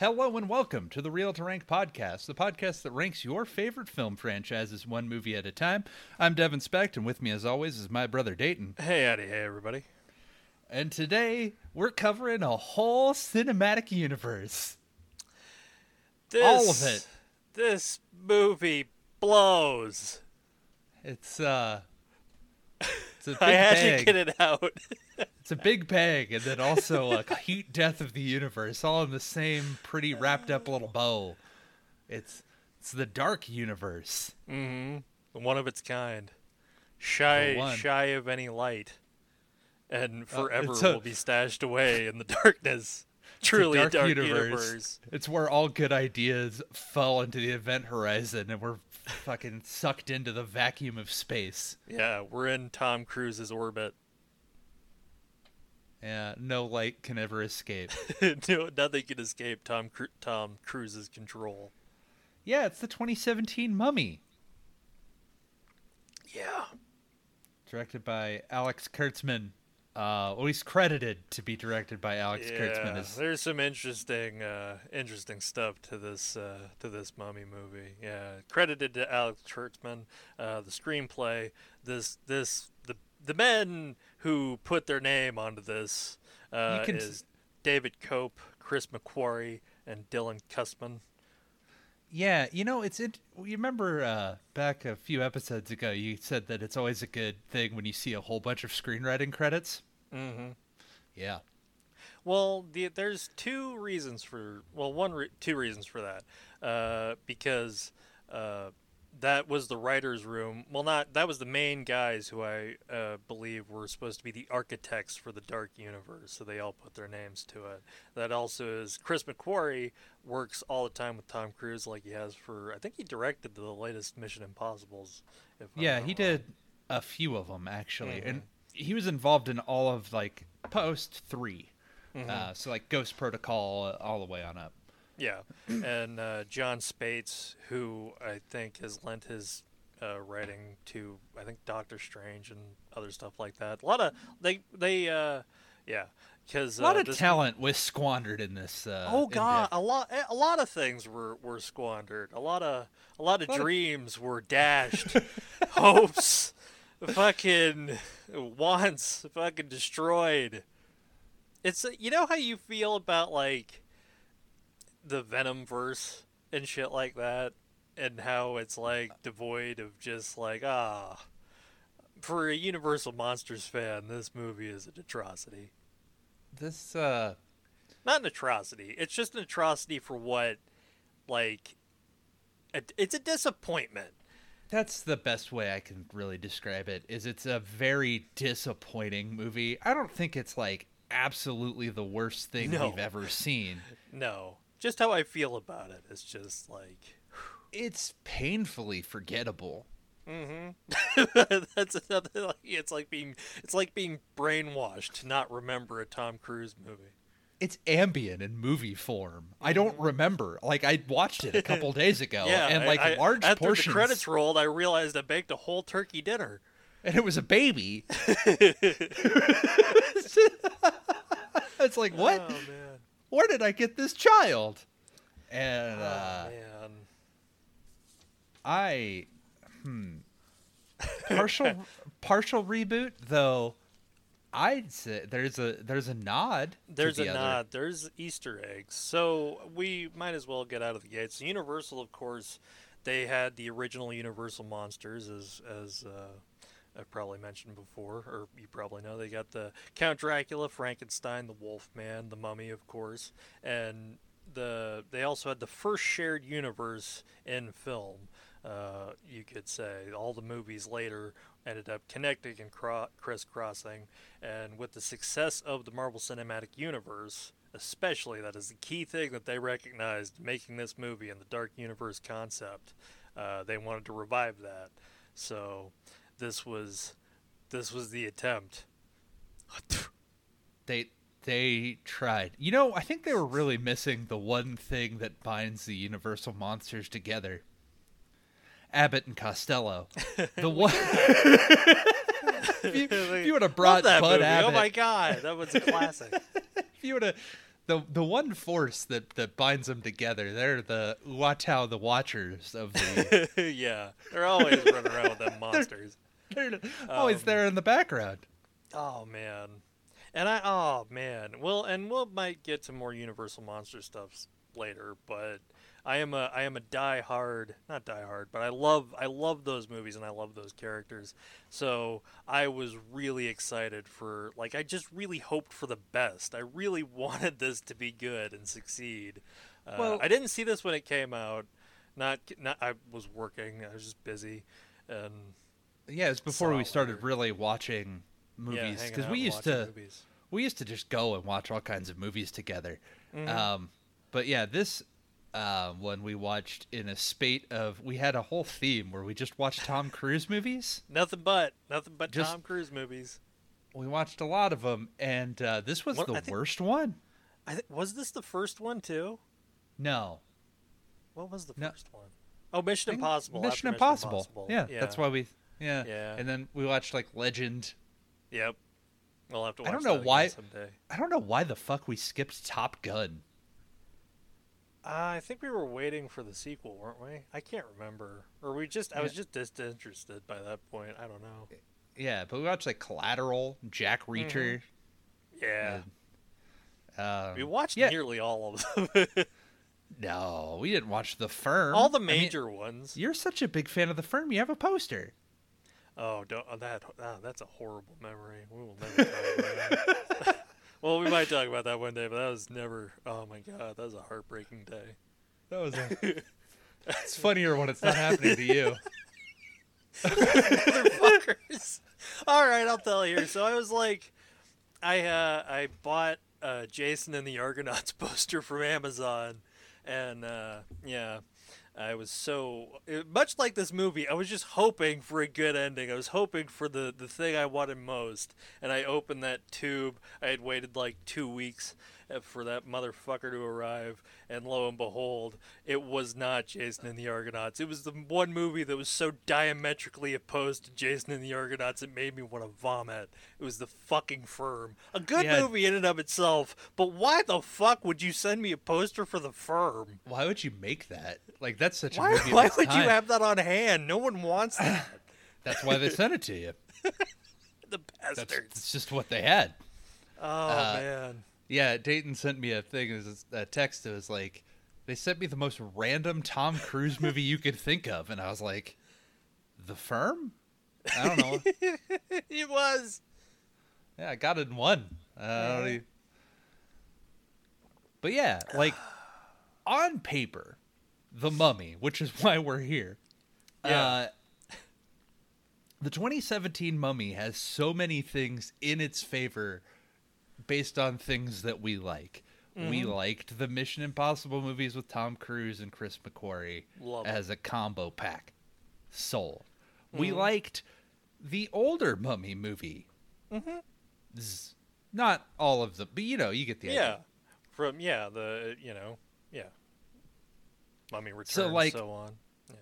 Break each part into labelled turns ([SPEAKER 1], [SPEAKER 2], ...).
[SPEAKER 1] Hello and welcome to the Real to Rank podcast, the podcast that ranks your favorite film franchises one movie at a time. I'm Devin Specht, and with me, as always, is my brother Dayton.
[SPEAKER 2] Hey, Eddie. Hey, everybody.
[SPEAKER 1] And today we're covering a whole cinematic universe.
[SPEAKER 2] This,
[SPEAKER 1] All of it.
[SPEAKER 2] This movie blows.
[SPEAKER 1] It's uh, a big
[SPEAKER 2] I had
[SPEAKER 1] bag.
[SPEAKER 2] to get it out.
[SPEAKER 1] It's a big bag, and then also a heat death of the universe, all in the same pretty wrapped up little bow. It's it's the dark universe.
[SPEAKER 2] mm-hmm. One of its kind. Shy, shy of any light, and forever
[SPEAKER 1] it's a-
[SPEAKER 2] will be stashed away in the darkness. Truly,
[SPEAKER 1] dark
[SPEAKER 2] dark
[SPEAKER 1] universe.
[SPEAKER 2] universe.
[SPEAKER 1] It's where all good ideas fall into the event horizon, and we're fucking sucked into the vacuum of space.
[SPEAKER 2] Yeah, we're in Tom Cruise's orbit.
[SPEAKER 1] Yeah, no light can ever escape.
[SPEAKER 2] no, nothing can escape Tom Cru- Tom Cruise's control.
[SPEAKER 1] yeah, it's the 2017 Mummy,
[SPEAKER 2] Yeah.
[SPEAKER 1] directed by Alex Kurtzman. Uh, well, he's credited to be directed by Alex
[SPEAKER 2] yeah,
[SPEAKER 1] Kurtzman. As,
[SPEAKER 2] there's some interesting, uh, interesting stuff to this uh, to this Mummy movie. Yeah, credited to Alex Kurtzman. Uh, the screenplay, this this the the men who put their name onto this uh,
[SPEAKER 1] can
[SPEAKER 2] is David Koepp, Chris McQuarrie, and Dylan Kussman.
[SPEAKER 1] yeah, you know, it's it. You remember uh, back a few episodes ago, you said that it's always a good thing when you see a whole bunch of screenwriting credits.
[SPEAKER 2] Mm-hmm.
[SPEAKER 1] Yeah.
[SPEAKER 2] Well, the, there's two reasons for well, one re- two reasons for that, uh, because uh, that was the writers' room. Well, not that was the main guys who I uh, believe were supposed to be the architects for the Dark Universe, so they all put their names to it. That also is Chris McQuarrie works all the time with Tom Cruise, like he has for I think he directed the latest Mission Impossibles. If
[SPEAKER 1] Yeah, he
[SPEAKER 2] wrong.
[SPEAKER 1] did a few of them actually, and
[SPEAKER 2] Mhm.
[SPEAKER 1] He was involved in all of like post 3
[SPEAKER 2] Mhm.
[SPEAKER 1] uh, so like Ghost Protocol uh, all the way on up.
[SPEAKER 2] Yeah, and uh, Jon Spaihts, who I think has lent his uh, writing to, I think Doctor Strange and other stuff like that. A lot of they they uh, yeah, because
[SPEAKER 1] A lot
[SPEAKER 2] uh,
[SPEAKER 1] of
[SPEAKER 2] this-
[SPEAKER 1] talent was squandered in this. Uh,
[SPEAKER 2] Oh god,
[SPEAKER 1] depth.
[SPEAKER 2] a lot a lot of things were, were squandered. A lot of a lot of
[SPEAKER 1] Lot of-
[SPEAKER 2] dreams were dashed. Hopes fucking wants fucking destroyed. It's you know how you feel about like the Venom verse and shit like that and how it's like devoid of just like ah for a Universal Monsters fan, this movie is an atrocity
[SPEAKER 1] This uh,
[SPEAKER 2] not an atrocity. It's just an atrocity for what, like, a, it's a disappointment.
[SPEAKER 1] That's the best way I can really describe it. Is it's a very disappointing movie. I don't think it's like absolutely the worst thing
[SPEAKER 2] No.
[SPEAKER 1] we've ever seen.
[SPEAKER 2] No, just how I feel about it. It's just like,
[SPEAKER 1] It's painfully forgettable.
[SPEAKER 2] mm-hmm. That's another. Like, it's like being, it's like being brainwashed to not remember a Tom Cruise movie.
[SPEAKER 1] It's ambient in movie form. I don't remember. Like I watched it a couple days ago,
[SPEAKER 2] yeah,
[SPEAKER 1] and like
[SPEAKER 2] I,
[SPEAKER 1] large
[SPEAKER 2] after
[SPEAKER 1] portions,
[SPEAKER 2] the credits rolled, I realized I baked a whole turkey dinner.
[SPEAKER 1] and it was a baby. it's like what?
[SPEAKER 2] Oh man.
[SPEAKER 1] Where did I get this child? And uh,
[SPEAKER 2] oh.
[SPEAKER 1] I, hmm, partial partial reboot though. I'd say there's a there's a nod.
[SPEAKER 2] There's
[SPEAKER 1] the
[SPEAKER 2] a
[SPEAKER 1] other.
[SPEAKER 2] nod. There's Easter eggs. So we might as well get out of the gates. Universal, of course, they had the original Universal monsters, as as uh, I've probably mentioned before, or you probably know. They got the Count Dracula, Frankenstein, the Wolfman, the Mummy, of course, and the they also had the first shared universe in film. Uh, you could say all the movies later ended up connecting and cro- crisscrossing, and with the success of the Marvel Cinematic Universe, especially that is the key thing that they recognized making this movie and the Dark Universe concept. Uh, they wanted to revive that, so this was this was the attempt.
[SPEAKER 1] They they tried. You know, I think they were really missing the one thing that binds the Universal monsters together. Abbott and Costello. The one. if you, if you would have brought Bud
[SPEAKER 2] movie.
[SPEAKER 1] Abbott,
[SPEAKER 2] Oh my god, that was a classic.
[SPEAKER 1] if you would have the the one force that that binds them together. They're the Uatu, the Watchers of the.
[SPEAKER 2] yeah, they're always running around with them monsters.
[SPEAKER 1] they're always
[SPEAKER 2] Um,
[SPEAKER 1] there in the background.
[SPEAKER 2] Oh man, and I oh man, well, and we'll might get to more Universal monster stuff later, but I am a I am a die hard, not die hard, but I love I love those movies and I love those characters. So I was really excited for like I just really hoped for the best. I really wanted this to be good and succeed. Uh,
[SPEAKER 1] Well-
[SPEAKER 2] I didn't see this when it came out. Not not I was working. I was just busy, and
[SPEAKER 1] Yeah, it's before we started
[SPEAKER 2] later.
[SPEAKER 1] really watching movies because
[SPEAKER 2] out
[SPEAKER 1] we used to
[SPEAKER 2] movies.
[SPEAKER 1] we used to just go and watch all kinds of movies together.
[SPEAKER 2] Mhm.
[SPEAKER 1] Um, but yeah, this uh, one we watched in a spate of we had a whole theme where we just watched Tom Cruise movies.
[SPEAKER 2] Nothing but nothing but
[SPEAKER 1] Just-
[SPEAKER 2] Tom Cruise movies.
[SPEAKER 1] We watched a lot of them, and uh, this was
[SPEAKER 2] Well,
[SPEAKER 1] the
[SPEAKER 2] think-
[SPEAKER 1] worst one.
[SPEAKER 2] I th- was this the first one too?
[SPEAKER 1] No,
[SPEAKER 2] What was the
[SPEAKER 1] No.
[SPEAKER 2] first one? Oh, Mission
[SPEAKER 1] I think
[SPEAKER 2] Impossible.
[SPEAKER 1] Mission Impossible. Yeah, that's why we. Yeah.
[SPEAKER 2] Yeah.
[SPEAKER 1] and then we watched like Legend.
[SPEAKER 2] Yep. We'll have to.
[SPEAKER 1] I don't know
[SPEAKER 2] that
[SPEAKER 1] why-
[SPEAKER 2] Someday.
[SPEAKER 1] I don't know why the fuck we skipped Top Gun.
[SPEAKER 2] Uh, I think we were waiting for the sequel, weren't we? I can't remember. Or we just. I was just disinterested by that point. I don't know.
[SPEAKER 1] Yeah, but we watched like Collateral, Jack Reacher.
[SPEAKER 2] Yeah.
[SPEAKER 1] Um,
[SPEAKER 2] we watched
[SPEAKER 1] yeah.
[SPEAKER 2] nearly all of them.
[SPEAKER 1] No, we didn't watch The Firm.
[SPEAKER 2] all the
[SPEAKER 1] I mean,
[SPEAKER 2] major ones.
[SPEAKER 1] you're such a big fan of The Firm. You have a poster.
[SPEAKER 2] Oh, don't, oh, that oh, that's a horrible memory. We will never talk about that. well, we might talk about that one day, but that was never. Oh my god, that was a heartbreaking day.
[SPEAKER 1] That was a. it's funnier when it's not happening to you.
[SPEAKER 2] Motherfuckers. All right, I'll tell you. So I was like, I uh, I bought uh, Jason and the Argonauts poster from Amazon, and uh, yeah, I was so much like this movie. I was just hoping for a good ending. I was hoping for the the thing I wanted most, and I opened that tube. I had waited like two weeks for that motherfucker to arrive, and lo and behold, it was not Jason and the Argonauts. It was the one movie that was so diametrically opposed to Jason and the Argonauts it made me want to vomit. It was the fucking firm. A good
[SPEAKER 1] Yeah.
[SPEAKER 2] movie in and of itself, but why the fuck would you send me a poster for the firm?
[SPEAKER 1] Why would you make that? Like that's such a
[SPEAKER 2] Why,
[SPEAKER 1] movie.
[SPEAKER 2] why would you have that on hand? No one wants that.
[SPEAKER 1] That's why they sent it to you.
[SPEAKER 2] the
[SPEAKER 1] That's,
[SPEAKER 2] bastards.
[SPEAKER 1] that's just what they had.
[SPEAKER 2] Oh
[SPEAKER 1] uh,
[SPEAKER 2] man.
[SPEAKER 1] Yeah, Dayton sent me a thing. It was a text. It was like, they sent me the most random Tom Cruise movie you could think of, and I was like, The Firm. I don't know.
[SPEAKER 2] it was.
[SPEAKER 1] yeah, I got it in one. Uh, e- But yeah, like on paper, The Mummy, which is why we're here.
[SPEAKER 2] Yeah.
[SPEAKER 1] Uh, the 2017 Mummy has so many things in its favor based on things that we like. We
[SPEAKER 2] Mm-hmm.
[SPEAKER 1] liked the Mission Impossible movies with Tom Cruise and Chris McQuarrie
[SPEAKER 2] Love it.
[SPEAKER 1] as a combo pack. We
[SPEAKER 2] Mm-hmm.
[SPEAKER 1] liked the older Mummy movie.
[SPEAKER 2] Mhm.
[SPEAKER 1] Z- Not all of them, but you know, you get the
[SPEAKER 2] Yeah.
[SPEAKER 1] idea.
[SPEAKER 2] From yeah, the you know, yeah. Mummy returns
[SPEAKER 1] So, like-
[SPEAKER 2] so on. Yeah.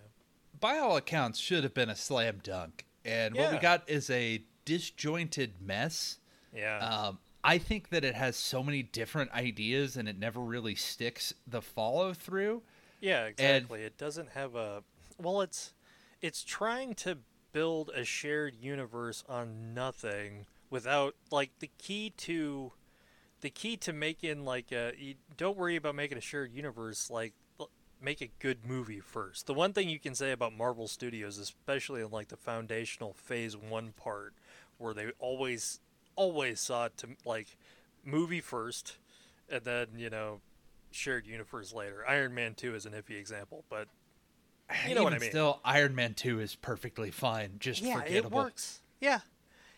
[SPEAKER 1] By all accounts, should have been a slam dunk. And what we got is a disjointed mess.
[SPEAKER 2] Yeah.
[SPEAKER 1] Um, I think that it has so many different ideas and it never really sticks the follow through.
[SPEAKER 2] Yeah, exactly. it doesn't have a well it's it's trying to build a shared universe on nothing without like the key to the key to making like a you don't worry about making a shared universe like make a good movie first. The one thing you can say about Marvel Studios especially in like the foundational phase 1 part where they always always sought to like movie first and then, you know, shared universe later. Iron Man 2 is an iffy example, but You know what I mean.
[SPEAKER 1] Still, Iron Man 2 is perfectly fine, just
[SPEAKER 2] yeah,
[SPEAKER 1] forgettable.
[SPEAKER 2] it works. Yeah.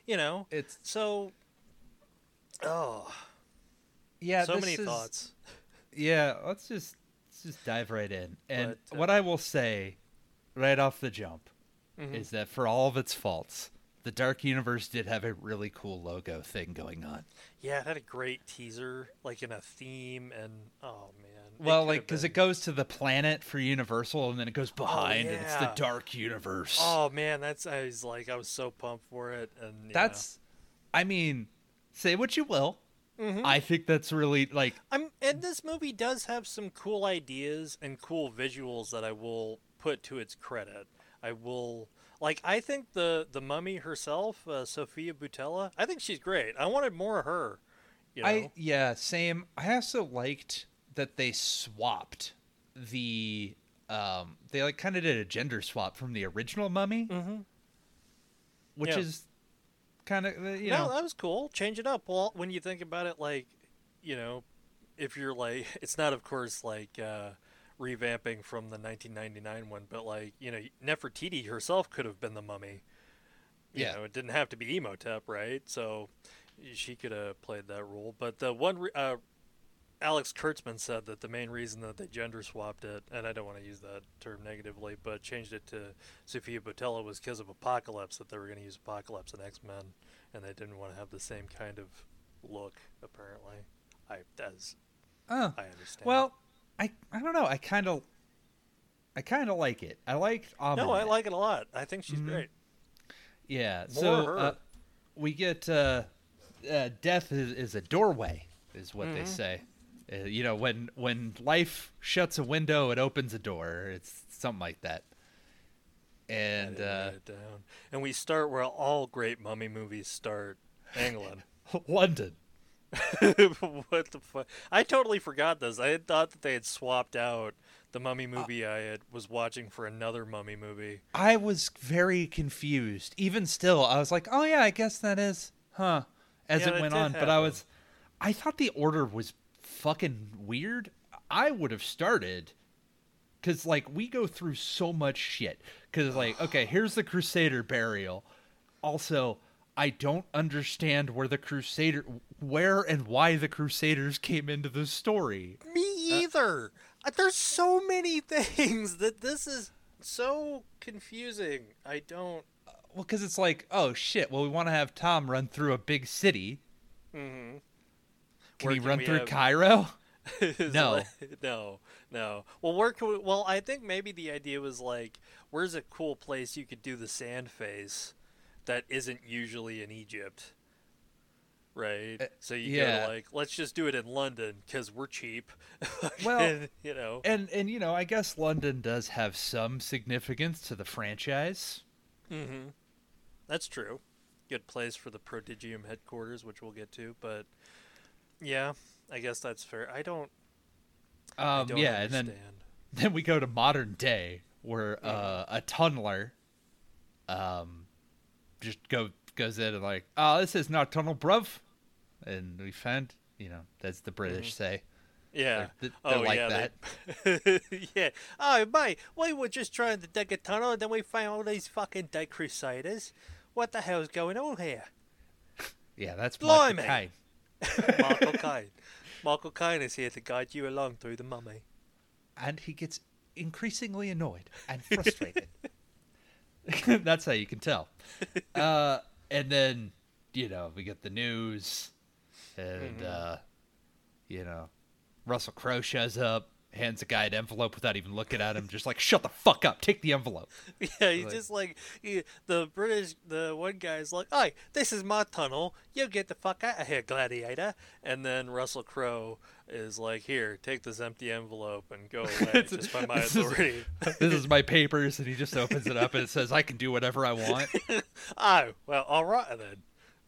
[SPEAKER 2] You know,
[SPEAKER 1] It's
[SPEAKER 2] so oh,
[SPEAKER 1] yeah,
[SPEAKER 2] so many
[SPEAKER 1] is-
[SPEAKER 2] thoughts.
[SPEAKER 1] Yeah, let's just let's just dive right in. And
[SPEAKER 2] But, uh,
[SPEAKER 1] what I will say right off the jump
[SPEAKER 2] Mhm.
[SPEAKER 1] is that for all of its faults, the Dark Universe did have a really cool logo thing going on.
[SPEAKER 2] Yeah, it had a great teaser, like in a theme, and oh man.
[SPEAKER 1] Well, like because it goes to the planet for Universal, and then it goes oh, behind, and it's the. Dark Universe.
[SPEAKER 2] Oh man, that's I was like I was so pumped for it, and yeah.
[SPEAKER 1] That's, I mean, say what you will, mm-hmm. I think that's really like
[SPEAKER 2] I'm and this movie does have some cool ideas and cool visuals that I will put to its credit. I will like I think the the mummy herself, uh, Sofia Boutella, I think she's great. I wanted more of her. You know?
[SPEAKER 1] I yeah, same. I also liked that they swapped the um they like kind of did a gender swap from the original mummy,
[SPEAKER 2] Mhm.
[SPEAKER 1] which
[SPEAKER 2] Yeah.
[SPEAKER 1] is kind of you
[SPEAKER 2] no,
[SPEAKER 1] know
[SPEAKER 2] that was cool. Change it up. Well, when you think about it, like, you know, if you're like, it's not, of course, like uh, revamping from the 1999 one, but like, you know, Nefertiti herself could have been the mummy. You
[SPEAKER 1] Yeah.
[SPEAKER 2] know, it didn't have to be Imhotep, right? So she could have played that role. But the one, re- uh, Alex Kurtzman said that the main reason that they gender swapped it, and I don't want to use that term negatively, but changed it to Sofia Boutella was because of Apocalypse, that they were going to use Apocalypse and X Men, and they didn't want to have the same kind of look, apparently. I, as
[SPEAKER 1] oh,
[SPEAKER 2] I understand.
[SPEAKER 1] well, I I don't know. I kind of I kind of like it. I liked
[SPEAKER 2] no, I like it a lot. I think she's
[SPEAKER 1] Mhm.
[SPEAKER 2] great.
[SPEAKER 1] Yeah.
[SPEAKER 2] More
[SPEAKER 1] so uh, we get uh, uh, death is, is a doorway, is what they
[SPEAKER 2] Mhm.
[SPEAKER 1] say. Uh, you know, when when life shuts a window, it opens a door. It's something like that. And uh.
[SPEAKER 2] And we start where all great mummy movies start, England.
[SPEAKER 1] London.
[SPEAKER 2] what the fuck? I totally forgot this. I had thought that they had swapped out the mummy
[SPEAKER 1] Uh,
[SPEAKER 2] movie I had was watching for another mummy movie.
[SPEAKER 1] I was very confused. Even still, I was like, "Oh yeah, I guess that is, huh?" As
[SPEAKER 2] Yeah,
[SPEAKER 1] it went on, but I was, I thought the order was fucking weird. I would have started, cause like we go through so much shit. Cause like, okay, here's the Crusader burial. Also, I don't understand where the Crusader, where and why the Crusaders came into the story.
[SPEAKER 2] Me either. Uh, There's so many things that this is so confusing. I don't.
[SPEAKER 1] Well, cause it's like, oh shit. Well, we want to have Tom run through a big city.
[SPEAKER 2] Mm-hmm.
[SPEAKER 1] Can
[SPEAKER 2] Where
[SPEAKER 1] he
[SPEAKER 2] can
[SPEAKER 1] run through
[SPEAKER 2] have-
[SPEAKER 1] Cairo? No.
[SPEAKER 2] like- no, no. Well, where can we? Well, I think maybe the idea was like, where's a cool place you could do the sand face that isn't usually in Egypt, right?
[SPEAKER 1] Uh,
[SPEAKER 2] so you
[SPEAKER 1] yeah.
[SPEAKER 2] go like, let's just do it in London because we're cheap.
[SPEAKER 1] Well,
[SPEAKER 2] And, you know,
[SPEAKER 1] And and you know, I guess London does have some significance to the franchise.
[SPEAKER 2] Mm-hmm. that's true. Good place for the Prodigium headquarters, which we'll get to. But yeah, I guess that's fair. I don't. I
[SPEAKER 1] Um,
[SPEAKER 2] don't
[SPEAKER 1] yeah, and then then we go to modern day where uh, a tunneler um just go goes in and like, oh, this is not tunnel, bruv, and we found, you know, that's the British mm. say.
[SPEAKER 2] Yeah.
[SPEAKER 1] They're, they're
[SPEAKER 2] oh
[SPEAKER 1] like
[SPEAKER 2] yeah.
[SPEAKER 1] that.
[SPEAKER 2] They... yeah. Oh mate, we were just trying to dig a tunnel, and then we found all these fucking dead crusaders. What the hell's going on here?
[SPEAKER 1] Yeah, that's
[SPEAKER 2] Blimey.
[SPEAKER 1] Michael Caine.
[SPEAKER 2] Michael Caine. Michael Caine is here to guide you along through the mummy.
[SPEAKER 1] and he gets increasingly annoyed and frustrated. That's how you can tell. Uh, and then, you know, we get the news, and
[SPEAKER 2] Mhm.
[SPEAKER 1] uh, you know, Russell Crowe shows up, hands a guy an envelope without even looking at him, just like, "Shut the fuck up, take the envelope."
[SPEAKER 2] Yeah, he's
[SPEAKER 1] Like-
[SPEAKER 2] just like he, the British. The one guy's like, "Hey, this is my tunnel. You get the fuck out of here, gladiator." And then Russell Crowe is like, "Here, take this empty envelope and go away, just by my
[SPEAKER 1] This is-
[SPEAKER 2] authority."
[SPEAKER 1] this is my papers, and he just opens it up and it says, "I can do whatever I want."
[SPEAKER 2] oh, well, all right then.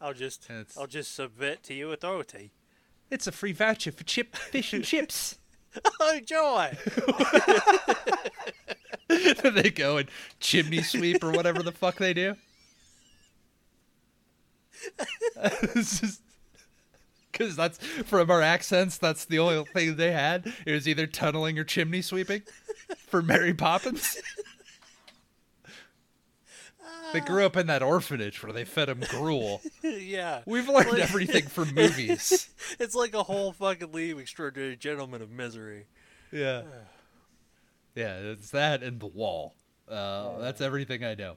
[SPEAKER 2] I'll just, I'll just submit to your authority.
[SPEAKER 1] It's a free voucher for chip fish and chips.
[SPEAKER 2] Oh joy!
[SPEAKER 1] they go and chimney sweep or whatever the fuck they do. Because that's from our accents, that's the only thing they had. It was either tunneling or chimney sweeping for Mary Poppins. They grew up in that orphanage where they fed him gruel.
[SPEAKER 2] yeah,
[SPEAKER 1] We've learned
[SPEAKER 2] Like-
[SPEAKER 1] everything from movies.
[SPEAKER 2] it's like a whole fucking League of Extraordinary Gentlemen of Misery.
[SPEAKER 1] Yeah. Yeah, it's that and the wall. Uh, that's everything I know.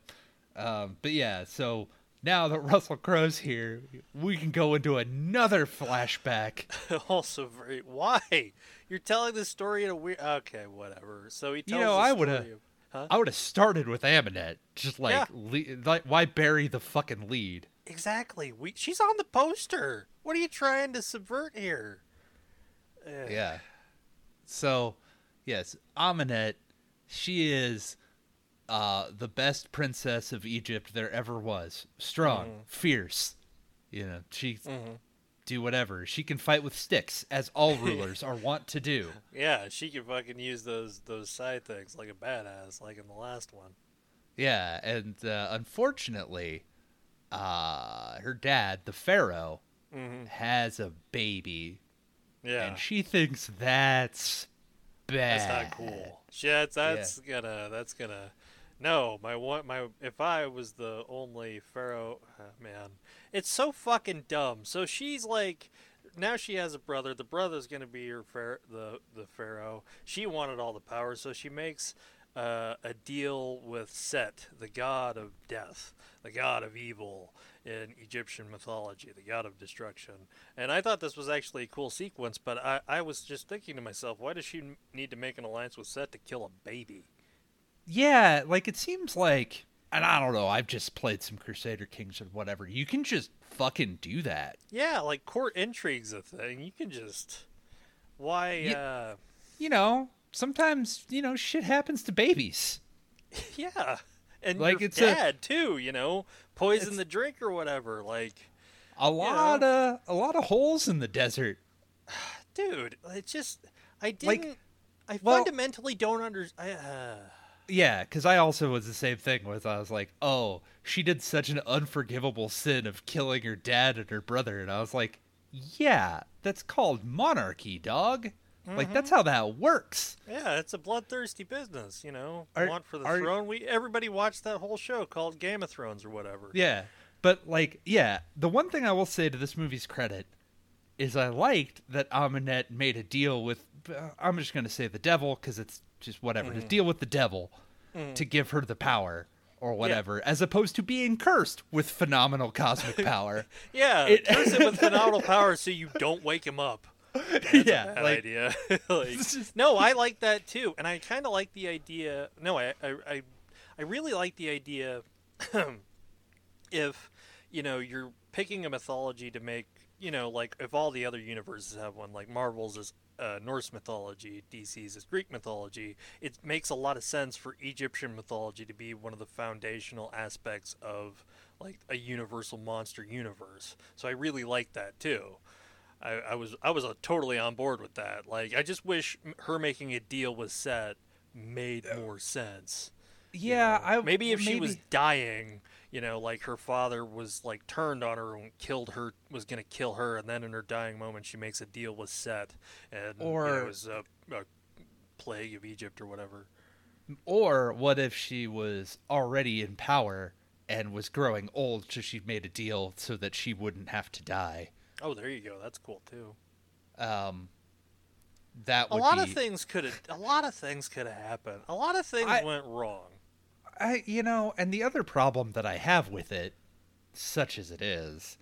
[SPEAKER 1] Um, but yeah, so now that Russell Crowe's here, we can go into another flashback.
[SPEAKER 2] also very why you're telling this story in a weird okay whatever so he tells
[SPEAKER 1] You know, I would've-
[SPEAKER 2] of- huh
[SPEAKER 1] I would have started with Ahmanet, just like,
[SPEAKER 2] Yeah.
[SPEAKER 1] le- like why bury the fucking lead?
[SPEAKER 2] exactly. We she's on the poster. What are you trying to subvert here? Ugh.
[SPEAKER 1] Yeah. So, yes, Ahmanet, she is uh, the best princess of Egypt there ever was. Strong,
[SPEAKER 2] Mhm.
[SPEAKER 1] fierce. You know, she
[SPEAKER 2] Mhm.
[SPEAKER 1] Do whatever. She can fight with sticks, as all rulers are wont to do.
[SPEAKER 2] Yeah, she can fucking use those those side things like a badass, like in the last one.
[SPEAKER 1] Yeah, and uh, unfortunately, uh, her dad, the pharaoh,
[SPEAKER 2] Mm-hmm.
[SPEAKER 1] has a baby,
[SPEAKER 2] Yeah,
[SPEAKER 1] and she thinks that's bad.
[SPEAKER 2] that's not cool. Shit, that's gonna that's gonna. No, my one my if I was the only pharaoh, uh, man, it's so fucking dumb. So she's like, now she has a brother. The brother's gonna be her pharaoh, the the pharaoh. She wanted all the power, so she makes uh, a deal with Set, the god of death, the god of evil in Egyptian mythology, the god of destruction. And I thought this was actually a cool sequence, but I, I was just thinking to myself, why does she need to make an alliance with Set to kill a baby?
[SPEAKER 1] Yeah, like it seems like, and I don't know. I've just played some Crusader Kings or whatever. You can just fucking do that.
[SPEAKER 2] Yeah, like court intrigue's a thing. You can just why
[SPEAKER 1] Ye-
[SPEAKER 2] uh
[SPEAKER 1] You know, sometimes you know shit happens to babies.
[SPEAKER 2] yeah. And
[SPEAKER 1] Like, it's a-
[SPEAKER 2] dad too, you know, poison the drink or whatever. Like,
[SPEAKER 1] A lot of a lot of holes in the desert.
[SPEAKER 2] dude, it just I
[SPEAKER 1] Like,
[SPEAKER 2] didn't I
[SPEAKER 1] well-
[SPEAKER 2] fundamentally don't understand. Uh,
[SPEAKER 1] Yeah, because I also was the same thing. Was I was like, oh, she did such an unforgivable sin of killing her dad and her brother, and I was like, yeah, that's called monarchy, dog. Like that's
[SPEAKER 2] Mm-hmm.
[SPEAKER 1] how that works.
[SPEAKER 2] yeah, it's a bloodthirsty business, you know.
[SPEAKER 1] Are-
[SPEAKER 2] Want for the
[SPEAKER 1] are-
[SPEAKER 2] throne. We everybody watched that whole show called Game of Thrones or whatever.
[SPEAKER 1] Yeah, but like, yeah, the one thing I will say to this movie's credit is I liked that Ahmanet made a deal with. Uh, I'm just gonna say the devil because it's just whatever.
[SPEAKER 2] Mm-hmm.
[SPEAKER 1] To deal with the devil to give her the power or whatever, as opposed to being cursed with phenomenal cosmic power.
[SPEAKER 2] Yeah,
[SPEAKER 1] It-
[SPEAKER 2] curse him with phenomenal power so you don't wake him up.
[SPEAKER 1] yeah,
[SPEAKER 2] Bad
[SPEAKER 1] like
[SPEAKER 2] idea. like, no, I like that too, and I kind of like the idea. No, I, I, I, I really like the idea. if you know you're picking a mythology to make, you know, like if all the other universes have one, like Marvel's is uh, Norse mythology, DC's is Greek mythology. It makes a lot of sense for Egyptian mythology to be one of the foundational aspects of like a universal monster universe. So I really like that too. I, I was I was uh, totally on board with that. Like I just wish her making a deal with Set made more sense. you
[SPEAKER 1] yeah,
[SPEAKER 2] know?
[SPEAKER 1] I
[SPEAKER 2] maybe if she was dying, you know, like her father was like turned on her and killed her, was gonna kill her, and then in her dying moment she makes a deal with Set, and you know,
[SPEAKER 1] Or-
[SPEAKER 2] it was a, a plague of Egypt or whatever.
[SPEAKER 1] Or what if she was already in power and was growing old, so she made a deal so that she wouldn't have to die.
[SPEAKER 2] Oh, there you go. That's cool too.
[SPEAKER 1] Um, that
[SPEAKER 2] A lot
[SPEAKER 1] be,
[SPEAKER 2] of things could have. A lot of things could have happened. A lot of things
[SPEAKER 1] I-
[SPEAKER 2] went wrong.
[SPEAKER 1] I, you know, and the other problem that I have with it, such as it is,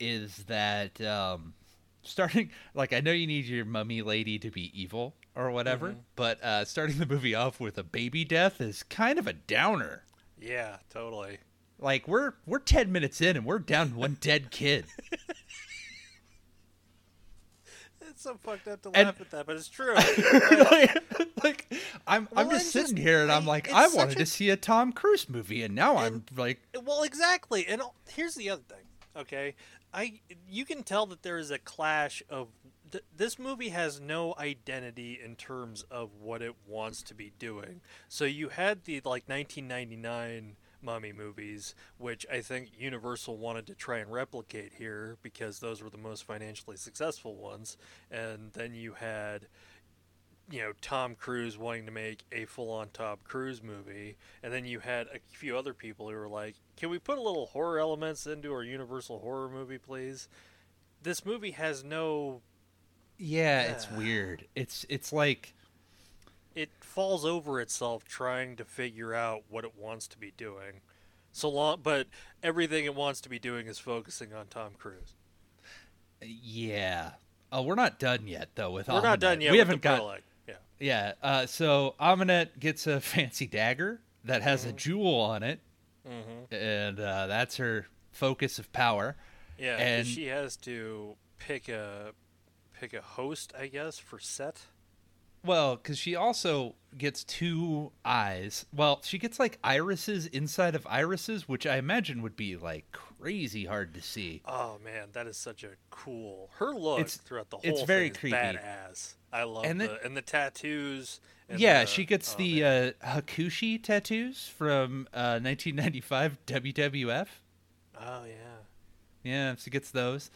[SPEAKER 1] is that um, starting like I know you need your mummy lady to be evil or whatever,
[SPEAKER 2] Mhm.
[SPEAKER 1] but uh, starting the movie off with a baby death is kind of a downer.
[SPEAKER 2] Yeah, totally.
[SPEAKER 1] Like we're we're ten minutes in and we're down one dead kid.
[SPEAKER 2] It's so fucked up to
[SPEAKER 1] And-
[SPEAKER 2] laugh at that, but it's true.
[SPEAKER 1] like, like, I'm I'm
[SPEAKER 2] Well,
[SPEAKER 1] just
[SPEAKER 2] I'm
[SPEAKER 1] sitting
[SPEAKER 2] just-
[SPEAKER 1] here and I'm like I wanted
[SPEAKER 2] a-
[SPEAKER 1] to see a Tom Cruise movie and now I'm like
[SPEAKER 2] well, exactly. And here's the other thing. Okay, I you can tell that there is a clash of th- this movie has no identity in terms of what it wants to be doing. So you had the like 1999 mummy movies, which I think Universal wanted to try and replicate here because those were the most financially successful ones. And then you had you know Tom Cruise wanting to make a full-on Tom Cruise movie, and then you had a few other people who were like, "Can we put a little horror elements into our Universal horror movie, please?" This movie has no.
[SPEAKER 1] yeah, it's weird. It's it's like
[SPEAKER 2] It falls over itself trying to figure out what it wants to be doing. So long, but everything it wants to be doing is focusing on Tom Cruise.
[SPEAKER 1] yeah. Oh, we're not done yet though with
[SPEAKER 2] We're not done yet.
[SPEAKER 1] We haven't got
[SPEAKER 2] prologue. Yeah.
[SPEAKER 1] yeah. Uh, so Ahmanet gets a fancy dagger that has a
[SPEAKER 2] Mhm.
[SPEAKER 1] jewel on it,
[SPEAKER 2] Mm-hmm.
[SPEAKER 1] and uh, that's her focus of power.
[SPEAKER 2] Yeah,
[SPEAKER 1] And-
[SPEAKER 2] she has to pick a pick a host, I guess, for set.
[SPEAKER 1] Well, because she also gets two eyes. Well, she gets like irises inside of irises, which I imagine would be like crazy hard to see.
[SPEAKER 2] Oh man, that is such a cool. Her look
[SPEAKER 1] It's-
[SPEAKER 2] throughout the whole
[SPEAKER 1] it's very creepy.
[SPEAKER 2] badass. I love
[SPEAKER 1] And
[SPEAKER 2] the
[SPEAKER 1] then-
[SPEAKER 2] and the tattoos. And
[SPEAKER 1] yeah,
[SPEAKER 2] the-
[SPEAKER 1] she gets
[SPEAKER 2] oh,
[SPEAKER 1] the
[SPEAKER 2] man.
[SPEAKER 1] uh, Hakushi tattoos from uh, 1995 WWF.
[SPEAKER 2] oh yeah.
[SPEAKER 1] Yeah, she gets those,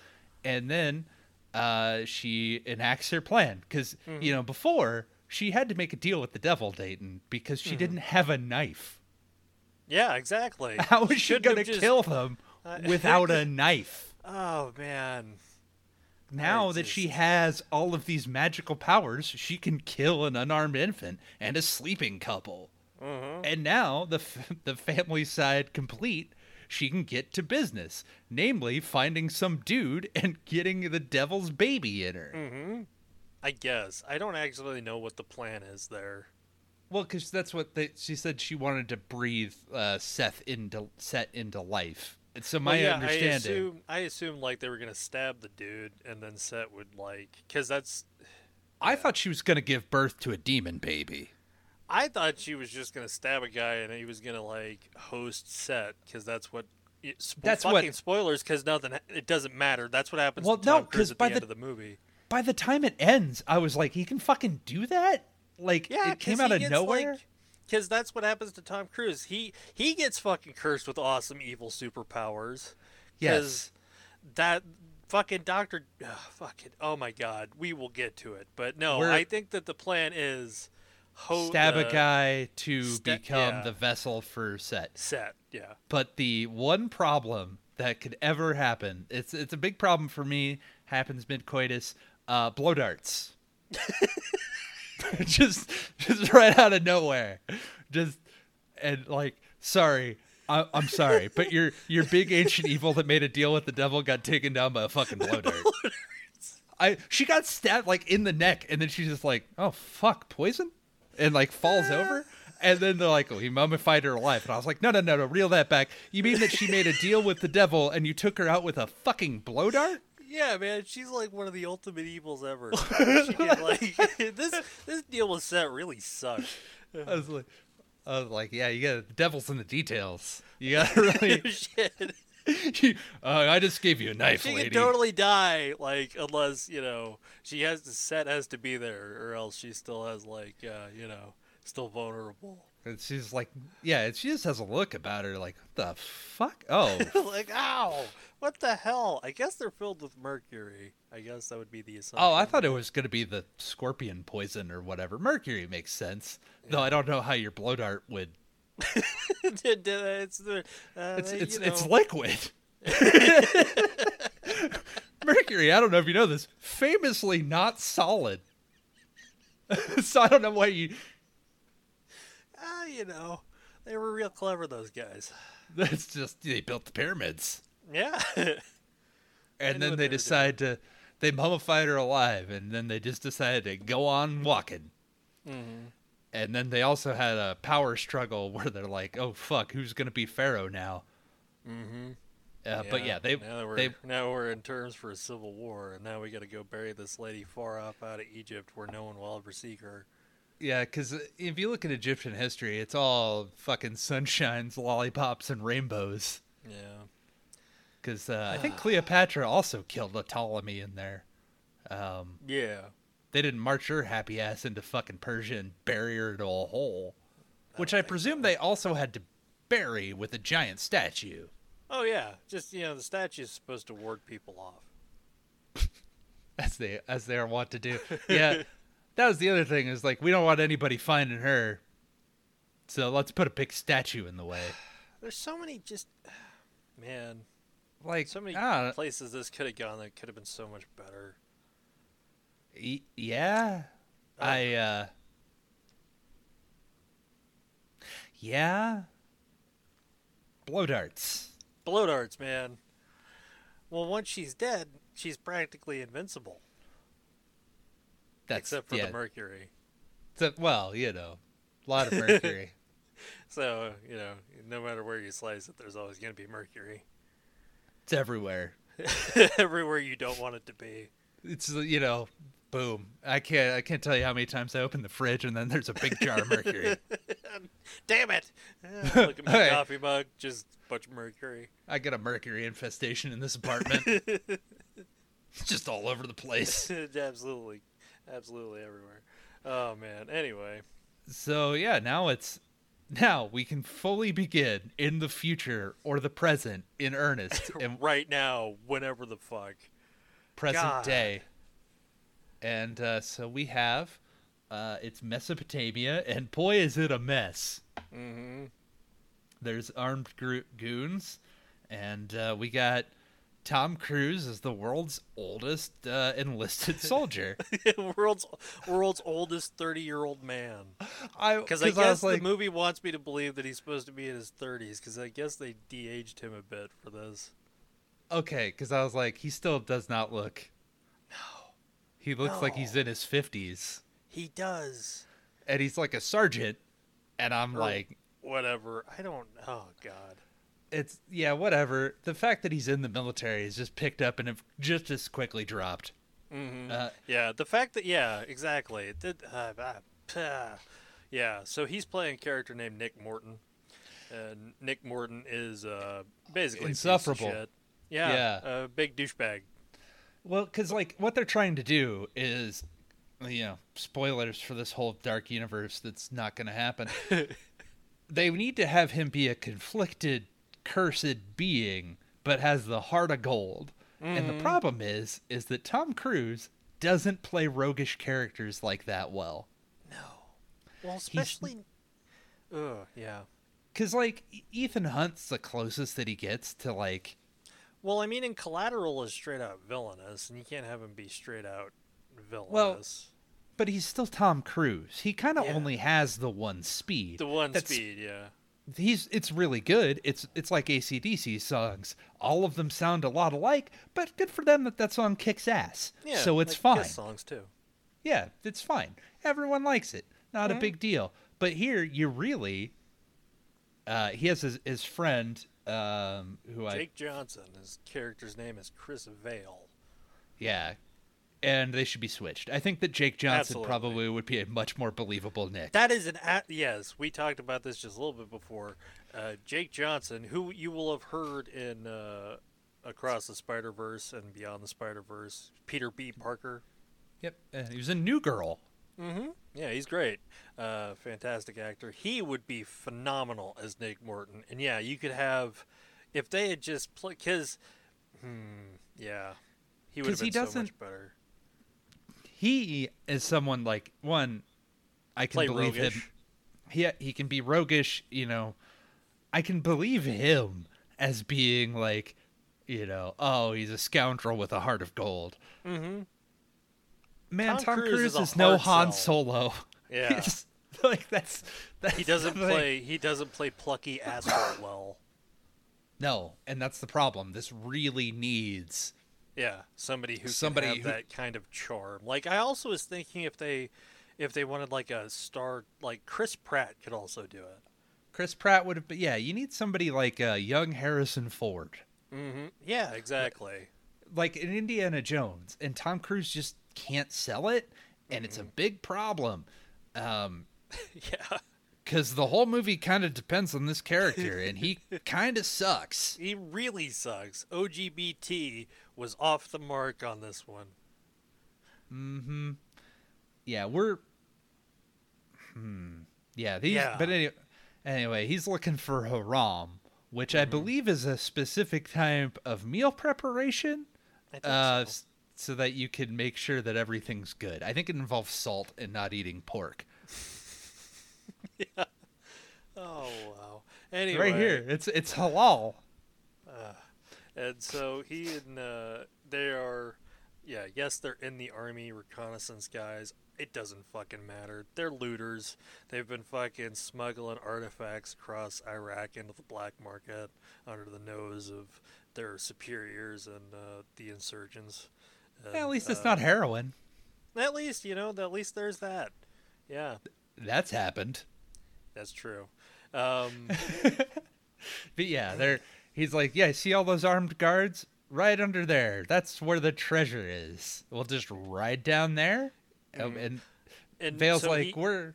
[SPEAKER 1] and then uh, she enacts her plan because
[SPEAKER 2] Mm-hmm.
[SPEAKER 1] you know before she had to make a deal with the devil, Dayton, because
[SPEAKER 2] Mm-hmm.
[SPEAKER 1] she didn't have a knife.
[SPEAKER 2] Yeah, exactly.
[SPEAKER 1] How is she
[SPEAKER 2] shouldn't
[SPEAKER 1] gonna
[SPEAKER 2] just-
[SPEAKER 1] kill them
[SPEAKER 2] Uh,
[SPEAKER 1] without a knife?
[SPEAKER 2] Oh man.
[SPEAKER 1] Now that she has all of these magical powers, she can kill an unarmed infant and a sleeping couple.
[SPEAKER 2] hmm
[SPEAKER 1] And now the f- the family side complete, she can get to business, namely finding some dude and getting the devil's baby in her.
[SPEAKER 2] hmm I guess I don't actually know what the plan is there.
[SPEAKER 1] Well, because that's what they, she said. She wanted to breathe uh, Seth into set into life. And so my
[SPEAKER 2] Well, yeah, I
[SPEAKER 1] understanding,
[SPEAKER 2] assume I assume like they were gonna stab the dude and then Seth would like because that's
[SPEAKER 1] I thought she was going to give birth to a demon baby.
[SPEAKER 2] I thought she was just gonna stab a guy and he was gonna like host Set because that's what. Spo-
[SPEAKER 1] That's what-
[SPEAKER 2] spoilers because nothing. It doesn't matter. That's what happens
[SPEAKER 1] Well,
[SPEAKER 2] to Tom
[SPEAKER 1] no,
[SPEAKER 2] because
[SPEAKER 1] by
[SPEAKER 2] the,
[SPEAKER 1] the-
[SPEAKER 2] end of the movie.
[SPEAKER 1] By the time it ends, I was like, he can fucking do that. Like
[SPEAKER 2] Yeah,
[SPEAKER 1] it came out of nowhere.
[SPEAKER 2] like- Because that's what happens to Tom Cruise. He he gets fucking cursed with awesome evil superpowers.
[SPEAKER 1] yes.
[SPEAKER 2] that fucking doctor. ugh, fucking. Oh my god. We will get to it, but no.
[SPEAKER 1] We're-
[SPEAKER 2] I think that the plan is ho-
[SPEAKER 1] Stab
[SPEAKER 2] uh,
[SPEAKER 1] a guy to become
[SPEAKER 2] yeah.
[SPEAKER 1] the vessel for set.
[SPEAKER 2] Set. Yeah.
[SPEAKER 1] But the one problem that could ever happen, it's it's a big problem for me, happens mid coitus, uh, blow darts. just just right out of nowhere. Just and like sorry. I, I'm sorry, but your your big ancient evil that made a deal with the devil got taken down by a fucking blow dart. I she got stabbed like in the neck, and then she's just like, "Oh fuck, poison," and like falls ah. over. And then they're like, "Oh, he mummified her alive." And I was like, "No, no, no, no, reel that back. You mean that she made a deal with the devil and you took her out with a fucking blow dart?"
[SPEAKER 2] Yeah, man, she's like one of the ultimate evils ever. she can, like this this deal with Set really sucked.
[SPEAKER 1] I was like, I was like, "Yeah, you got the devil's in the details. You got to really."
[SPEAKER 2] Shit.
[SPEAKER 1] you, uh, I just gave you a knife,
[SPEAKER 2] She
[SPEAKER 1] lady.
[SPEAKER 2] can totally die, like unless you know she has the set has to be there, or else she still has like uh, you know still vulnerable.
[SPEAKER 1] And she's like, "Yeah," and she just has a look about her, like, "What the fuck?" Oh,
[SPEAKER 2] like ow, what the hell? I guess they're filled with mercury. I guess that would be the assumption.
[SPEAKER 1] Oh, I thought it was going to be the scorpion poison or whatever. Mercury makes sense, though. I don't know how your blow dart would.
[SPEAKER 2] it's the uh,
[SPEAKER 1] It's
[SPEAKER 2] they,
[SPEAKER 1] it's it's liquid. Mercury, I don't know if you know this, famously not solid. so I don't know why you.
[SPEAKER 2] ah, you know, they were real clever. Those guys.
[SPEAKER 1] That's just they built the pyramids,
[SPEAKER 2] Yeah.
[SPEAKER 1] and then they
[SPEAKER 2] they
[SPEAKER 1] decide to they mummified her alive, and then they just decided to go on walking.
[SPEAKER 2] hmm
[SPEAKER 1] And then they also had a power struggle where they're like, "Oh fuck, who's gonna be pharaoh now?"
[SPEAKER 2] hmm
[SPEAKER 1] Uh, but yeah, they
[SPEAKER 2] now we're
[SPEAKER 1] they
[SPEAKER 2] now we're in terms for a civil war, and now we got to go bury this lady far off out of Egypt where no one will ever see her.
[SPEAKER 1] yeah, because if you look at Egyptian history, it's all fucking sunshines, lollipops, and rainbows.
[SPEAKER 2] Yeah.
[SPEAKER 1] Because uh, I think Cleopatra also killed a Ptolemy in there. Um,
[SPEAKER 2] Yeah.
[SPEAKER 1] They didn't march her happy ass into fucking Persia and bury her into a hole, which I
[SPEAKER 2] think
[SPEAKER 1] presume they also had to bury with a giant statue.
[SPEAKER 2] Oh yeah. Just you know, the statue is supposed to ward people off.
[SPEAKER 1] as they as they are wont to do. Yeah, that was the other thing is like we don't want anybody finding her, so let's put a big statue in the way.
[SPEAKER 2] There's so many just, man,
[SPEAKER 1] Like
[SPEAKER 2] so many places this could have gone that could have been so much better.
[SPEAKER 1] Y- yeah,
[SPEAKER 2] Oh.
[SPEAKER 1] I uh, yeah, blow darts.
[SPEAKER 2] Blow darts, man. Well, once she's dead, she's practically invincible,
[SPEAKER 1] That's
[SPEAKER 2] except for
[SPEAKER 1] yeah.
[SPEAKER 2] the mercury.
[SPEAKER 1] so- well, you know, a lot of mercury.
[SPEAKER 2] So you know, no matter where you slice it, there's always going to be mercury.
[SPEAKER 1] It's everywhere.
[SPEAKER 2] everywhere you don't want it to be.
[SPEAKER 1] It's you know, boom. I can't I can't tell you how many times I open the fridge and then there's a big jar of mercury.
[SPEAKER 2] Damn it! Look at my
[SPEAKER 1] Hey.
[SPEAKER 2] coffee mug, just a bunch of mercury.
[SPEAKER 1] I got a mercury infestation in this apartment. it's just all over the place.
[SPEAKER 2] absolutely, absolutely everywhere. Oh man. Anyway,
[SPEAKER 1] So yeah, now it's now we can fully begin in the future or the present in earnest and
[SPEAKER 2] right now, whenever the fuck.
[SPEAKER 1] present
[SPEAKER 2] God.
[SPEAKER 1] day. And uh, so we have uh, it's Mesopotamia, and boy is it a mess.
[SPEAKER 2] Mm-hmm.
[SPEAKER 1] There's armed gro- goons, and uh, we got Tom Cruise as the world's oldest uh, enlisted soldier.
[SPEAKER 2] world's world's oldest thirty-year-old man.
[SPEAKER 1] I
[SPEAKER 2] Because I guess
[SPEAKER 1] was like,
[SPEAKER 2] the movie wants me to believe that he's supposed to be in his thirties. Because I guess they de-aged him a bit for this.
[SPEAKER 1] okay, because I was like, he still does not look. No, he looks like he's in his fifties,
[SPEAKER 2] He does.
[SPEAKER 1] and he's like a sergeant, and I'm
[SPEAKER 2] Or-
[SPEAKER 1] like,
[SPEAKER 2] Whatever. I don't. Oh God.
[SPEAKER 1] it's yeah, whatever. The fact that he's in the military is just picked up and just as quickly dropped.
[SPEAKER 2] hmm
[SPEAKER 1] Uh,
[SPEAKER 2] Yeah, the fact that yeah, exactly. It did, uh, uh, yeah, so he's playing a character named Nick Morton, and Nick Morton is uh, basically a piece of
[SPEAKER 1] Insufferable.
[SPEAKER 2] shit. Yeah,
[SPEAKER 1] Yeah.
[SPEAKER 2] a big douchebag.
[SPEAKER 1] Well, because like what they're trying to do is, you know, spoilers for this whole dark universe that's not going to happen. they need to have him be a conflicted, cursed being, but has the heart of gold. And the mm-hmm. problem is, is that Tom Cruise doesn't play roguish characters like that well.
[SPEAKER 2] No, well, especially. Ugh, yeah.
[SPEAKER 1] Because like Ethan Hunt's the closest that he gets to like
[SPEAKER 2] Well, I mean, in Collateral is straight out villainous, and you can't have him be straight out villainous.
[SPEAKER 1] Well, but he's still Tom Cruise. He kind of
[SPEAKER 2] Yeah.
[SPEAKER 1] only has the one speed.
[SPEAKER 2] the one
[SPEAKER 1] That's-
[SPEAKER 2] speed, yeah.
[SPEAKER 1] he's it's really good. It's it's like ACDC songs. All of them sound a lot alike, but good for them that that song kicks ass.
[SPEAKER 2] Yeah,
[SPEAKER 1] so it's
[SPEAKER 2] like
[SPEAKER 1] fine.
[SPEAKER 2] Kiss songs too.
[SPEAKER 1] Yeah, it's fine. Everyone likes it. Not
[SPEAKER 2] Mhm.
[SPEAKER 1] a big deal. But here you really uh he has his, his friend um who I
[SPEAKER 2] Jake Johnson, his character's name is Chris Vale.
[SPEAKER 1] yeah. And they should be switched. I think that Jake Johnson
[SPEAKER 2] Absolutely.
[SPEAKER 1] probably would be a much more believable Nick.
[SPEAKER 2] That is an a- yes. We talked about this just a little bit before. Uh, Jake Johnson, who you will have heard in uh, Across the Spider Verse and Beyond the Spider Verse, Peter B. Parker.
[SPEAKER 1] yep. And he was a new girl.
[SPEAKER 2] Mm-hmm. Yeah, he's great. Uh, fantastic actor. He would be phenomenal as Nick Morton. And yeah, you could have if they had just played because, hmm, yeah, he would have
[SPEAKER 1] 'Cause he
[SPEAKER 2] been so
[SPEAKER 1] doesn't-
[SPEAKER 2] much better.
[SPEAKER 1] He is someone like one I can
[SPEAKER 2] Play
[SPEAKER 1] believe him.
[SPEAKER 2] roguish.
[SPEAKER 1] he he can be roguish, you know. I can believe him as being like, you know, oh, he's a scoundrel with a heart of gold.
[SPEAKER 2] Mm-hmm.
[SPEAKER 1] Man,
[SPEAKER 2] Tom
[SPEAKER 1] Tom,
[SPEAKER 2] Cruise
[SPEAKER 1] Cruise,
[SPEAKER 2] is
[SPEAKER 1] is no Han
[SPEAKER 2] sell.
[SPEAKER 1] Solo.
[SPEAKER 2] Yeah.
[SPEAKER 1] Like that's, that's
[SPEAKER 2] He doesn't
[SPEAKER 1] like-
[SPEAKER 2] play. He doesn't play plucky asshole well.
[SPEAKER 1] No, and that's the problem. This really needs
[SPEAKER 2] Yeah, somebody who
[SPEAKER 1] Somebody who-
[SPEAKER 2] that kind of charm. Like I also was thinking if they if they wanted like a star like Chris Pratt could also do it.
[SPEAKER 1] Chris Pratt would have been. Yeah, you need somebody like uh, young Harrison Ford,
[SPEAKER 2] Mm-hmm. Yeah, exactly.
[SPEAKER 1] like in Indiana Jones, and Tom Cruise just can't sell it, and it's a big problem. Um,
[SPEAKER 2] yeah,
[SPEAKER 1] because the whole movie kind of depends on this character, and he kind of sucks.
[SPEAKER 2] he really sucks. OGBT was off the mark on this one.
[SPEAKER 1] Mm-hmm. Yeah, we're. Hmm. Yeah, these.
[SPEAKER 2] Yeah.
[SPEAKER 1] But anyway, anyway, he's looking for haram, which
[SPEAKER 2] Mm-hmm.
[SPEAKER 1] I believe is a specific type of meal preparation,
[SPEAKER 2] I think
[SPEAKER 1] uh,
[SPEAKER 2] so.
[SPEAKER 1] So that you can make sure that everything's good. I think it involves salt and not eating pork. yeah.
[SPEAKER 2] Oh wow. Anyway,
[SPEAKER 1] Right here, it's it's halal.
[SPEAKER 2] And so he and uh, they are, yeah, yes, they're in the army reconnaissance guys. It doesn't fucking matter. They're looters. They've been fucking smuggling artifacts across Iraq into the black market under the nose of their superiors and uh, the insurgents.
[SPEAKER 1] Yeah, at least it's
[SPEAKER 2] uh,
[SPEAKER 1] not heroin.
[SPEAKER 2] At least you know. At least there's that. Yeah,
[SPEAKER 1] That's happened.
[SPEAKER 2] that's true. Um,
[SPEAKER 1] But yeah, they're he's like, yeah, see all those armed guards right under there. That's where the treasure is. We'll just ride down there, Um, and
[SPEAKER 2] And
[SPEAKER 1] Vale's
[SPEAKER 2] so
[SPEAKER 1] like,
[SPEAKER 2] he-
[SPEAKER 1] we're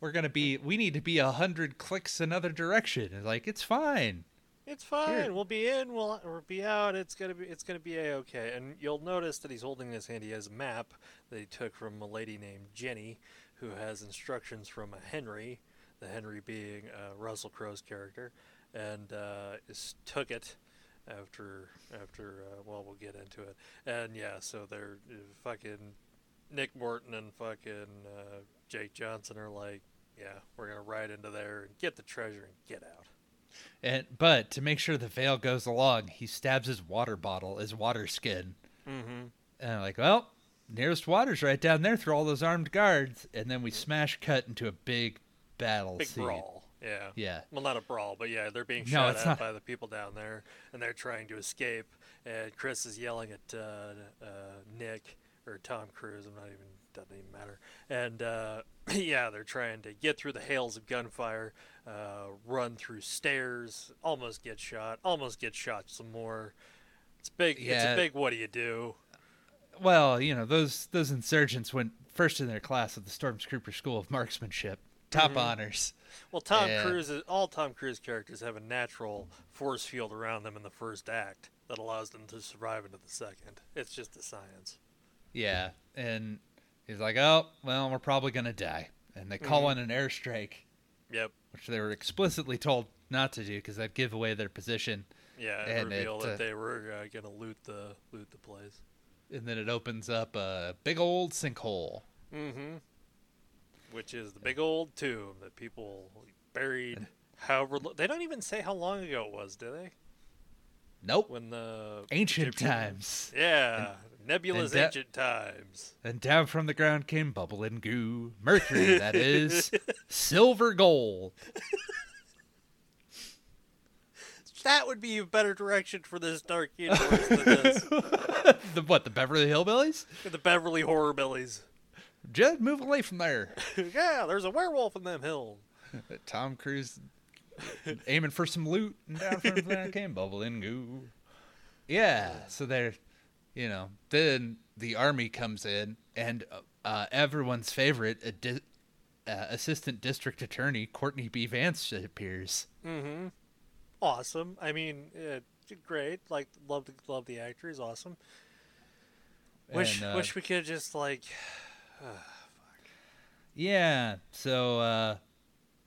[SPEAKER 1] we're gonna be. We need to be a hundred clicks another direction. And like, it's fine.
[SPEAKER 2] It's fine. We'll be in. We'll or be out. It's gonna be. It's gonna be a okay. And you'll notice that he's holding in his hand. He has a map that he took from a lady named Jenny, who has instructions from a Henry, the Henry being uh, Russell Crowe's character, and uh, is took it after after. Uh, well, we'll get into it. And yeah, so they're uh, fucking Nick Morton and fucking uh, Jake Johnson are like, yeah, we're gonna ride into there and get the treasure and get out.
[SPEAKER 1] And but to make sure the veil goes along, he stabs his water bottle, his water skin.
[SPEAKER 2] Mm-hmm.
[SPEAKER 1] And I'm like, well, nearest water's right down there through all those armed guards. And then we smash cut into a big battle
[SPEAKER 2] Big
[SPEAKER 1] scene.
[SPEAKER 2] brawl. Yeah.
[SPEAKER 1] Yeah.
[SPEAKER 2] Well, not a brawl, but yeah, they're being
[SPEAKER 1] No,
[SPEAKER 2] shot at
[SPEAKER 1] not.
[SPEAKER 2] by the people down there, and they're trying to escape. And Chris is yelling at uh, uh, Nick or Tom Cruise. I'm not even doesn't even matter. And uh, yeah, they're trying to get through the hails of gunfire, uh, run through stairs, almost get shot, almost get shot some more. It's big. It's a big. What do you do?
[SPEAKER 1] Well, you know, those those insurgents went first in their class at the Stormtrooper School of Marksmanship. Top
[SPEAKER 2] Mm-hmm.
[SPEAKER 1] honors.
[SPEAKER 2] Well, Tom
[SPEAKER 1] Yeah.
[SPEAKER 2] Cruise, is, all Tom Cruise characters have a natural force field around them in the first act that allows them to survive into the second. It's just a science.
[SPEAKER 1] Yeah. And he's like, oh, well, we're probably going to die. And they call
[SPEAKER 2] Mm-hmm.
[SPEAKER 1] in an airstrike,
[SPEAKER 2] Yep.
[SPEAKER 1] which they were explicitly told not to do because that'd give away their position.
[SPEAKER 2] Yeah,
[SPEAKER 1] And
[SPEAKER 2] reveal
[SPEAKER 1] it, uh,
[SPEAKER 2] that they were uh, gonna loot the loot the place.
[SPEAKER 1] And then it opens up a big old sinkhole.
[SPEAKER 2] Mm-hmm. Which is the big old tomb that people buried. However, lo- they don't even say how long ago it was, do they?
[SPEAKER 1] Nope.
[SPEAKER 2] When the
[SPEAKER 1] Ancient times.
[SPEAKER 2] Yeah, nebulous
[SPEAKER 1] and that-
[SPEAKER 2] ancient times.
[SPEAKER 1] And down from the ground came bubble and goo. Mercury, that is. Silver gold.
[SPEAKER 2] That would be a better direction for this dark universe than this.
[SPEAKER 1] the what, the Beverly Hillbillies?
[SPEAKER 2] the Beverly Horrorbillies.
[SPEAKER 1] Just move away from there.
[SPEAKER 2] yeah, there's a werewolf in them hills.
[SPEAKER 1] Tom Cruise aiming for some loot, and down from there came bubble and goo. Yeah, so they're, you know, then the army comes in, and uh, everyone's favorite a di- uh, assistant district attorney Courtney B. Vance appears.
[SPEAKER 2] Mm-hmm. Awesome. I mean, uh, great. Like, love the love the actor. He's awesome. Wish
[SPEAKER 1] And, uh,
[SPEAKER 2] wish we could just like.
[SPEAKER 1] Yeah. So uh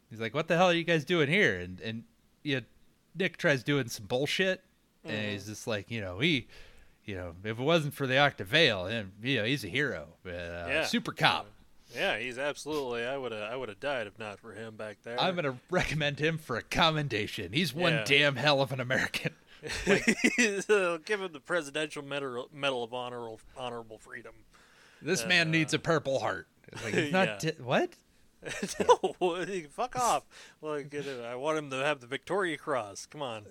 [SPEAKER 1] he's like, "What the hell are you guys doing here?" And and yeah, Nick tries doing some bullshit, and he's just like, you know, he, you know, if it wasn't for the Octavale, him, you know, he's a hero, uh,
[SPEAKER 2] Yeah.
[SPEAKER 1] super cop.
[SPEAKER 2] Yeah, he's absolutely. I would have. I would have died if not for him back there.
[SPEAKER 1] I'm gonna recommend him for a commendation. He's one
[SPEAKER 2] Yeah.
[SPEAKER 1] damn hell of an American.
[SPEAKER 2] Uh, Give him the Presidential Medal, Medal of Honor, Honorable Freedom.
[SPEAKER 1] This man needs a purple heart. Like not
[SPEAKER 2] Yeah.
[SPEAKER 1] di- what?
[SPEAKER 2] no, fuck off. It. I want him to have the Victoria Cross. Come on.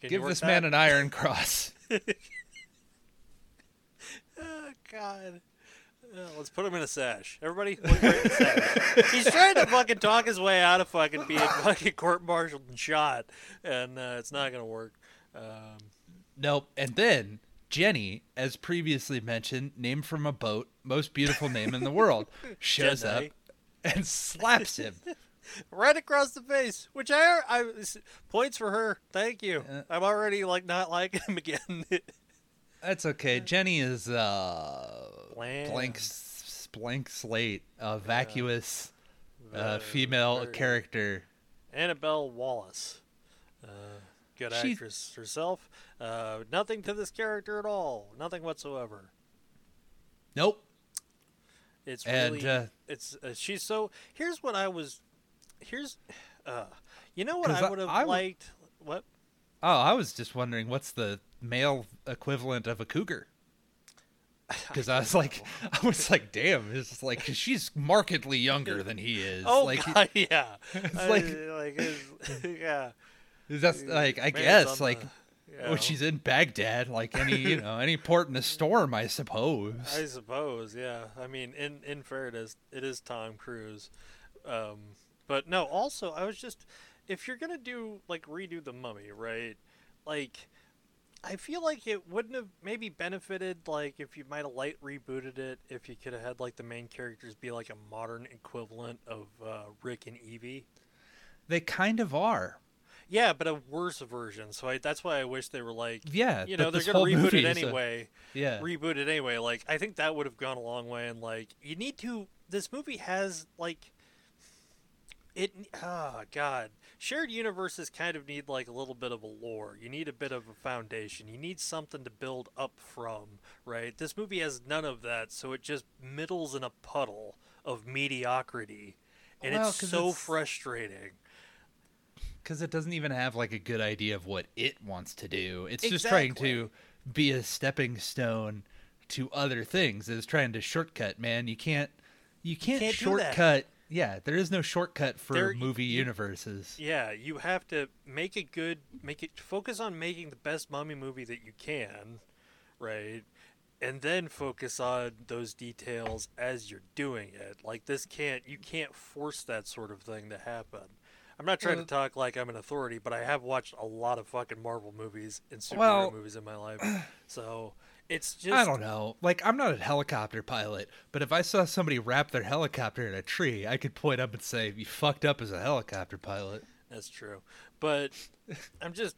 [SPEAKER 2] Can
[SPEAKER 1] Give this man an Iron Cross.
[SPEAKER 2] Oh, God. Uh, let's put him in a sash. Everybody, look right in the sash. He's trying to fucking talk his way out of fucking being fucking court-martialed and shot, and uh, it's not gonna work. Um,
[SPEAKER 1] Nope. And then Jenny, as previously mentioned, named from a boat, most beautiful name in the world, shows up and slaps him.
[SPEAKER 2] right across the face, which I, I points for her. Thank you.
[SPEAKER 1] Uh,
[SPEAKER 2] I'm already like not liking him again.
[SPEAKER 1] That's okay. Jenny is uh blank blank slate, a vacuous uh, female character.
[SPEAKER 2] Annabelle Wallis. Uh, good
[SPEAKER 1] She-
[SPEAKER 2] actress herself. Uh, nothing to this character at all. Nothing whatsoever.
[SPEAKER 1] Nope.
[SPEAKER 2] It's
[SPEAKER 1] And,
[SPEAKER 2] really.
[SPEAKER 1] uh,
[SPEAKER 2] it's uh, she's so. Here's what I was. Here's. Uh, you know what I would have liked. What?
[SPEAKER 1] Oh, I was just wondering what's the male equivalent of a cougar? Because I was like, I was like, damn, it's like 'cause she's markedly younger than he is.
[SPEAKER 2] Oh
[SPEAKER 1] like,
[SPEAKER 2] God, yeah.
[SPEAKER 1] It's
[SPEAKER 2] I-
[SPEAKER 1] like-
[SPEAKER 2] like it's- yeah.
[SPEAKER 1] that's like, I
[SPEAKER 2] Man's
[SPEAKER 1] guess, like,
[SPEAKER 2] the-
[SPEAKER 1] when she's in Baghdad, like any, you know, any port in a storm, I suppose.
[SPEAKER 2] I suppose, yeah. I mean, in in fairness, it is Tom Cruise, um, but no. Also, I was just, if you're gonna do like redo the Mummy, right? like I feel like it wouldn't have maybe benefited like if you might have light rebooted it if you could have had like the main characters be like a modern equivalent of uh, Rick and Evie.
[SPEAKER 1] They kind of are.
[SPEAKER 2] Yeah, but a worse version. So I, that's why I wish they were like,
[SPEAKER 1] Yeah,
[SPEAKER 2] you know, they're gonna reboot it
[SPEAKER 1] is a-
[SPEAKER 2] anyway.
[SPEAKER 1] Yeah.
[SPEAKER 2] Reboot it anyway. Like I think that would have gone a long way. And like you need to. This movie has like it. Oh God, shared universes kind of need like a little bit of a lore. You need a bit of a foundation. You need something to build up from. Right. This movie has none of that, so it just middles in a puddle of mediocrity, and
[SPEAKER 1] Well,
[SPEAKER 2] it's
[SPEAKER 1] 'cause
[SPEAKER 2] so
[SPEAKER 1] it's-
[SPEAKER 2] frustrating.
[SPEAKER 1] because it doesn't even have like a good idea of what it wants to do. It's just trying to be a stepping stone to other things. It's trying to shortcut, man. You can't you can't,
[SPEAKER 2] can't do that.
[SPEAKER 1] shortcut. Yeah, there is no shortcut for
[SPEAKER 2] There-
[SPEAKER 1] movie
[SPEAKER 2] you-
[SPEAKER 1] universes.
[SPEAKER 2] Yeah, you have to make a good, make it focus on making the best mummy movie that you can, right? And then focus on those details as you're doing it. Like this can't, you can't force that sort of thing to happen. I'm not trying to uh, talk like I'm an authority, but I have watched a lot of fucking Marvel movies and superhero
[SPEAKER 1] Well-
[SPEAKER 2] movies in my life, so it's just
[SPEAKER 1] I don't know. Like I'm not a helicopter pilot, but if I saw somebody wrap their helicopter in a tree, I could point up and say, "You fucked up as a helicopter pilot."
[SPEAKER 2] That's true. But I'm just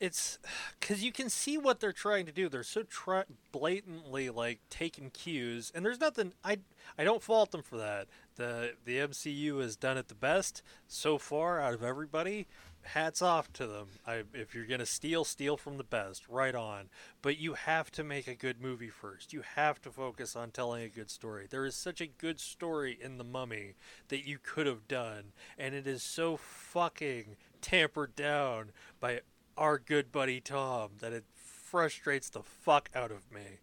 [SPEAKER 2] it's cuz you can see what they're trying to do. They're so tra- blatantly like taking cues and there's nothing I I don't fault them for that. The the MCU has done it the best so far out of everybody. Hats off to them. I, if you're gonna steal, steal from the best. Right on. But you have to make a good movie first. You have to focus on telling a good story. There is such a good story in The Mummy that you could have done, and it is so fucking tampered down by our good buddy Tom that it frustrates the fuck out of me.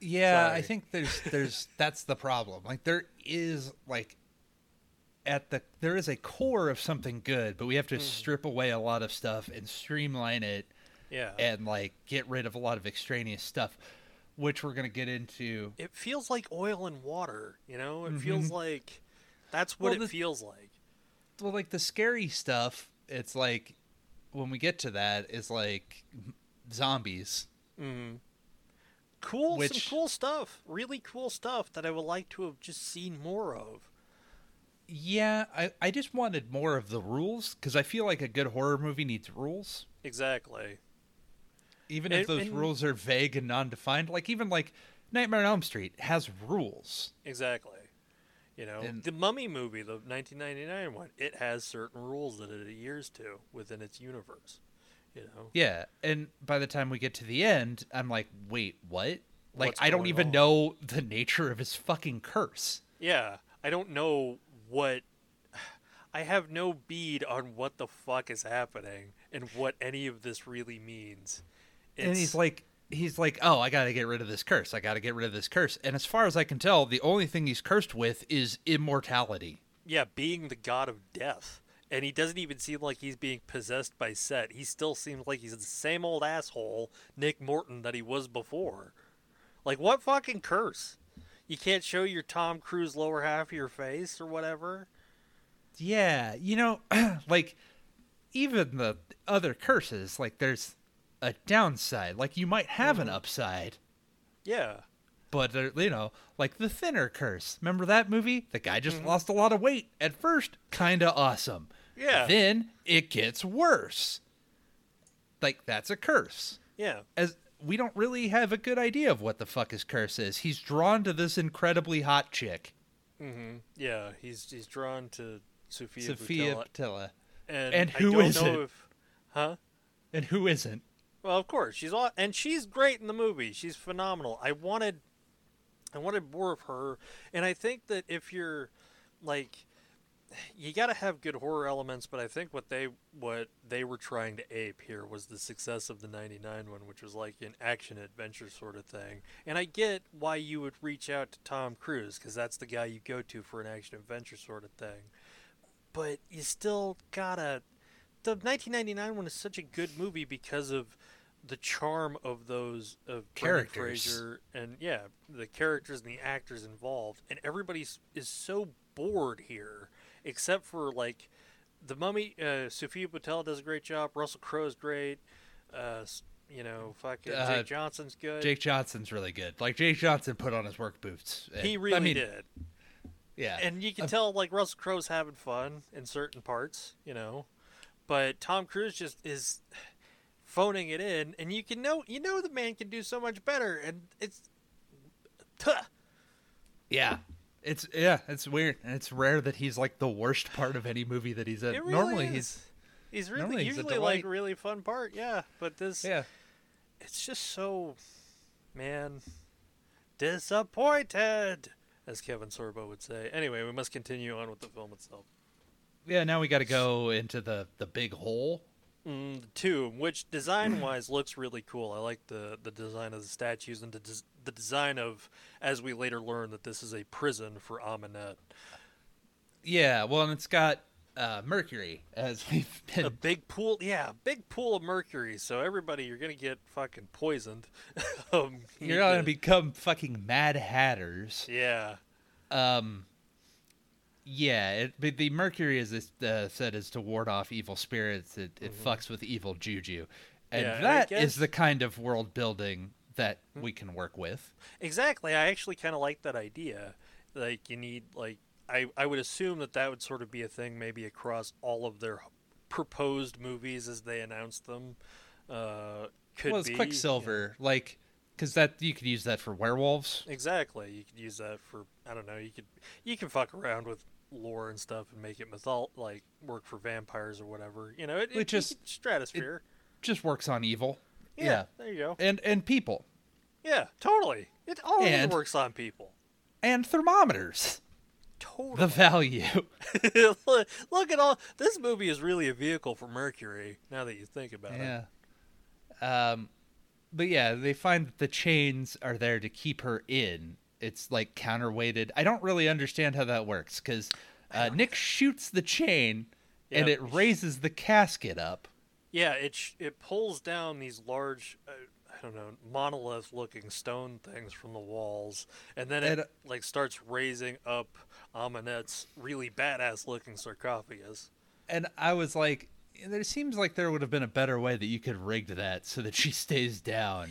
[SPEAKER 1] Yeah, I think there's there's that's the problem. Like there is like at the there is a core of something good, but we have to
[SPEAKER 2] Hmm.
[SPEAKER 1] strip away a lot of stuff and streamline it
[SPEAKER 2] Yeah.
[SPEAKER 1] and like get rid of a lot of extraneous stuff, which we're gonna get into.
[SPEAKER 2] it feels like oil and water, you know? It feels like that's what
[SPEAKER 1] Well,
[SPEAKER 2] it
[SPEAKER 1] the-
[SPEAKER 2] feels like.
[SPEAKER 1] Well, like the scary stuff, it's like when we get to that, is like zombies.
[SPEAKER 2] Mm-hmm. Cool,
[SPEAKER 1] Which-
[SPEAKER 2] some cool stuff. Really cool stuff that I would like to have just seen more of.
[SPEAKER 1] Yeah, I, I just wanted more of the rules because I feel like a good horror movie needs rules.
[SPEAKER 2] Exactly.
[SPEAKER 1] even if those
[SPEAKER 2] and-
[SPEAKER 1] rules are vague and non-defined like even like nightmare on elm street has rules
[SPEAKER 2] Exactly. You know,
[SPEAKER 1] And-
[SPEAKER 2] the Mummy movie, the 1999 one, it has certain rules that it adheres to within its universe. You know,
[SPEAKER 1] yeah and by the time we get to the end i'm like wait what like
[SPEAKER 2] What's
[SPEAKER 1] i don't even
[SPEAKER 2] on?
[SPEAKER 1] know the nature of his fucking curse
[SPEAKER 2] yeah, I don't know what. I have no bead on what the fuck is happening and what any of this really means.
[SPEAKER 1] and he's like he's like oh i gotta get rid of this curse i gotta get rid of this curse and as far as i can tell the only thing he's cursed with is immortality
[SPEAKER 2] yeah, being the god of death. And he doesn't even seem like he's being possessed by Set. He still seems like he's the same old asshole, Nick Morton, that he was before. Like, what fucking curse? You can't show your Tom Cruise lower half of your face or whatever?
[SPEAKER 1] yeah you know like even the other curses like there's a downside like you might have an upside
[SPEAKER 2] Yeah.
[SPEAKER 1] but uh, you know, like the thinner curse. Remember that movie? The guy
[SPEAKER 2] Mm-hmm.
[SPEAKER 1] just lost a lot of weight at first, kind of awesome.
[SPEAKER 2] Yeah.
[SPEAKER 1] Then it gets worse. Like that's a curse.
[SPEAKER 2] yeah.
[SPEAKER 1] As we don't really have a good idea of what the fuck his curse is. He's drawn to this incredibly hot chick,
[SPEAKER 2] hmm Yeah. He's he's drawn to Sophia,
[SPEAKER 1] Sofia
[SPEAKER 2] Boutella,
[SPEAKER 1] Patilla.
[SPEAKER 2] And,
[SPEAKER 1] who is
[SPEAKER 2] know
[SPEAKER 1] it?
[SPEAKER 2] If, huh?
[SPEAKER 1] And who isn't?
[SPEAKER 2] Well, of course she's all, and she's great in the movie. She's phenomenal. I wanted, I wanted more of her, and I think that if you're, like, you got to have good horror elements. But I think what they what they were trying to ape here was the success of the '99 one, which was like an action adventure sort of thing. And I get why you would reach out to Tom Cruise because that's the guy you go to for an action adventure sort of thing. But you still gotta the 1999 one is such a good movie because of the charm of those of
[SPEAKER 1] Characters.
[SPEAKER 2] Fraser and yeah, the characters and the actors involved, and everybody is so bored here, except for like the Mummy. Uh, Sofia Boutella does a great job. Russell Crowe is great. Uh, you know, fucking
[SPEAKER 1] Uh,
[SPEAKER 2] Jake Johnson's good.
[SPEAKER 1] Jake Johnson's really good. Like Jake Johnson put on his work boots. and-
[SPEAKER 2] he really
[SPEAKER 1] I mean,
[SPEAKER 2] did,
[SPEAKER 1] Yeah.
[SPEAKER 2] and you can
[SPEAKER 1] Uh,
[SPEAKER 2] tell like Russell Crowe's having fun in certain parts. You know, but Tom Cruise just is phoning it in, and you can know you know the man can do so much better, and it's. Tuh.
[SPEAKER 1] yeah. It's yeah, it's weird, and it's rare that he's like the worst part of any movie that he's in.
[SPEAKER 2] Really
[SPEAKER 1] Normally
[SPEAKER 2] is.
[SPEAKER 1] he's
[SPEAKER 2] He's really
[SPEAKER 1] normally he's a
[SPEAKER 2] usually like really fun part, yeah. But this,
[SPEAKER 1] yeah.
[SPEAKER 2] it's just so, man, disappointed, as Kevin Sorbo would say. Anyway, we must continue on with the film itself.
[SPEAKER 1] Yeah, now we got to go into the the big hole.
[SPEAKER 2] Mm, the tomb, which design-wise looks really cool. I like the the design of the statues and the des- the design of, as we later learn, that this is a prison for Ahmanet.
[SPEAKER 1] Yeah, well, and it's got uh, Mercury as we've been.
[SPEAKER 2] A big pool, yeah, big pool of mercury. So everybody, you're gonna get fucking poisoned. um, you
[SPEAKER 1] You're gonna
[SPEAKER 2] to-
[SPEAKER 1] become fucking Mad Hatters.
[SPEAKER 2] Yeah.
[SPEAKER 1] Um. Yeah, it, but the Mercury is uh, said is to ward off evil spirits. It, it fucks with evil juju, and
[SPEAKER 2] Yeah, and I
[SPEAKER 1] that is the kind of world building that we can work with.
[SPEAKER 2] Exactly. I actually kind of like that idea. Like you need like I I would assume that that would sort of be a thing maybe across all of their proposed movies as they announced them. Uh, could
[SPEAKER 1] well, it's
[SPEAKER 2] be
[SPEAKER 1] Quicksilver, like, because that you could use that for werewolves.
[SPEAKER 2] Exactly. You could use that for I don't know. You could you can fuck around with lore and stuff and make it mythol like work for vampires or whatever. You know, it,
[SPEAKER 1] It
[SPEAKER 2] it
[SPEAKER 1] just-
[SPEAKER 2] stratosphere.
[SPEAKER 1] Just works on evil.
[SPEAKER 2] yeah,
[SPEAKER 1] yeah.
[SPEAKER 2] There you go.
[SPEAKER 1] and and people
[SPEAKER 2] Yeah. Totally. It all
[SPEAKER 1] And-
[SPEAKER 2] works on people.
[SPEAKER 1] and thermometers.
[SPEAKER 2] Totally.
[SPEAKER 1] The value.
[SPEAKER 2] look, look at all this movie is really a vehicle for Mercury. Now that you think about it,
[SPEAKER 1] Yeah. Um, but yeah, they find that the chains are there to keep her in. It's like counterweighted. I don't really understand how that works because uh, Nick shoots the chain and it raises the casket up.
[SPEAKER 2] yeah, it sh- it pulls down these large, uh, I don't know, monolith-looking stone things from the walls, and then it
[SPEAKER 1] And, uh,
[SPEAKER 2] like starts raising up Ahmanet's really badass-looking sarcophagus.
[SPEAKER 1] And I was like, there it seems like there would have been a better way that you could rig that so that she stays down.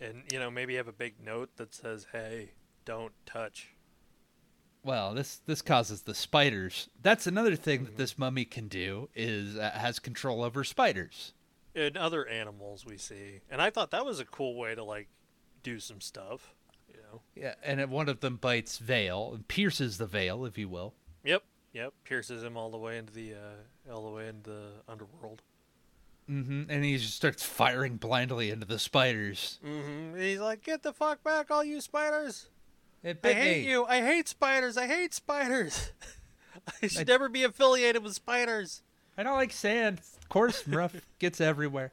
[SPEAKER 1] Yeah.
[SPEAKER 2] And you know, maybe have a big note that says, "Hey, don't touch."
[SPEAKER 1] Well, this this causes the spiders. That's another thing that this mummy can do is uh, has control over spiders.
[SPEAKER 2] And other animals we see, and I thought that was a cool way to like do some stuff. You know.
[SPEAKER 1] Yeah, and it- one of them bites Vail and pierces the veil, if you will.
[SPEAKER 2] Yep, yep. Pierces him all the way into the uh, all the way into the underworld.
[SPEAKER 1] hmm And he just starts firing blindly into the spiders.
[SPEAKER 2] Mm-hmm. He's like, "Get the fuck back, all you spiders!
[SPEAKER 1] It
[SPEAKER 2] I hate
[SPEAKER 1] me.
[SPEAKER 2] you! I hate spiders! I hate spiders! I should
[SPEAKER 1] I-
[SPEAKER 2] never be affiliated with spiders."
[SPEAKER 1] I don't like sand. Of course, rough gets everywhere.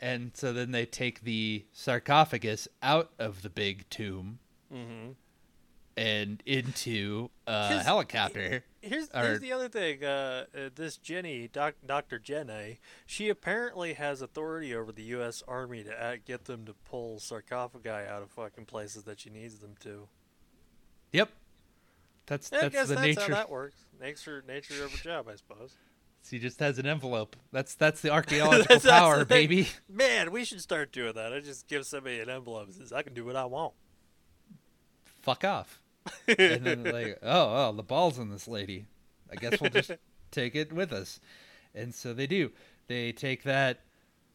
[SPEAKER 1] And so then they take the sarcophagus out of the big tomb
[SPEAKER 2] Mm-hmm.
[SPEAKER 1] and into a helicopter.
[SPEAKER 2] Here's,
[SPEAKER 1] Or-
[SPEAKER 2] here's the other thing. Uh, uh, this Jenny, doc, Dr. Jenny, she apparently has authority over the U.S. Army to get them to pull sarcophagi out of fucking places that she needs them to.
[SPEAKER 1] Yep. That's
[SPEAKER 2] Yeah, I
[SPEAKER 1] that's
[SPEAKER 2] guess
[SPEAKER 1] the
[SPEAKER 2] that's
[SPEAKER 1] nature.
[SPEAKER 2] how that works. Nature, nature of her job, I suppose.
[SPEAKER 1] He just has an envelope. That's that's the archaeological
[SPEAKER 2] That's the
[SPEAKER 1] power,
[SPEAKER 2] thing.
[SPEAKER 1] baby.
[SPEAKER 2] Man, we should start doing that. I just give somebody an envelope and says, I can do what I want.
[SPEAKER 1] Fuck off. And then like, oh, oh, the ball's on this lady. I guess we'll just take it with us. And so they do. They take that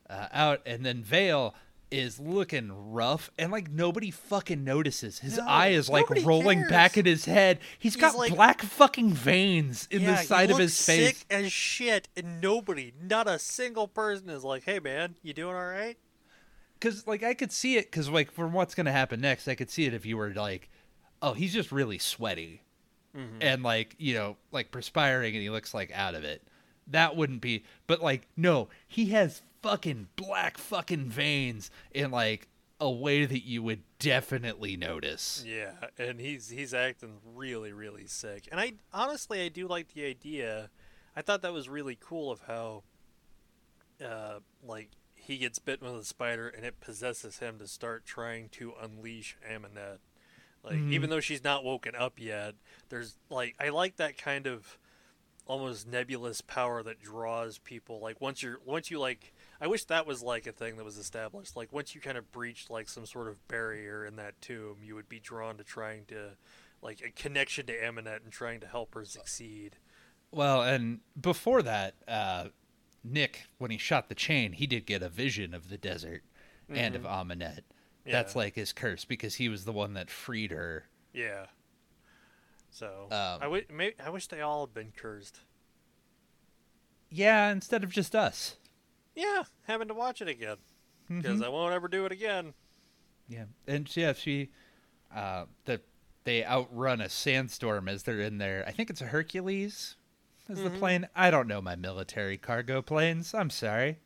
[SPEAKER 1] uh, out, and then Vail is looking rough, and like nobody fucking notices. His
[SPEAKER 2] No,
[SPEAKER 1] eye is like rolling
[SPEAKER 2] cares.
[SPEAKER 1] back in his head.
[SPEAKER 2] He's
[SPEAKER 1] got
[SPEAKER 2] like-
[SPEAKER 1] black fucking veins in
[SPEAKER 2] yeah,
[SPEAKER 1] the side of his face.
[SPEAKER 2] sick as shit, and nobody, not a single person, is like, "Hey, man, you doing all right?"
[SPEAKER 1] Because like I could see it. Because like from what's gonna happen next, I could see it if you were like, oh, he's just really sweaty.
[SPEAKER 2] Mm-hmm.
[SPEAKER 1] and like you know like perspiring and he looks like out of it that wouldn't be but like no he has fucking black fucking veins in like a way that you would definitely notice
[SPEAKER 2] Yeah, and he's he's acting really really sick. And I honestly I do like the idea. I thought that was really cool of how uh like he gets bitten with a spider and it possesses him to start trying to unleash Ahmanet. Like
[SPEAKER 1] Mhm.
[SPEAKER 2] even though she's not woken up yet, there's like I like that kind of almost nebulous power that draws people like once you're once you like I wish that was like a thing that was established. Like once you kind of breached like some sort of barrier in that tomb, you would be drawn to trying to like a connection to Ahmanet and trying to help her succeed.
[SPEAKER 1] Well, and before that, uh, Nick, when he shot the chain, he did get a vision of the desert and of Ahmanet. That's like his curse because he was the one that freed her.
[SPEAKER 2] Yeah. So
[SPEAKER 1] Um,
[SPEAKER 2] I wi- may- I wish they all had been cursed.
[SPEAKER 1] Yeah, instead of just us.
[SPEAKER 2] Yeah, having to watch it again
[SPEAKER 1] Mm-hmm.
[SPEAKER 2] because I won't ever do it again.
[SPEAKER 1] Yeah, and yeah, she, uh, the they outrun a sandstorm as they're in there. I think it's a Hercules. Is the plane? I don't know my military cargo planes. I'm sorry.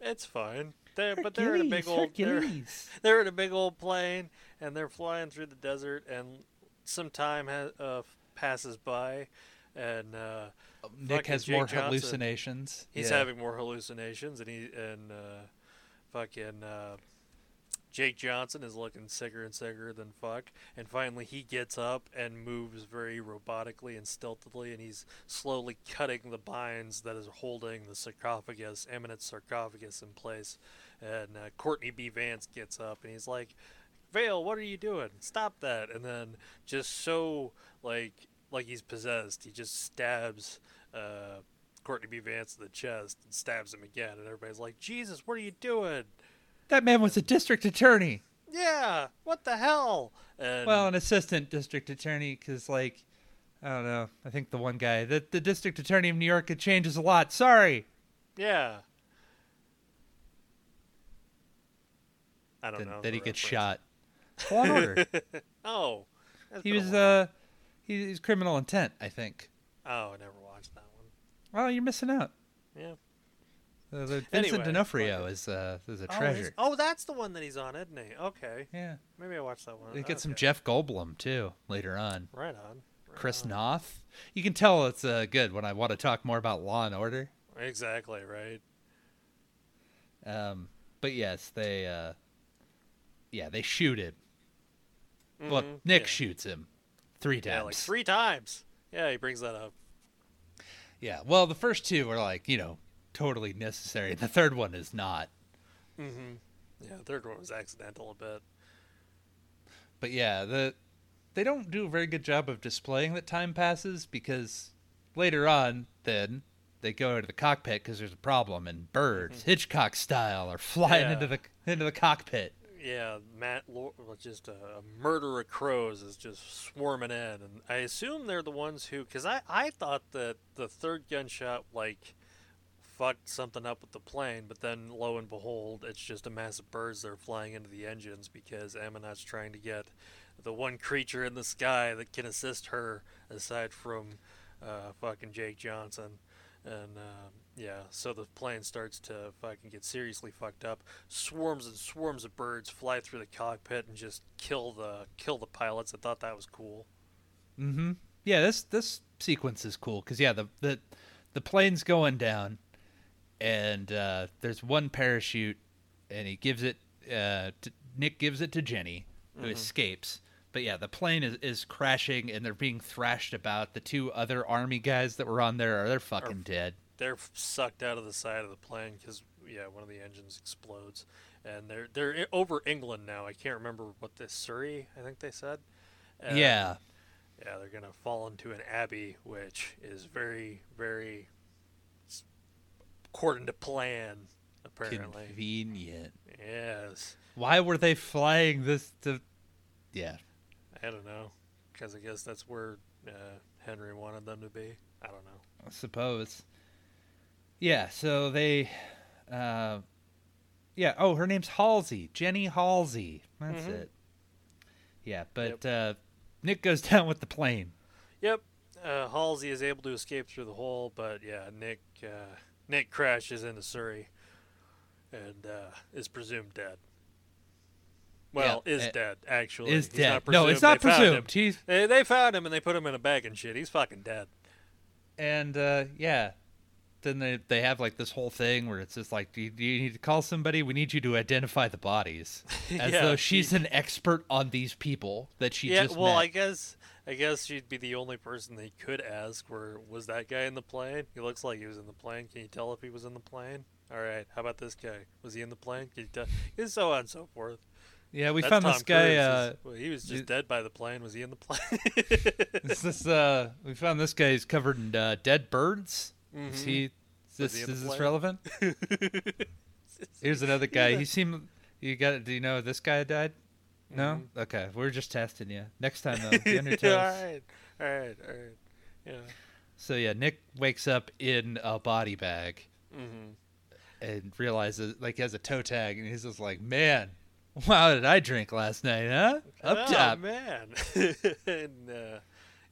[SPEAKER 2] It's fine. They're, but they're in a big old they're, they're in a big old plane and they're flying through the desert and some time ha- uh, passes by and uh,
[SPEAKER 1] Nick has
[SPEAKER 2] Jake
[SPEAKER 1] more
[SPEAKER 2] Johnson,
[SPEAKER 1] hallucinations.
[SPEAKER 2] He's
[SPEAKER 1] Yeah.
[SPEAKER 2] having more hallucinations and he and uh, fucking uh, Jake Johnson is looking sicker and sicker than fuck. And finally, he gets up and moves very robotically and stealthily, and he's slowly cutting the binds that is holding the sarcophagus, eminent sarcophagus, in place. And uh, Courtney B. Vance gets up and he's like, "Vail, what are you doing? Stop that!" And then just so like like he's possessed, he just stabs. Uh, Courtney B. Vance in the chest and stabs him again, and everybody's like, "Jesus, what are you doing?"
[SPEAKER 1] That man was a district attorney.
[SPEAKER 2] Yeah, what the hell? And
[SPEAKER 1] Well, an assistant district attorney, because like, I don't know. I think the one guy, the the district attorney of New York, it changes a lot. Sorry.
[SPEAKER 2] yeah, I don't
[SPEAKER 1] Then,
[SPEAKER 2] know. that
[SPEAKER 1] he gets shot. Law and Order.
[SPEAKER 2] Oh,
[SPEAKER 1] he
[SPEAKER 2] been a
[SPEAKER 1] was
[SPEAKER 2] while.
[SPEAKER 1] uh, he, he's criminal intent, I think.
[SPEAKER 2] Oh, I never watched that one.
[SPEAKER 1] Well, you're missing out.
[SPEAKER 2] Yeah.
[SPEAKER 1] Uh, the Vincent
[SPEAKER 2] Anyway,
[SPEAKER 1] D'Onofrio
[SPEAKER 2] fuck it.
[SPEAKER 1] is uh is a
[SPEAKER 2] Oh,
[SPEAKER 1] treasure.
[SPEAKER 2] he's- Oh, that's the one that he's on, isn't he? Okay,
[SPEAKER 1] Yeah,
[SPEAKER 2] maybe I watched that one.
[SPEAKER 1] they get some Jeff Goldblum too later on.
[SPEAKER 2] Right on. Right
[SPEAKER 1] Chris
[SPEAKER 2] on.
[SPEAKER 1] Noth. You can tell it's uh, good when I want to talk more about Law and Order.
[SPEAKER 2] Exactly right.
[SPEAKER 1] Um, but yes, they uh, yeah, they shoot him. Well,
[SPEAKER 2] Mhm,
[SPEAKER 1] Nick
[SPEAKER 2] yeah.
[SPEAKER 1] shoots him three times.
[SPEAKER 2] Yeah, like three times. Yeah, he brings that up.
[SPEAKER 1] Yeah, well, the first two are like you know totally necessary. The third one is not.
[SPEAKER 2] Mm-hmm. Yeah, the third one was accidental a bit.
[SPEAKER 1] But yeah, the they don't do a very good job of displaying that time passes because later on, then they go into the cockpit because there's a problem and birds, Hitchcock style, are flying
[SPEAKER 2] Yeah.
[SPEAKER 1] into the into the cockpit.
[SPEAKER 2] Yeah, Matt, just a, murder of crows is just swarming in, and I assume they're the ones who, because I, I thought that the third gunshot like fucked something up with the plane, but then lo and behold, it's just a mass of birds that are flying into the engines because Ahmanet's trying to get the one creature in the sky that can assist her aside from uh, fucking Jake Johnson. And um, yeah, so the plane starts to fucking get seriously fucked up. Swarms and swarms of birds fly through the cockpit and just kill the kill the pilots. I thought that was cool.
[SPEAKER 1] Mm-hmm. Yeah, this this sequence is cool because yeah, the the the plane's going down, and uh, there's one parachute, and he gives it. Uh, to, Nick gives it to Jenny, who escapes. But yeah, the plane is, is crashing, and they're being thrashed about. The two other army guys that were on there are they're fucking dead.
[SPEAKER 2] They're sucked out of the side of the plane because yeah, one of the engines explodes, and they're they're over England now. I can't remember what this Surrey. I think they said. And,
[SPEAKER 1] yeah,
[SPEAKER 2] Yeah, they're gonna fall into an abbey, which is very very according to plan. Apparently,
[SPEAKER 1] convenient.
[SPEAKER 2] yes.
[SPEAKER 1] Why were they flying this to? Yeah,
[SPEAKER 2] I don't know, because I guess that's where uh, Henry wanted them to be. I don't know.
[SPEAKER 1] I suppose. Yeah, so they uh yeah, oh her name's Halsey. Jenny Halsey. That's
[SPEAKER 2] Mhm.
[SPEAKER 1] it. Yeah, but uh Nick goes down with the plane.
[SPEAKER 2] Yep, uh, Halsey is able to escape through the hole, but yeah, Nick uh, Nick crashes into Surrey, and uh, is presumed dead. Well,
[SPEAKER 1] Yeah,
[SPEAKER 2] is
[SPEAKER 1] uh,
[SPEAKER 2] dead actually.
[SPEAKER 1] Is
[SPEAKER 2] He's
[SPEAKER 1] dead. No, it's not
[SPEAKER 2] They
[SPEAKER 1] presumed. He's
[SPEAKER 2] They, they found him and they put him in a bag and shit. He's fucking dead.
[SPEAKER 1] and uh yeah. Then they they have like this whole thing where it's just like, do you, do you need to call somebody? We need you to identify the bodies, as
[SPEAKER 2] Yeah,
[SPEAKER 1] though she's
[SPEAKER 2] she-
[SPEAKER 1] an expert on these people that she
[SPEAKER 2] yeah,
[SPEAKER 1] just
[SPEAKER 2] well,
[SPEAKER 1] met.
[SPEAKER 2] I guess I guess she'd be the only person they could ask. Where was that guy in the plane? He looks like he was in the plane. Can you tell if he was in the plane? All right. How about this guy? Was he in the plane? Can you tell? And so on and so forth.
[SPEAKER 1] Yeah, we
[SPEAKER 2] That's
[SPEAKER 1] found
[SPEAKER 2] Tom
[SPEAKER 1] this guy. Uh,
[SPEAKER 2] well, he was just dead by the plane. Was he in the plane?
[SPEAKER 1] is this uh, we found this guy. He's covered in uh, dead birds. Is
[SPEAKER 2] Mhm.
[SPEAKER 1] he? Is this
[SPEAKER 2] he
[SPEAKER 1] is this relevant? Here's another guy.
[SPEAKER 2] Yeah.
[SPEAKER 1] He seemed. You got? Do you know this guy died? No.
[SPEAKER 2] Mhm.
[SPEAKER 1] Okay, we're just testing you. Next time though, be on your
[SPEAKER 2] all right, all right, all right. Yeah.
[SPEAKER 1] So yeah, Nick wakes up in a body bag
[SPEAKER 2] Mm-hmm.
[SPEAKER 1] and realizes like he has a toe tag, and he's just like, "Man, wow, did I drink last night, huh? Up
[SPEAKER 2] oh,
[SPEAKER 1] top."
[SPEAKER 2] man. and uh,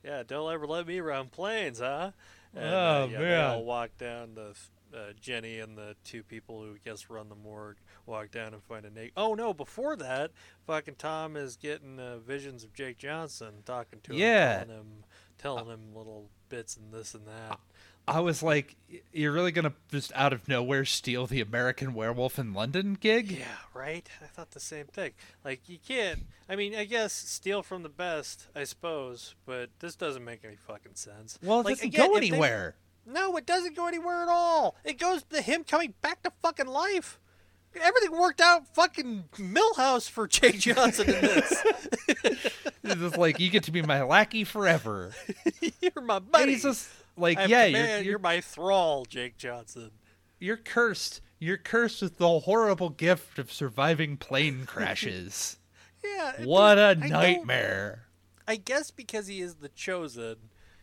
[SPEAKER 2] yeah, don't ever let me run planes, huh? And,
[SPEAKER 1] Oh,
[SPEAKER 2] uh, yeah, They all walk down the uh, Jenny and the two people who I guess run the morgue walk down and find a Nate. Oh no! Before that, fucking Tom is getting uh, visions of Jake Johnson talking to him,
[SPEAKER 1] Yeah.
[SPEAKER 2] telling him, telling him little bits and this and that.
[SPEAKER 1] I was like, "You're really gonna just out of nowhere steal the American Werewolf in London gig?"
[SPEAKER 2] Yeah, right. I thought the same thing. Like you can't. I mean, I guess steal from the best, I suppose, but this doesn't make any fucking sense.
[SPEAKER 1] Well, it
[SPEAKER 2] like,
[SPEAKER 1] doesn't
[SPEAKER 2] again,
[SPEAKER 1] go
[SPEAKER 2] if they-
[SPEAKER 1] anywhere.
[SPEAKER 2] No, it doesn't go anywhere at all. It goes to him coming back to fucking life. Everything worked out fucking Milhouse for Jake Johnson in this.
[SPEAKER 1] It's just like you get to be my lackey forever.
[SPEAKER 2] you're my buddy.
[SPEAKER 1] Like, yeah,
[SPEAKER 2] command,
[SPEAKER 1] you're,
[SPEAKER 2] you're
[SPEAKER 1] you're
[SPEAKER 2] my thrall, Jake Johnson.
[SPEAKER 1] you're cursed. You're cursed with the horrible gift of surviving plane crashes.
[SPEAKER 2] Yeah.
[SPEAKER 1] what a
[SPEAKER 2] I
[SPEAKER 1] nightmare!
[SPEAKER 2] I guess because he is the chosen,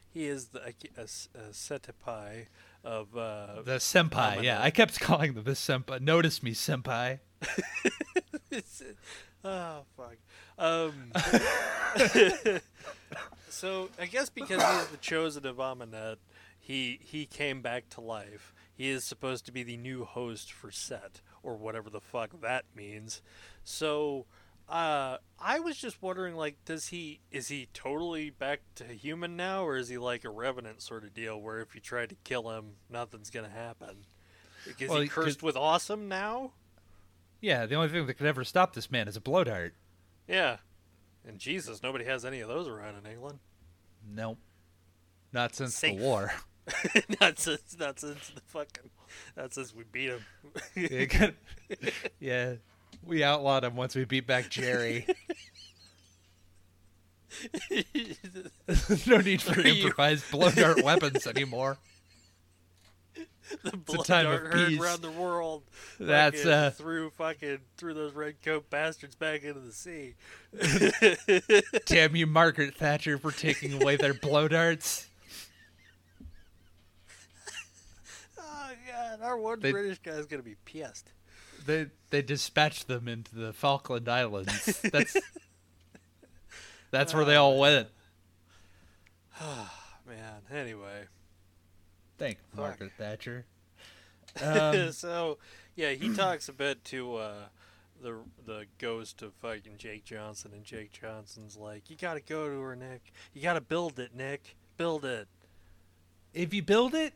[SPEAKER 2] he is the a, a, a setipai of uh,
[SPEAKER 1] The senpai, yeah, I kept calling them the senpai. Notice me, senpai.
[SPEAKER 2] Oh fuck. Um, so I guess because he's the chosen of Ahmanet, he he came back to life. He is supposed to be the new host for Set or whatever the fuck that means. So uh, I was just wondering, like, does he is he totally back to human now, or is he like a revenant sort of deal, where if you try to kill him, nothing's gonna happen? Is
[SPEAKER 1] Well,
[SPEAKER 2] he cursed with awesome now?
[SPEAKER 1] Yeah, the only thing that could ever stop this man is a blow dart.
[SPEAKER 2] Yeah. And Jesus, nobody has any of those around in England.
[SPEAKER 1] Nope. Not since
[SPEAKER 2] Safe.
[SPEAKER 1] the war.
[SPEAKER 2] not since, not since the fucking, not since we beat him.
[SPEAKER 1] yeah, we outlawed him once we beat back Jerry. no need for improvised blow dart weapons anymore.
[SPEAKER 2] the blood
[SPEAKER 1] time of
[SPEAKER 2] heard around the world.
[SPEAKER 1] That's uh,
[SPEAKER 2] threw fucking threw those red coat bastards back into the sea.
[SPEAKER 1] damn you, Margaret Thatcher, for taking away their blow darts.
[SPEAKER 2] Oh god, our one
[SPEAKER 1] They-
[SPEAKER 2] British guy's gonna be pissed.
[SPEAKER 1] They they dispatched them into the Falkland Islands. That's that's where they all went.
[SPEAKER 2] Man, anyway.
[SPEAKER 1] Thank
[SPEAKER 2] Fuck.
[SPEAKER 1] Margaret Thatcher. Um,
[SPEAKER 2] so yeah, he talks a bit to uh, the the ghost of fucking Jake Johnson, and Jake Johnson's like, "You gotta go to her, Nick. You gotta build it, Nick. Build it."
[SPEAKER 1] if you build it,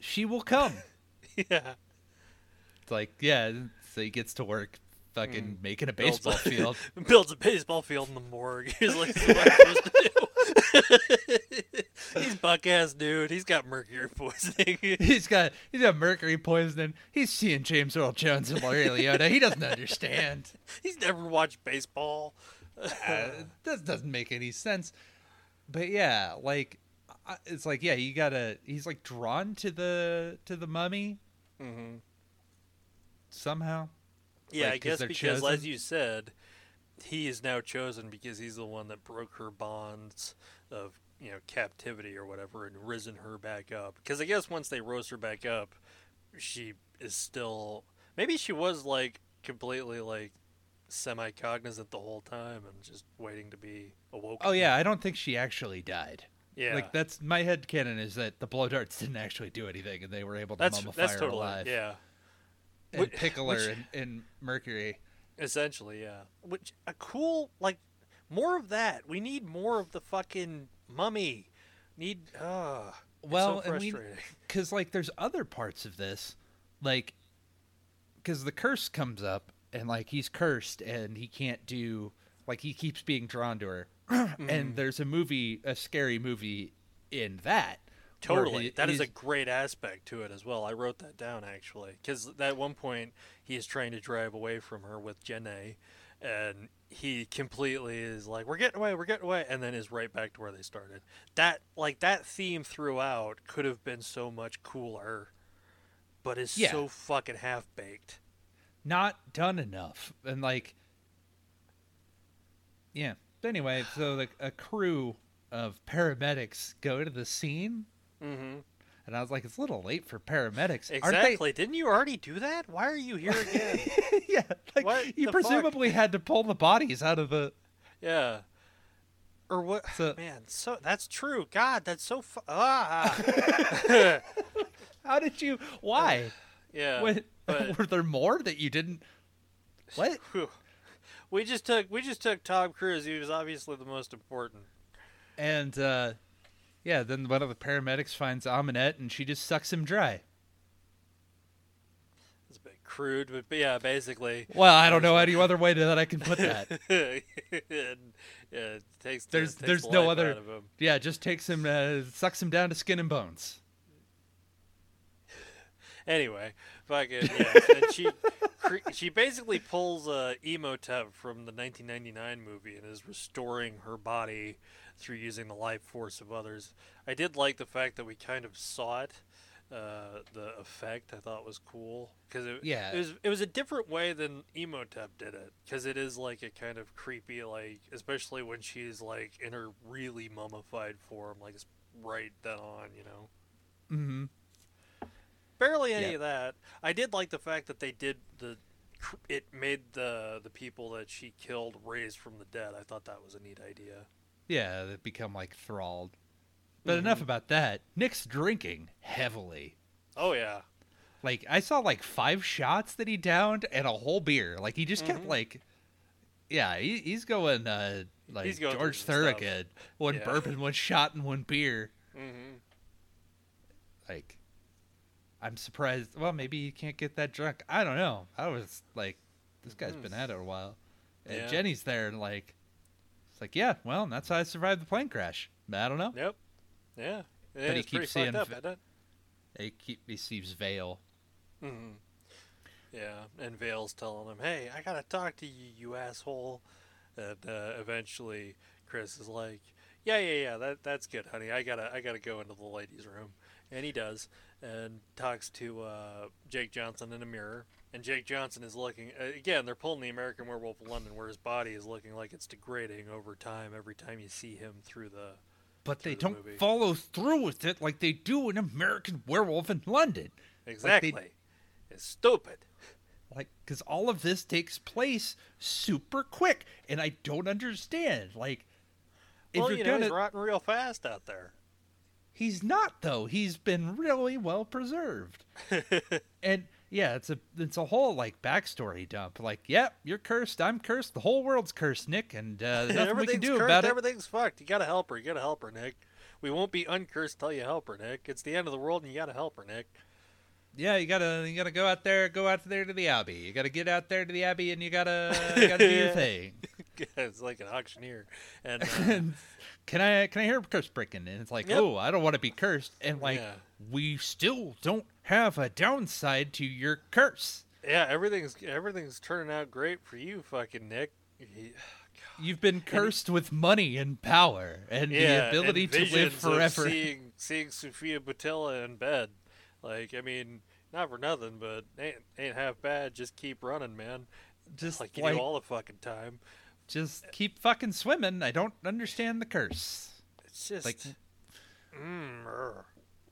[SPEAKER 1] she will come.
[SPEAKER 2] yeah.
[SPEAKER 1] It's like, yeah, so he gets to work fucking making a
[SPEAKER 2] Builds
[SPEAKER 1] baseball
[SPEAKER 2] a-
[SPEAKER 1] field.
[SPEAKER 2] Builds a baseball field in the morgue. He's like, "What am I supposed to do?" He's buck ass dude. He's got mercury poisoning.
[SPEAKER 1] he's got he's got mercury poisoning. He's seeing James Earl Jones and Ray Liotta. He doesn't understand.
[SPEAKER 2] He's never watched baseball.
[SPEAKER 1] Uh, this doesn't make any sense. But yeah, like it's like yeah, you gotta. He's like drawn to the to the mummy
[SPEAKER 2] hmm
[SPEAKER 1] somehow.
[SPEAKER 2] Yeah,
[SPEAKER 1] Like,
[SPEAKER 2] I guess because,
[SPEAKER 1] chosen?
[SPEAKER 2] as you said, he is now chosen because he's the one that broke her bonds of you know captivity or whatever and risen her back up. Because I guess once they rose her back up, she is still maybe she was like completely like semi cognizant the whole time and just waiting to be awoken.
[SPEAKER 1] Oh yeah, I don't think she actually died.
[SPEAKER 2] yeah.
[SPEAKER 1] Like that's my head canon is that the blow darts didn't actually do anything and they were able to
[SPEAKER 2] that's
[SPEAKER 1] mummify
[SPEAKER 2] that's
[SPEAKER 1] her
[SPEAKER 2] totally
[SPEAKER 1] alive
[SPEAKER 2] yeah.
[SPEAKER 1] and
[SPEAKER 2] Which-
[SPEAKER 1] pickle
[SPEAKER 2] which-
[SPEAKER 1] her in, in mercury.
[SPEAKER 2] Essentially, yeah. Which a cool like more of that. We need more of the fucking mummy. Need uh
[SPEAKER 1] Well,
[SPEAKER 2] so
[SPEAKER 1] and we because like there's other parts of this, like because the curse comes up and like he's cursed and he can't do like he keeps being drawn to her,
[SPEAKER 2] Mm-hmm.
[SPEAKER 1] and there's a movie, a scary movie in that.
[SPEAKER 2] Totally.
[SPEAKER 1] he-
[SPEAKER 2] That is a great aspect to it as well. I wrote that down actually, because at one point he is trying to drive away from her with Jenna, and he completely is like, "We're getting away, we're getting away," and then is right back to where they started. That like that theme throughout could have been so much cooler, but is
[SPEAKER 1] Yeah.
[SPEAKER 2] so fucking half baked.
[SPEAKER 1] not done enough and like yeah But anyway so like a crew of paramedics go to the scene
[SPEAKER 2] Mm-hmm.
[SPEAKER 1] And i was like it's a little late for paramedics
[SPEAKER 2] Exactly. Didn't you already do that? Why are you here again?
[SPEAKER 1] yeah like
[SPEAKER 2] What
[SPEAKER 1] you
[SPEAKER 2] the fuck?
[SPEAKER 1] presumably had to pull the bodies out of the
[SPEAKER 2] yeah. Or what?
[SPEAKER 1] So-
[SPEAKER 2] Man, so that's true. God, that's so fu- ah.
[SPEAKER 1] how did you why
[SPEAKER 2] yeah.
[SPEAKER 1] what,
[SPEAKER 2] but-
[SPEAKER 1] were there more that you didn't what
[SPEAKER 2] We just took we just took Tom Cruise. He was obviously the most important.
[SPEAKER 1] and uh yeah then one of the paramedics finds Ahmanet and she just sucks him dry
[SPEAKER 2] It's a bit crude, but, yeah, basically.
[SPEAKER 1] well i don't know any other way that i can put that
[SPEAKER 2] and, yeah, it takes the-
[SPEAKER 1] There's-
[SPEAKER 2] takes
[SPEAKER 1] there's
[SPEAKER 2] the
[SPEAKER 1] no other-
[SPEAKER 2] out of him.
[SPEAKER 1] Yeah, just takes him, uh, sucks him down to skin and bones.
[SPEAKER 2] Anyway, fucking yeah. and she cre- she basically pulls uh, Imhotep from the 1999 movie and is restoring her body through using the life force of others. I did like the fact that we kind of saw it. Uh, the effect I thought was cool because it,
[SPEAKER 1] Yeah.
[SPEAKER 2] it was it was a different way than Imhotep did it because it is like a kind of creepy like especially when she's like in her really mummified form like it's right then on you know
[SPEAKER 1] Mm-hmm.
[SPEAKER 2] barely any
[SPEAKER 1] Yeah.
[SPEAKER 2] of that. I did like the fact that they did the. It made the the people that she killed raised from the dead. I thought that was a neat idea.
[SPEAKER 1] Yeah, they become like thralled. But enough about that. Nick's drinking heavily.
[SPEAKER 2] Oh yeah,
[SPEAKER 1] Like I saw like five shots that he downed and a whole beer. Like he just kept
[SPEAKER 2] Mhm.
[SPEAKER 1] like, yeah, he, he's going uh like
[SPEAKER 2] He's going
[SPEAKER 1] George
[SPEAKER 2] through some stuff.
[SPEAKER 1] Thorogood. One
[SPEAKER 2] Yeah.
[SPEAKER 1] bourbon, one shot, and one beer.
[SPEAKER 2] mm-hmm.
[SPEAKER 1] Like, I'm surprised. Well, maybe you can't get that drunk. I don't know. I was like, this guy's
[SPEAKER 2] Mhm.
[SPEAKER 1] been at it a while. And
[SPEAKER 2] Yeah.
[SPEAKER 1] Jenny's there and like, it's like, yeah, well, that's how I survived the plane crash. I don't know.
[SPEAKER 2] yep, yeah. And he
[SPEAKER 1] keeps seeing
[SPEAKER 2] up,
[SPEAKER 1] vi-
[SPEAKER 2] isn't it?
[SPEAKER 1] He keep he sees Vail.
[SPEAKER 2] Mm-hmm. Yeah, and Vail's telling him, "Hey, I gotta talk to you, you asshole." And uh, eventually, Chris is like, "Yeah, yeah, yeah, that that's good, honey. I gotta I gotta go into the ladies' room," and he does, and talks to uh, Jake Johnson in a mirror. And Jake Johnson is looking uh, again. They're pulling the American Werewolf of London, where his body is looking like it's degrading over time. Every time you see him through the
[SPEAKER 1] But they
[SPEAKER 2] the
[SPEAKER 1] don't
[SPEAKER 2] movie.
[SPEAKER 1] follow through with it like they do in American Werewolf in London.
[SPEAKER 2] exactly, it's stupid.
[SPEAKER 1] Like, because all of this takes place super quick, and I don't understand. Like, if
[SPEAKER 2] well,
[SPEAKER 1] you're
[SPEAKER 2] you know, he's rotting real fast out there.
[SPEAKER 1] He's not though. He's been really well preserved, and yeah, it's a it's a whole like backstory dump. Like, yep, you're cursed. I'm cursed. The whole world's cursed, Nick, and uh, nothing we can
[SPEAKER 2] Everything's
[SPEAKER 1] do
[SPEAKER 2] cursed,
[SPEAKER 1] about it.
[SPEAKER 2] Everything's fucked. You gotta help her. You gotta help her, Nick. We won't be uncursed till you help her, Nick. It's the end of the world, and you gotta help her, Nick.
[SPEAKER 1] Yeah, you gotta you gotta go out there, go out there to the abbey. You gotta get out there to the abbey, and you gotta you gotta do your thing.
[SPEAKER 2] it's like an auctioneer. And uh,
[SPEAKER 1] And can I can I hear curse breaking? And it's like,
[SPEAKER 2] Yep.
[SPEAKER 1] oh, I don't want to be cursed. And like,
[SPEAKER 2] Yeah.
[SPEAKER 1] we still don't have a downside to your curse.
[SPEAKER 2] yeah, everything's everything's turning out great for you, fucking Nick. He-
[SPEAKER 1] You've been cursed with money and power and
[SPEAKER 2] yeah,
[SPEAKER 1] the ability
[SPEAKER 2] and
[SPEAKER 1] to live forever.
[SPEAKER 2] Seeing seeing Sofia Boutella in bed, like I mean, not for nothing, but ain't ain't half bad. Just keep running, man.
[SPEAKER 1] Just
[SPEAKER 2] Like
[SPEAKER 1] like,
[SPEAKER 2] you do all the fucking time.
[SPEAKER 1] just keep fucking swimming. I don't understand the curse.
[SPEAKER 2] It's just
[SPEAKER 1] Like
[SPEAKER 2] mm,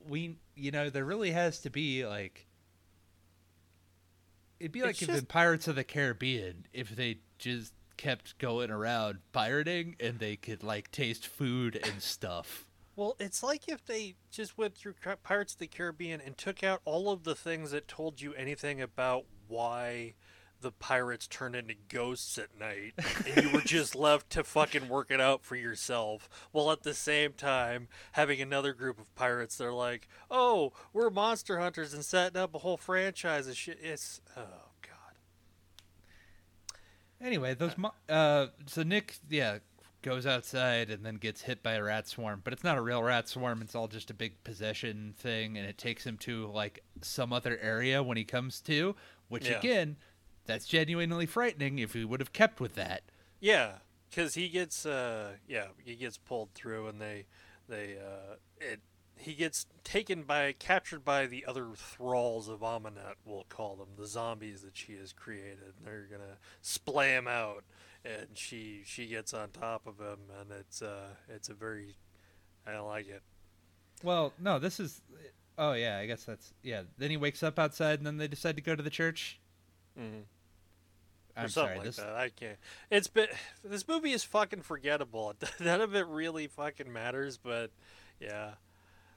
[SPEAKER 1] we, you know, there really has to be like. It'd be like if
[SPEAKER 2] just-
[SPEAKER 1] in Pirates of the Caribbean, if they just kept going around pirating and they could like taste food and stuff.
[SPEAKER 2] Well, it's like if they just went through Pirates of the Caribbean and took out all of the things that told you anything about why the pirates turned into ghosts at night, and you were just left to fucking work it out for yourself. While at the same time having another group of pirates, they're like, "Oh, we're monster hunters," and setting up a whole franchise of shit. It's oh god.
[SPEAKER 1] Anyway, those mo- uh, so Nick, yeah, goes outside and then gets hit by a rat swarm, but it's not a real rat swarm. It's all just a big possession thing, and it takes him to like some other area when he comes to, which
[SPEAKER 2] Yeah.
[SPEAKER 1] again, that's genuinely frightening if he would have kept with that.
[SPEAKER 2] Yeah, because he gets uh yeah he gets pulled through and they they uh it he gets taken by captured by the other thralls of Ahmanet we'll call them the zombies that she has created. They're gonna splay him out and she she gets on top of him and it's uh it's a very I don't like it.
[SPEAKER 1] Well, no, this is. Oh yeah, I guess that's yeah. Then he wakes up outside, and then they decide to go to the church.
[SPEAKER 2] Mm-hmm.
[SPEAKER 1] I'm
[SPEAKER 2] or something
[SPEAKER 1] sorry.
[SPEAKER 2] like
[SPEAKER 1] This
[SPEAKER 2] that. I can't. It's been this movie is fucking forgettable. None of it really fucking matters, but yeah.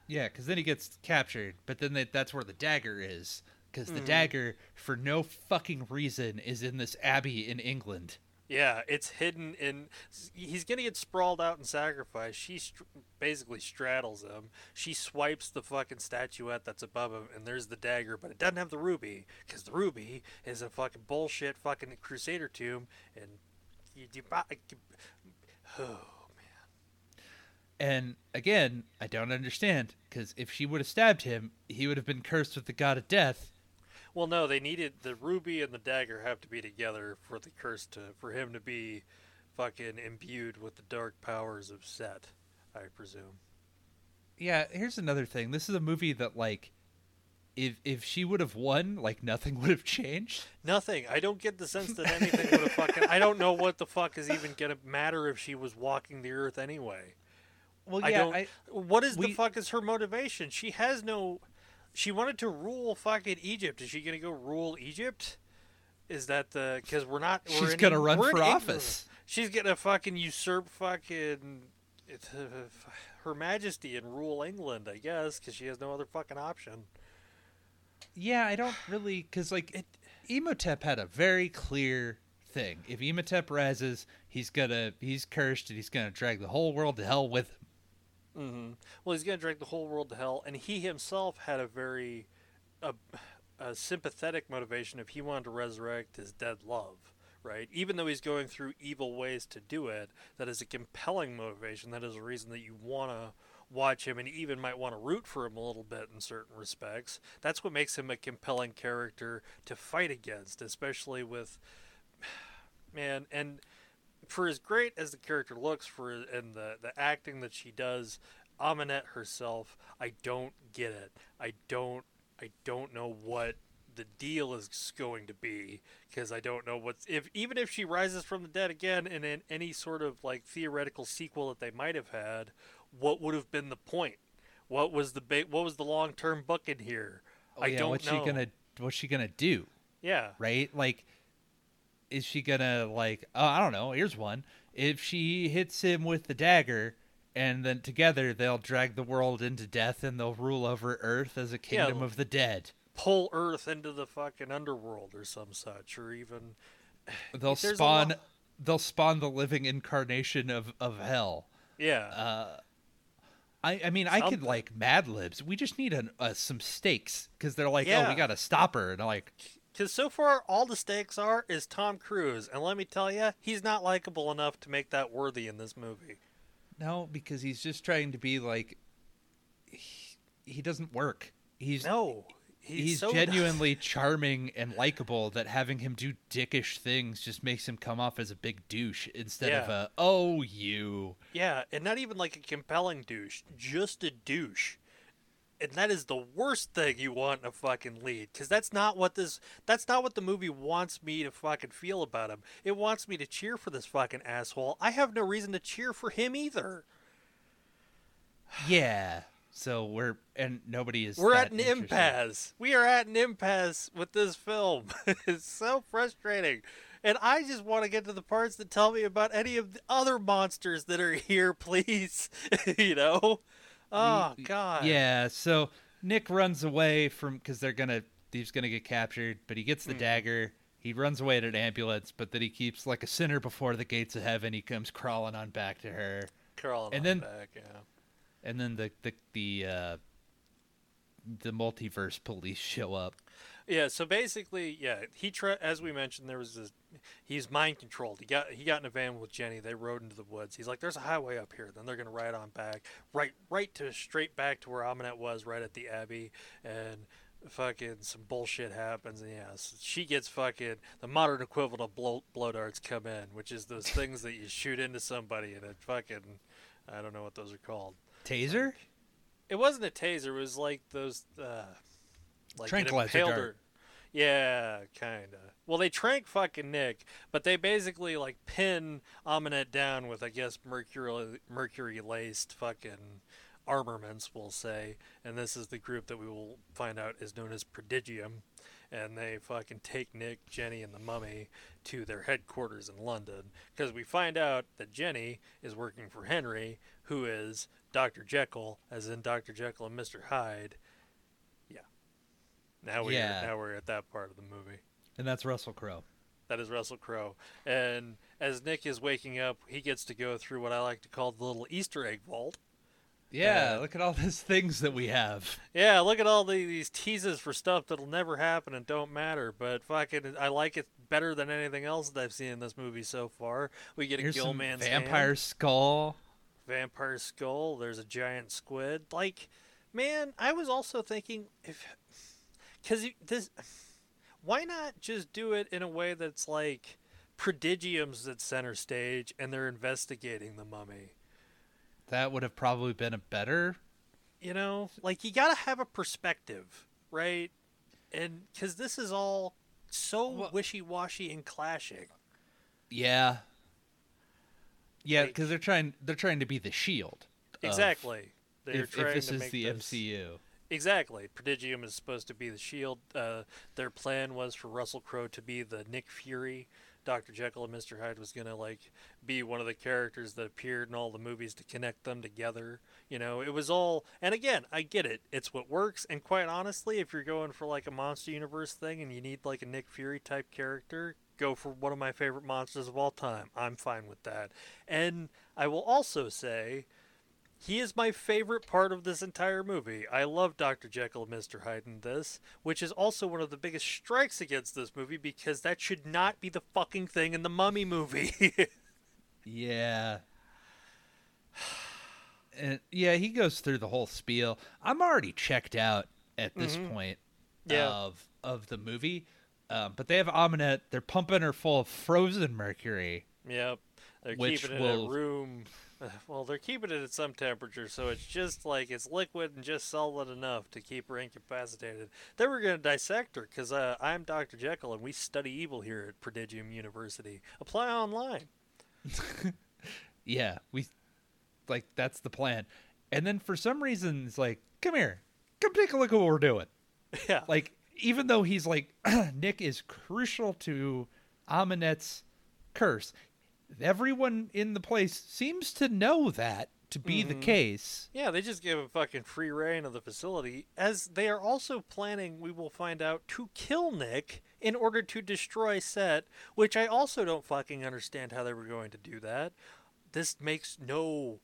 [SPEAKER 1] Yeah, because then he gets captured, but then they, that's where the dagger is. Because the
[SPEAKER 2] Mhm.
[SPEAKER 1] dagger, for no fucking reason, is in this abbey in England.
[SPEAKER 2] Yeah, it's hidden in. He's gonna get sprawled out and sacrificed. She str- basically straddles him. She swipes the fucking statuette that's above him, and there's the dagger, but it doesn't have the ruby because the ruby is a fucking bullshit fucking crusader tomb, and you, you, oh man.
[SPEAKER 1] And again, I don't understand. Because if she would have stabbed him, he would have been cursed with the god of death.
[SPEAKER 2] Well, no, they needed the ruby and the dagger have to be together for the curse to for him to be fucking imbued with the dark powers of Set. I presume.
[SPEAKER 1] Yeah, here's another thing. This is a movie that, like, if if she would have won, like, nothing would have changed.
[SPEAKER 2] Nothing. I don't get the sense that anything would have fucking. I don't know what the fuck is even gonna matter if she was walking the earth anyway.
[SPEAKER 1] Well,
[SPEAKER 2] I
[SPEAKER 1] yeah,
[SPEAKER 2] don't.
[SPEAKER 1] I,
[SPEAKER 2] what is the fuck is her motivation? She has no. She wanted to rule fucking Egypt. Is she gonna go rule Egypt? Is that the? Because we're not. We're
[SPEAKER 1] She's
[SPEAKER 2] in,
[SPEAKER 1] gonna run for
[SPEAKER 2] England.
[SPEAKER 1] office.
[SPEAKER 2] She's gonna fucking usurp fucking. It's, uh, her Majesty and rule England, I guess, because she has no other fucking option.
[SPEAKER 1] Yeah, I don't really because like it, Imhotep had a very clear thing. If Imhotep rises, he's gonna he's cursed and he's gonna drag the whole world to hell with him.
[SPEAKER 2] Hmm Well, he's going to drag the whole world to hell, and he himself had a very a, a sympathetic motivation if he wanted to resurrect his dead love, right? Even though he's going through evil ways to do it, that is a compelling motivation. That is a reason that you want to watch him and even might want to root for him a little bit in certain respects. That's what makes him a compelling character to fight against, especially with man and for as great as the character looks for and the the acting that she does Ahmanet herself I don't get it. I don't I don't know what the deal is going to be because I don't know what's if even if she rises from the dead again and in any sort of like theoretical sequel that they might have had what would have been the point? What was the ba- what was the long-term book in here?
[SPEAKER 1] Oh,
[SPEAKER 2] I
[SPEAKER 1] yeah,
[SPEAKER 2] don't
[SPEAKER 1] what's
[SPEAKER 2] know
[SPEAKER 1] she gonna what's she gonna do?
[SPEAKER 2] yeah.
[SPEAKER 1] Right? Like, is she gonna like? Oh, I don't know. Here's one. If she hits him with the dagger. And then together they'll drag the world into death, and they'll rule over Earth as a
[SPEAKER 2] Yeah,
[SPEAKER 1] kingdom of the dead.
[SPEAKER 2] pull Earth into the fucking underworld or some such or even
[SPEAKER 1] They'll spawn. They'll spawn the living incarnation of of hell.
[SPEAKER 2] yeah
[SPEAKER 1] Uh, I I mean I could like Mad Libs. We just need an, uh, some stakes because they're like, oh, we got to stop her, and I'm like,
[SPEAKER 2] Because so far, all the stakes are is Tom Cruise, and let me tell you, he's not likable enough to make that worthy in this movie.
[SPEAKER 1] no, because he's just trying to be like, he, he doesn't work. He's
[SPEAKER 2] No, he's,
[SPEAKER 1] he's
[SPEAKER 2] so
[SPEAKER 1] genuinely charming and likable. That having him do dickish things just makes him come off as a big douche instead of a oh you.
[SPEAKER 2] yeah, and not even like a compelling douche, just a douche. And that is the worst thing you want in a fucking lead, because that's not what this. That's not what the movie wants me to fucking feel about him. It wants me to cheer for this fucking asshole. I have no reason to cheer for him either.
[SPEAKER 1] Yeah. So we're and nobody is.
[SPEAKER 2] We're at an impasse. We are at an impasse with this film. it's so frustrating. And I just want to get to the parts that tell me about any of the other monsters that are here, please. you know? Oh, God.
[SPEAKER 1] Yeah, so Nick runs away from because they're gonna he's gonna get captured, but he gets the
[SPEAKER 2] Mm.
[SPEAKER 1] dagger. He runs away in an ambulance, but then he keeps like a sinner before the gates of heaven. He comes crawling on back to her,
[SPEAKER 2] Crawling
[SPEAKER 1] And
[SPEAKER 2] on
[SPEAKER 1] then-
[SPEAKER 2] back, yeah.
[SPEAKER 1] and then the the the uh, the multiverse police show up.
[SPEAKER 2] Yeah, so basically, yeah, he tra- as we mentioned, there was this. He's mind controlled. He got he got in a van with Jenny. They rode into the woods. He's like, "There's a highway up here." Then they're gonna ride on back, right, right to straight back to where Ahmanet was, right at the Abbey, and fucking some bullshit happens. And yeah, so she gets fucking the modern equivalent of blow, blow darts come in, which is those things that you shoot into somebody and it fucking, I don't know what those are called.
[SPEAKER 1] Taser?
[SPEAKER 2] It wasn't a taser. It was like those, uh, like
[SPEAKER 1] Tranquilizer dart.
[SPEAKER 2] her. Yeah, kinda. Well, they trank fucking Nick, but they basically like pin Ahmanet down with, I guess, mercury mercury laced fucking armaments, we'll say. And this is the group that we will find out is known as Prodigium. And they fucking take Nick, Jenny, and the mummy to their headquarters in London. Because we find out that Jenny is working for Henry, who is Dr. Jekyll, as in Dr. Jekyll and Mr. Hyde. Now we're
[SPEAKER 1] Yeah.
[SPEAKER 2] now we're at that part of the movie.
[SPEAKER 1] And that's Russell Crowe.
[SPEAKER 2] That is Russell Crowe. And as Nick is waking up, he gets to go through what I like to call the little Easter egg vault.
[SPEAKER 1] Yeah,
[SPEAKER 2] Yeah.
[SPEAKER 1] look at all these things that we have.
[SPEAKER 2] Yeah, look at all the, these teases for stuff that'll never happen and don't matter. But fucking, I like it better than anything else that I've seen in this movie so far. We get a
[SPEAKER 1] Here's vampire
[SPEAKER 2] hand,
[SPEAKER 1] skull.
[SPEAKER 2] vampire skull. There's a giant squid. Like, man, I was also thinking if, because this, why not just do it in a way that's like Prodigium's at center stage and they're investigating the mummy.
[SPEAKER 1] That would have probably been a better.
[SPEAKER 2] you know like you gotta have a perspective right and because this is all so
[SPEAKER 1] Well-
[SPEAKER 2] wishy-washy and clashing
[SPEAKER 1] Yeah. Yeah,
[SPEAKER 2] Like-
[SPEAKER 1] because they're trying they're trying to be the shield.
[SPEAKER 2] exactly they're
[SPEAKER 1] If, if this is the
[SPEAKER 2] this-
[SPEAKER 1] MCU.
[SPEAKER 2] Exactly. Prodigium is supposed to be the shield. Uh, their plan was for russell crowe to be the nick fury. Dr jekyll and mr hyde was gonna like be one of the characters that appeared in all the movies to connect them together you know? It was all and again i get it. It's what works. And quite honestly if you're going for like a monster universe thing and you need like a nick fury type character go for one of my favorite monsters of all time. I'm fine with that. And i will also say he is my favorite part of this entire movie. I love Dr. Jekyll and Mr. Hyde in this, which is also one of the biggest strikes against this movie because that should not be the fucking thing in the Mummy movie.
[SPEAKER 1] Yeah. And yeah, he goes through the whole spiel. I'm already checked out at this point
[SPEAKER 2] Mm-hmm. Yeah.
[SPEAKER 1] of of the movie. Um, but they have Ahmanet. They're pumping her full of frozen mercury.
[SPEAKER 2] yep. They're
[SPEAKER 1] Which
[SPEAKER 2] keeping it
[SPEAKER 1] will-
[SPEAKER 2] in a room. Well, they're keeping it at some temperature, so it's just like it's liquid and just solid enough to keep her incapacitated. Then we're going to dissect her because uh, I'm Dr. Jekyll and we study evil here at Prodigium University. Apply online.
[SPEAKER 1] Yeah, we like that's the plan. And then for some reason, it's like, come here, come take a look at what we're doing.
[SPEAKER 2] yeah.
[SPEAKER 1] Like, even though he's like, Nick is crucial to Ahmanet's curse, everyone in the place seems to know that to be the mm-hmm. case.
[SPEAKER 2] Yeah, they just give a fucking free reign of the facility, as they are also planning, we will find out, to kill Nick in order to destroy Set, which I also don't fucking understand how they were going to do that. This makes no.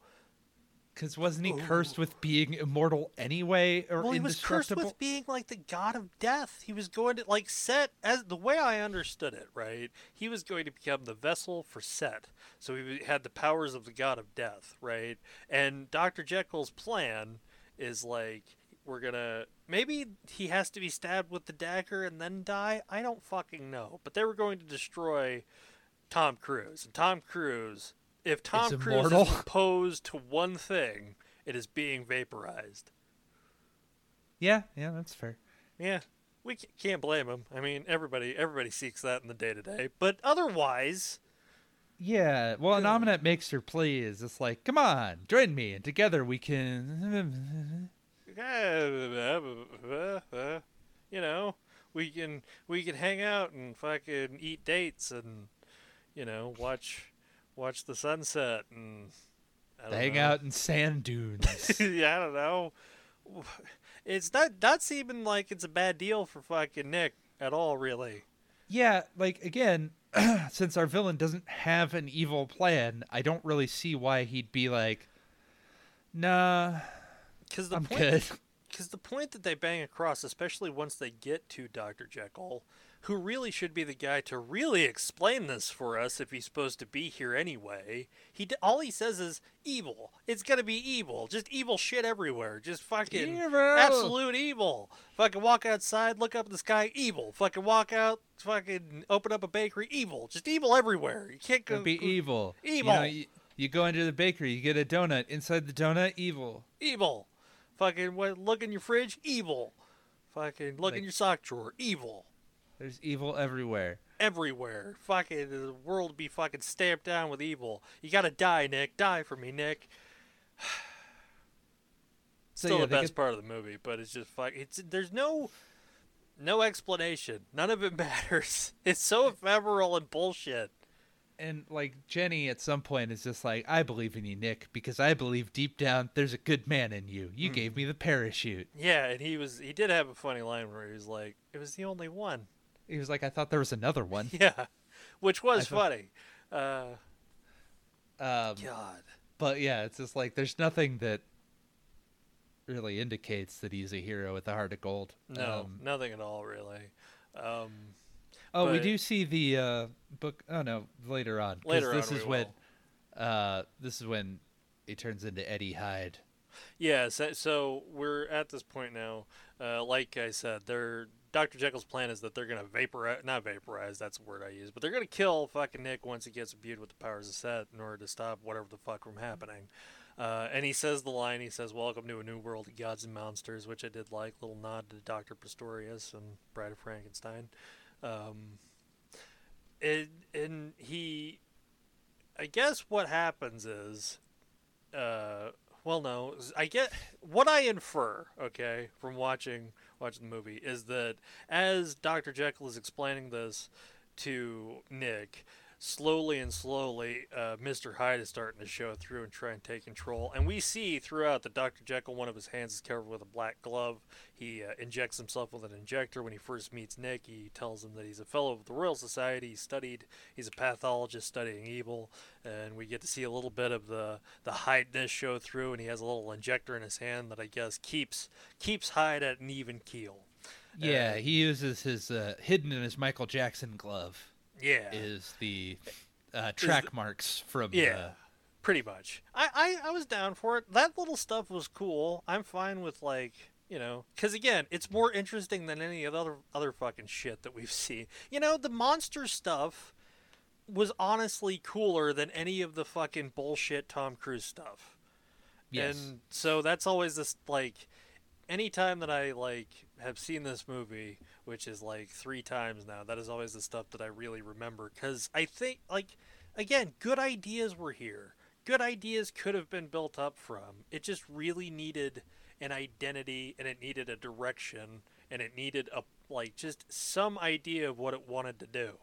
[SPEAKER 1] Because wasn't he cursed with being immortal anyway, or
[SPEAKER 2] Well, he was cursed with being like the god of death. He was going to like Set as the way I understood it, right? He was going to become the vessel for Set, so he had the powers of the god of death, right? And Doctor Jekyll's plan is like we're gonna maybe he has to be stabbed with the dagger and then die. I don't fucking know, but they were going to destroy Tom Cruise, and Tom Cruise. If Tom
[SPEAKER 1] Is
[SPEAKER 2] Cruise
[SPEAKER 1] immortal?
[SPEAKER 2] is opposed to one thing, it is being vaporized.
[SPEAKER 1] yeah, yeah, that's fair.
[SPEAKER 2] Yeah, we can't blame him. I mean, everybody everybody seeks that in the day to day. But otherwise,
[SPEAKER 1] Yeah, well. Ahmanet makes her plea is it's like, come on, join me, and together we can.
[SPEAKER 2] you know, we can we can hang out and fucking eat dates and you know watch watch the sunset and
[SPEAKER 1] hang
[SPEAKER 2] know.
[SPEAKER 1] out in sand dunes.
[SPEAKER 2] yeah, I don't know. It's not not seeming like it's a bad deal for fucking Nick at all, really.
[SPEAKER 1] yeah, like again, since our villain doesn't have an evil plan, I don't really see why he'd be like, nah,
[SPEAKER 2] Because the
[SPEAKER 1] I'm
[SPEAKER 2] point because the point that they bang across, especially once they get to Doctor Jekyll, who really should be the guy to really explain this for us if he's supposed to be here anyway. He all he says is evil. It's gonna be evil. Just evil shit everywhere. Just fucking
[SPEAKER 1] Evil.
[SPEAKER 2] absolute evil. Fucking walk outside, look up at the sky, evil. Fucking walk out, fucking open up a bakery, evil. Just evil everywhere. You can't go
[SPEAKER 1] It'd be evil. You,
[SPEAKER 2] Evil.
[SPEAKER 1] know, you, you go into the bakery, you get a donut. Inside the donut, evil.
[SPEAKER 2] evil. Fucking what, look in your fridge, evil. Fucking look in your sock drawer, evil.
[SPEAKER 1] There's evil everywhere.
[SPEAKER 2] everywhere. Fucking the world be fucking stamped down with evil. You gotta die, Nick. Die for me, Nick.
[SPEAKER 1] So
[SPEAKER 2] Still
[SPEAKER 1] yeah,
[SPEAKER 2] the best part of the movie, but it's just fuck. It's there's no no explanation. None of it matters. It's so ephemeral and bullshit.
[SPEAKER 1] and like Jenny at some point is just like, I believe in you, Nick, because I believe deep down there's a good man in you. You
[SPEAKER 2] Hmm.
[SPEAKER 1] gave me the parachute.
[SPEAKER 2] Yeah, and he was he did have a funny line where he was like, "It was the only one."
[SPEAKER 1] He was like, I thought there was another one.
[SPEAKER 2] Yeah, which was
[SPEAKER 1] thought-
[SPEAKER 2] funny. Uh,
[SPEAKER 1] Um,
[SPEAKER 2] God.
[SPEAKER 1] but yeah, it's just like there's nothing that really indicates that he's a hero with a heart of gold.
[SPEAKER 2] No,
[SPEAKER 1] Um,
[SPEAKER 2] nothing at all, really. Um,
[SPEAKER 1] oh, we do see the uh, book. Oh no, later on.
[SPEAKER 2] Later on.
[SPEAKER 1] this
[SPEAKER 2] on
[SPEAKER 1] is when uh, this is when he turns into Eddie Hyde.
[SPEAKER 2] Yeah, so, so we're at this point now. Uh, like I said, they're Dr. Jekyll's plan is that they're gonna vaporize, not vaporize, that's the word I use, but they're gonna kill fucking Nick once he gets imbued with the powers of Set in order to stop whatever the fuck from happening. Uh, and he says the line, he says, "Welcome to a new world of gods and monsters," which I did like, little nod to Doctor Pretorius and Bride of Frankenstein. Um, it, and he, I guess what happens is, uh, well, no, I get what I infer, okay, from watching watching the movie is that as Dr. Jekyll is explaining this to Nick, slowly and slowly, uh, Mr. Hyde is starting to show through and try and take control. And we see throughout that Dr. Jekyll, one of his hands is covered with a black glove. He uh, injects himself with an injector. When he first meets Nick, he tells him that he's a fellow of the Royal Society. He studied, he's a pathologist studying evil. And we get to see a little bit of the, the Hydeness show through. And he has a little injector in his hand that I guess keeps, keeps Hyde at an even keel.
[SPEAKER 1] Yeah,
[SPEAKER 2] Uh,
[SPEAKER 1] he uses his uh, hidden in his Michael Jackson glove
[SPEAKER 2] Yeah.
[SPEAKER 1] is the uh, track marks from
[SPEAKER 2] Yeah,
[SPEAKER 1] the
[SPEAKER 2] pretty much. I, I I was down for it. That little stuff was cool. I'm fine with like you know, because again, it's more interesting than any of other other fucking shit that we've seen. You know, the monster stuff was honestly cooler than any of the fucking bullshit Tom Cruise stuff.
[SPEAKER 1] yes.
[SPEAKER 2] And so that's always this like anytime that I like have seen this movie, which is like 3 times now, that is always the stuff that I really remember cuz I think like again, good ideas were here. Good ideas could have been built up from. It just really needed an identity and it needed a direction and it needed a like just some idea of what it wanted to do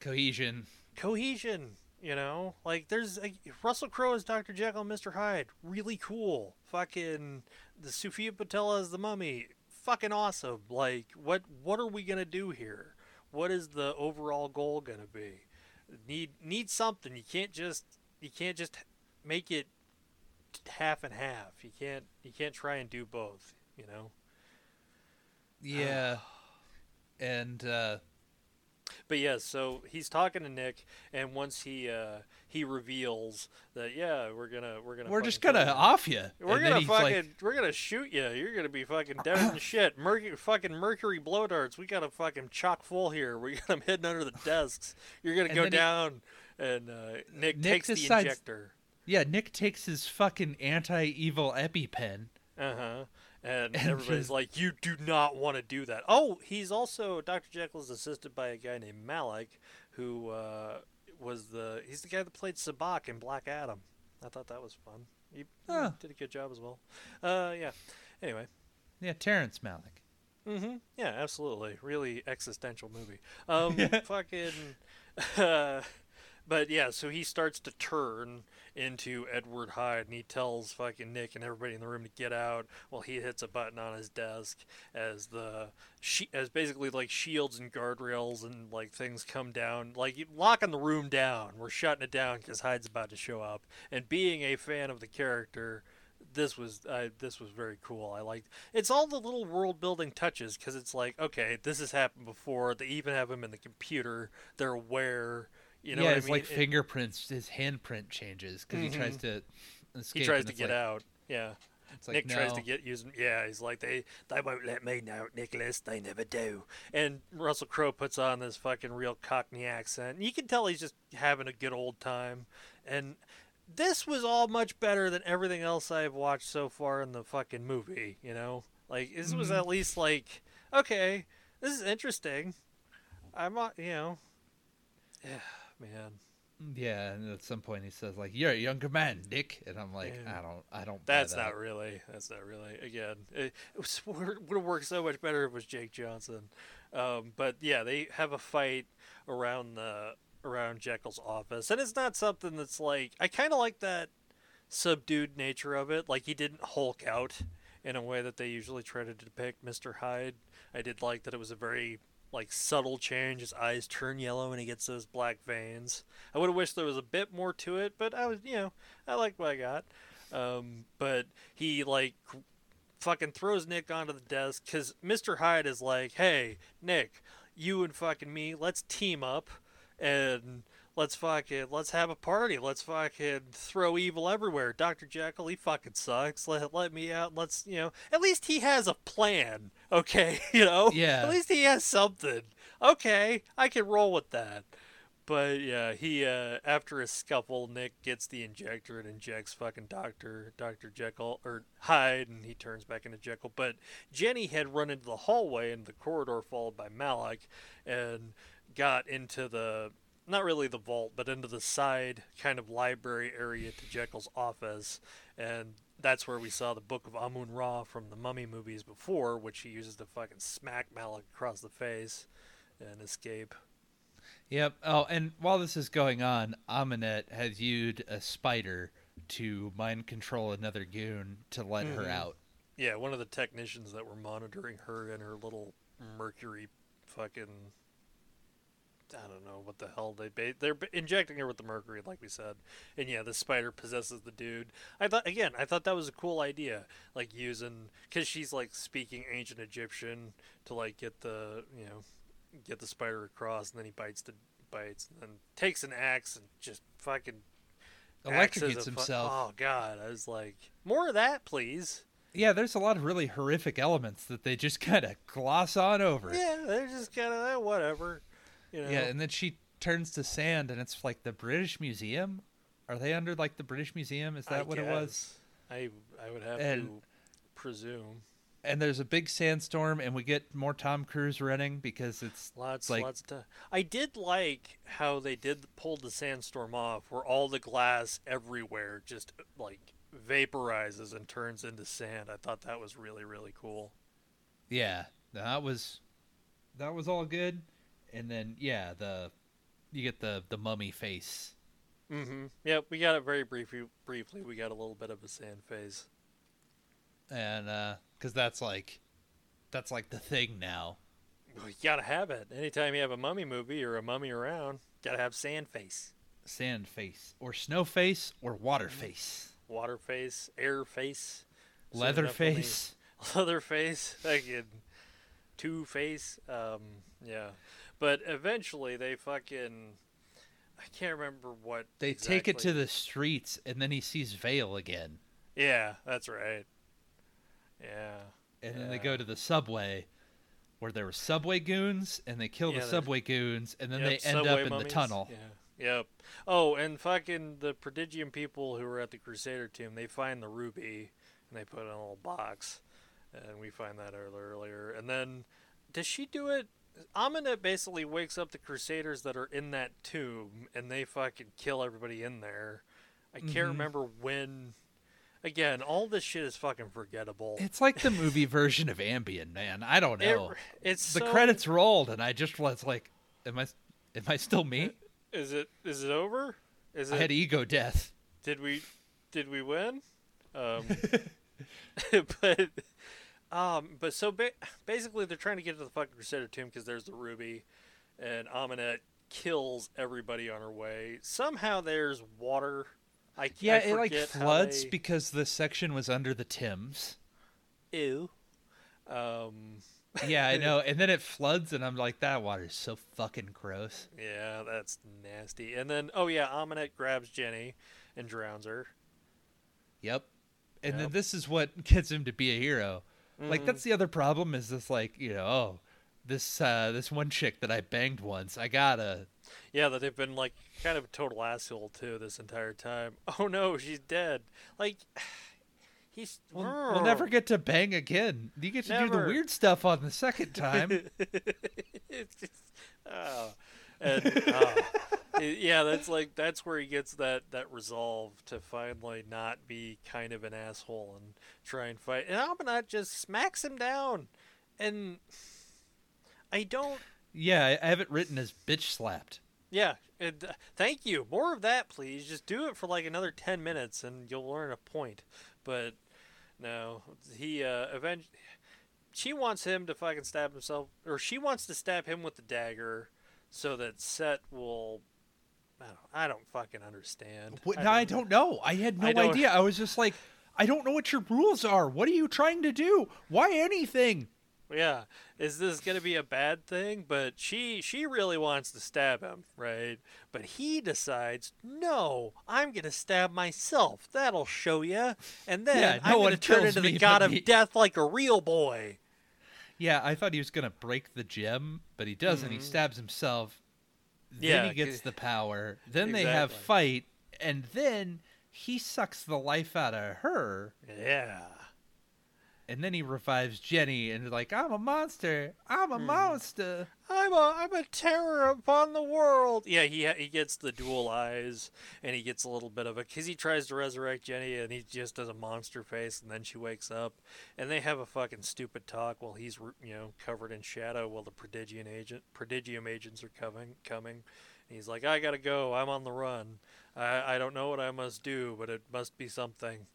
[SPEAKER 1] cohesion.
[SPEAKER 2] cohesion. You know, like there's like, Russell Crowe as Dr. Jekyll and Mr. Hyde, really cool. Fucking the Sofia Boutella as the Mummy, fucking awesome. Like, what what are we gonna do here? What is the overall goal gonna be? Need need something. You can't just you can't just make it half and half. You can't you can't try and do both. You know.
[SPEAKER 1] Yeah. and uh,
[SPEAKER 2] But yeah, so he's talking to Nick, and once he uh, he reveals that yeah, we're gonna we're gonna
[SPEAKER 1] we're just gonna
[SPEAKER 2] you.
[SPEAKER 1] off you.
[SPEAKER 2] we're gonna fucking we're gonna shoot you. You're gonna be fucking dead and shit. Mercury fucking mercury blow darts. We got a fucking chock full here. We got them hidden under the desks. You're gonna go
[SPEAKER 1] then he-
[SPEAKER 2] down, and uh, Nick,
[SPEAKER 1] Nick
[SPEAKER 2] takes
[SPEAKER 1] decides-
[SPEAKER 2] the injector.
[SPEAKER 1] yeah, Nick takes his fucking anti-evil EpiPen.
[SPEAKER 2] Uh huh. And,
[SPEAKER 1] And
[SPEAKER 2] everybody's
[SPEAKER 1] just-
[SPEAKER 2] like, "You do not want to do that." Oh, he's also Dr. Jekyll is assisted by a guy named Malik, who uh, was the he's the guy that played Sabbac in Black Adam. I thought that was fun. He, he
[SPEAKER 1] Oh.
[SPEAKER 2] did a good job as well. Uh, yeah. Anyway.
[SPEAKER 1] Yeah, Terrence Malick.
[SPEAKER 2] Mm-hmm. Yeah, absolutely. Really existential movie. Um, fucking. Uh, but yeah, so he starts to turn into Edward Hyde, and he tells fucking Nick and everybody in the room to get out. While he hits a button on his desk as the she- as basically like shields and guardrails and like things come down, like locking the room down. We're shutting it down because Hyde's about to show up. And being a fan of the character, this was uh, this was very cool. I liked it's all the little world building touches because it's like okay, this has happened before. They even have him in the computer. They're aware. You know,
[SPEAKER 1] yeah,
[SPEAKER 2] what
[SPEAKER 1] his
[SPEAKER 2] I mean?
[SPEAKER 1] like
[SPEAKER 2] It-
[SPEAKER 1] fingerprints, his handprint changes because he tries
[SPEAKER 2] Mhm.
[SPEAKER 1] to escape.
[SPEAKER 2] he tries to get
[SPEAKER 1] like-
[SPEAKER 2] out. Yeah,
[SPEAKER 1] It's like,
[SPEAKER 2] Nick tries to get using. Yeah, he's like they they won't let me know, Nicholas. They never do. And Russell Crowe puts on this fucking real Cockney accent. You can tell he's just having a good old time. And this was all much better than everything else I've watched so far in the fucking movie. You know, like this was
[SPEAKER 1] Mhm.
[SPEAKER 2] at least like okay, this is interesting. I'm not, you know, yeah, man.
[SPEAKER 1] Yeah, and at some point he says like, "You're a younger man, Nick," and I'm like. "I don't, I don't."
[SPEAKER 2] That's
[SPEAKER 1] that.
[SPEAKER 2] not really. That's not really. Again, it, it was, would have worked so much better if it was Jake Johnson. Um, but yeah, they have a fight around the around Jekyll's office, and it's not something that's like. I kind of like that subdued nature of it. Like he didn't Hulk out in a way that they usually try to depict Mister Hyde. I did like that it was a very like subtle change. His eyes turn yellow and he gets those black veins. I would have wished there was a bit more to it, but I was, you know, I like what I got. Um, but he like fucking throws Nick onto the desk because Mr. Hyde is like, "Hey, Nick, you and fucking me, let's team up and let's fucking let's have a party. Let's fucking throw evil everywhere. Doctor Jekyll, he fucking sucks. Let let me out. Let's you know, at least he has a plan. Okay, you know,
[SPEAKER 1] Yeah.
[SPEAKER 2] At least he has something. Okay, I can roll with that. But yeah, he uh, after a scuffle, Nick gets the injector and injects fucking Doctor Doctor Jekyll or Hyde, and he turns back into Jekyll. But Jenny had run into the hallway and the corridor, followed by Malik, and got into the not really the vault, but into the side kind of library area to Jekyll's office, and that's where we saw the Book of Amun Ra from the Mummy movies before, which he uses to fucking smack Malik across the face and escape.
[SPEAKER 1] Yep. Oh, and while this is going on, Ahmanet has used a spider to mind control another goon to let her
[SPEAKER 2] Mhm.
[SPEAKER 1] out.
[SPEAKER 2] Yeah, one of the technicians that were monitoring her and her little mercury fucking I don't know what the hell they ba- they're injecting her with the mercury like we said. And yeah, the spider possesses the dude. I thought again, I thought that was a cool idea like using cuz she's like speaking ancient Egyptian to like get the, you know, get the spider across and then he bites the bites and then takes an axe and just fucking
[SPEAKER 1] Electrocutes
[SPEAKER 2] fu-
[SPEAKER 1] himself.
[SPEAKER 2] oh god, I was like, more of that, please.
[SPEAKER 1] Yeah, there's a lot of really horrific elements that they just kind of gloss on over.
[SPEAKER 2] Yeah, they're just kind of eh, whatever, you know.
[SPEAKER 1] Yeah, and then she turns to sand, and it's like the British Museum. Are they under like the British Museum? Is that
[SPEAKER 2] I
[SPEAKER 1] what it was?
[SPEAKER 2] I I would have
[SPEAKER 1] And-
[SPEAKER 2] to presume
[SPEAKER 1] And there's a big sandstorm, and we get more Tom Cruise running because it's
[SPEAKER 2] lots
[SPEAKER 1] like-
[SPEAKER 2] lots of time. I did like how they did pull the sandstorm off, where all the glass everywhere just like vaporizes and turns into sand. I thought that was really really cool.
[SPEAKER 1] yeah, that was that was all good. And then yeah, the you get the the mummy face.
[SPEAKER 2] Mm-hmm. Yep, we got it very briefly. Briefly, we got a little bit of a sand phase.
[SPEAKER 1] and uh because that's like that's like the thing now
[SPEAKER 2] You gotta have it. Anytime you have a mummy movie or a mummy around, gotta have sand face.
[SPEAKER 1] sand face or snow face or water face
[SPEAKER 2] water face, air face,
[SPEAKER 1] leather face
[SPEAKER 2] leather face, fucking two face. Um, yeah, but eventually they fucking. I can't remember what
[SPEAKER 1] they take it to the streets and then he sees Vail again
[SPEAKER 2] Yeah, that's right. Yeah.
[SPEAKER 1] and then they go to the subway where there were subway goons and they kill
[SPEAKER 2] Yeah,
[SPEAKER 1] the subway goons and then
[SPEAKER 2] Yep,
[SPEAKER 1] they end up in the tunnel
[SPEAKER 2] Yeah. Yep. Oh, and fucking the Prodigium people who were at the Crusader tomb, they find the ruby and they put it in a little box, and we find that ear- earlier. And then, does she do it? Ahmanet basically wakes up the Crusaders that are in that tomb, and they fucking kill everybody in there. I can't
[SPEAKER 1] Mhm.
[SPEAKER 2] remember when. Again, all this shit is fucking forgettable.
[SPEAKER 1] it's like the movie version of ambien man i don't
[SPEAKER 2] It-
[SPEAKER 1] know
[SPEAKER 2] it's
[SPEAKER 1] the
[SPEAKER 2] so-
[SPEAKER 1] credits rolled and i just was like am i am i still me
[SPEAKER 2] Is it? Is it over? Is
[SPEAKER 1] i had ego death
[SPEAKER 2] did we did we win um but um but so ba- basically they're trying to get to the fucking crusader tomb because there's the ruby and Ahmanet kills everybody on her way somehow there's water I
[SPEAKER 1] Yeah,
[SPEAKER 2] I
[SPEAKER 1] it like floods
[SPEAKER 2] they-
[SPEAKER 1] because the section was under the Thames.
[SPEAKER 2] ew. Um,
[SPEAKER 1] Yeah, I know. And then it floods, and I'm like, that water is so fucking gross.
[SPEAKER 2] yeah, that's nasty. And then, oh yeah, Ahmanet grabs Jenny and drowns her.
[SPEAKER 1] Yep. And then this is what gets him to be a hero. Like
[SPEAKER 2] Mhm.
[SPEAKER 1] that's the other problem is this like, you know, oh, this uh this one chick that I banged once, I gotta
[SPEAKER 2] Yeah, that they've been like kind of a total asshole too this entire time. Oh no, she's dead. Like he's
[SPEAKER 1] we'll, we'll never get to bang again. You get to do the weird stuff on the second time.
[SPEAKER 2] it's just, oh. And. It- yeah, that's like that's where he gets that that resolve to finally not be kind of an asshole and try and fight. And Ahmanet just smacks him down, and I don't.
[SPEAKER 1] yeah, I I have it written as bitch slapped.
[SPEAKER 2] Yeah, and, uh, thank you. More of that, please. Just do it for like another ten minutes, and you'll learn a point. But no, he uh, eventually. She wants him to fucking stab himself, or she wants to stab him with the dagger, so that Set will. I don't, I don't fucking understand.
[SPEAKER 1] What, now I don't know. I had no
[SPEAKER 2] I
[SPEAKER 1] idea. I was just like, I don't know what your rules are. What are you trying to do? Why anything?
[SPEAKER 2] Yeah, is this gonna be a bad thing? But she she really wants to stab him, right? But he decides, no, I'm gonna stab myself. That'll show you. And then
[SPEAKER 1] Yeah, no
[SPEAKER 2] I'm gonna turn into the god
[SPEAKER 1] but
[SPEAKER 2] of death like a real boy.
[SPEAKER 1] Yeah, I thought he was gonna break the gem, but he doesn't. He
[SPEAKER 2] Mhm.
[SPEAKER 1] stabs himself. Then
[SPEAKER 2] Yeah,
[SPEAKER 1] he gets the power. Then they have fight, and then he sucks the life out of her.
[SPEAKER 2] Yeah.
[SPEAKER 1] And then he revives Jenny, and like, I'm a monster. I'm a
[SPEAKER 2] Mhm.
[SPEAKER 1] monster.
[SPEAKER 2] I'm a I'm a terror upon the world. Yeah, he he gets the dual eyes, and he gets a little bit of a because he tries to resurrect Jenny, and he just does a monster face, and then she wakes up, and they have a fucking stupid talk while he's you know covered in shadow while the prodigium agent prodigium agents are coming coming. And he's like, I gotta go. I'm on the run. I I don't know what I must do, but it must be something.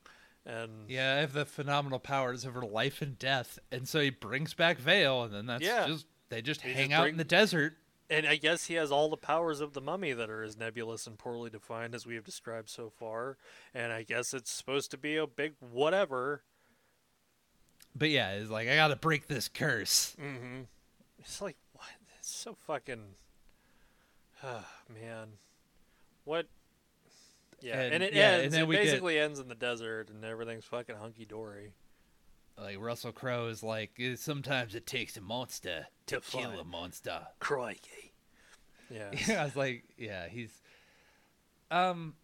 [SPEAKER 2] And
[SPEAKER 1] Yeah, I have the phenomenal powers over life and death, and so he brings back Vail, and then that's
[SPEAKER 2] Yeah.
[SPEAKER 1] just they just
[SPEAKER 2] He
[SPEAKER 1] hang
[SPEAKER 2] just
[SPEAKER 1] out
[SPEAKER 2] bring-
[SPEAKER 1] in the desert.
[SPEAKER 2] And I guess he has all the powers of the mummy that are as nebulous and poorly defined as we have described so far. And I guess it's supposed to be a big whatever.
[SPEAKER 1] But yeah, it's like I gotta break this curse.
[SPEAKER 2] Mm-hmm. It's like what? It's so fucking. Ah, man, what? Yeah, and,
[SPEAKER 1] And-
[SPEAKER 2] it
[SPEAKER 1] yeah,
[SPEAKER 2] ends.
[SPEAKER 1] and then
[SPEAKER 2] it
[SPEAKER 1] we get-
[SPEAKER 2] basically ends in the desert, and everything's fucking hunky dory.
[SPEAKER 1] Like Russell Crowe is like, "Eh, sometimes it takes a monster to,
[SPEAKER 2] To
[SPEAKER 1] kill a monster.
[SPEAKER 2] Crikey. Yeah.
[SPEAKER 1] Yeah, I was like, yeah, he's. Um,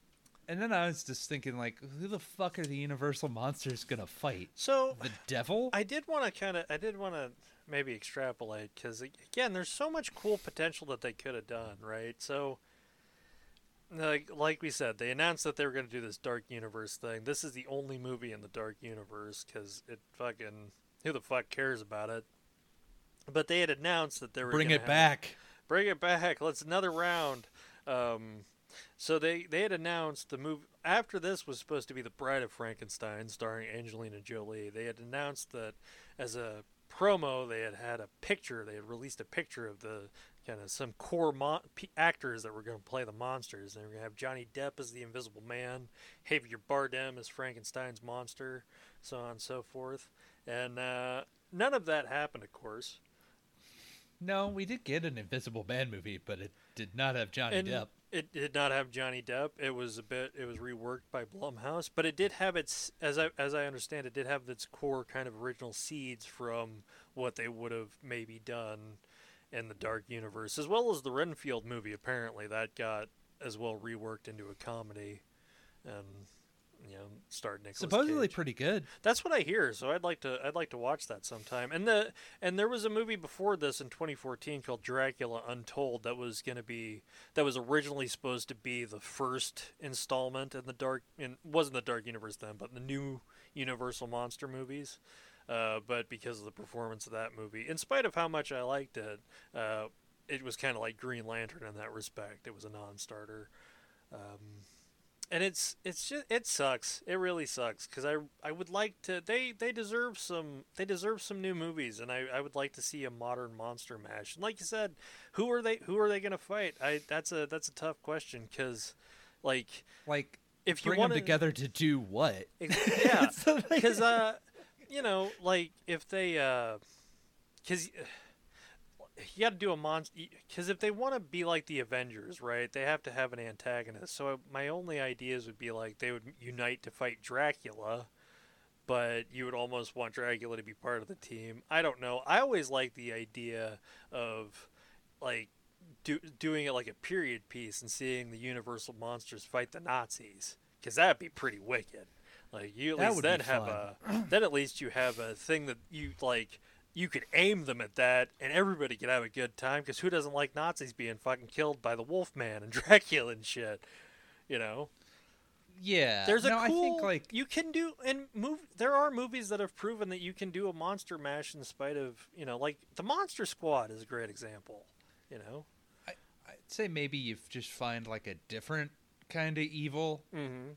[SPEAKER 1] and then I was just thinking, like, who the fuck are the Universal monsters gonna fight?
[SPEAKER 2] So
[SPEAKER 1] The devil?
[SPEAKER 2] I did want to kind of, I did want to maybe extrapolate because again, there's so much cool potential that they could have done, right? So, like, like we said, they announced that they were going to do this Dark Universe thing. This is the only movie in the Dark Universe because it fucking who the fuck cares about it? But they had announced that they were
[SPEAKER 1] Bring it
[SPEAKER 2] have-
[SPEAKER 1] back.
[SPEAKER 2] bring it back. Let's another round. Um, so they they had announced the movie after this was supposed to be the Bride of Frankenstein, starring Angelina Jolie. They had announced that as a promo, they had had a picture. They had released a picture of the kind of some core mon- actors that were going to play the monsters. And we're going to have Johnny Depp as the Invisible Man, Javier Bardem as Frankenstein's monster, so on and so forth. And uh, none of that happened, of course.
[SPEAKER 1] No, we did get an Invisible Man movie, but it did not have Johnny
[SPEAKER 2] and
[SPEAKER 1] Depp.
[SPEAKER 2] It did not have Johnny Depp. It was a bit. It was reworked by Blumhouse, but it did have its, as I as I understand, it did have its core kind of original seeds from what they would have maybe done in the Dark Universe, as well as the Renfield movie. Apparently, that got as well reworked into a comedy, and you know, starred Nicolas
[SPEAKER 1] Supposedly
[SPEAKER 2] Cage.
[SPEAKER 1] pretty good.
[SPEAKER 2] That's what I hear. So I'd like to I'd like to watch that sometime. And the and there was a movie before this in 2014 called Dracula Untold that was going to be that was originally supposed to be the first installment in the dark in wasn't the dark universe then, but the new Universal monster movies. Uh, but because of the performance of that movie, in spite of how much I liked it, uh, it was kind of like Green Lantern in that respect. It was a non-starter. Um, and it's it's just it sucks. It really sucks because I I would like to they they deserve some they deserve some new movies and I, I would like to see a modern monster mash. And like you said, who are they who are they gonna fight? I that's a that's a tough question because like
[SPEAKER 1] Like
[SPEAKER 2] if you
[SPEAKER 1] Bring
[SPEAKER 2] want
[SPEAKER 1] them together to do what?
[SPEAKER 2] Yeah, because uh, you know, like if they uh, because you got to do a monster. Because if they want to be like the Avengers, right, they have to have an antagonist. So my only ideas would be like they would unite to fight Dracula, but you would almost want Dracula to be part of the team. I don't know. I always like the idea of like do, doing it like a period piece and seeing the Universal monsters fight the Nazis, because that'd be pretty wicked. Like you at
[SPEAKER 1] That
[SPEAKER 2] least then have
[SPEAKER 1] fun.
[SPEAKER 2] a then at least you have a thing that you like you could aim them at that and everybody could have a good time because who doesn't like Nazis being fucking killed by the Wolfman and Dracula and shit, you know?
[SPEAKER 1] yeah.
[SPEAKER 2] There's a
[SPEAKER 1] no,
[SPEAKER 2] cool
[SPEAKER 1] I think like
[SPEAKER 2] you can do and move. There are movies that have proven that you can do a monster mash in spite of you know like the Monster Squad is a great example. You know.
[SPEAKER 1] I'd say maybe you just find like a different kind of evil,
[SPEAKER 2] Mm-hmm.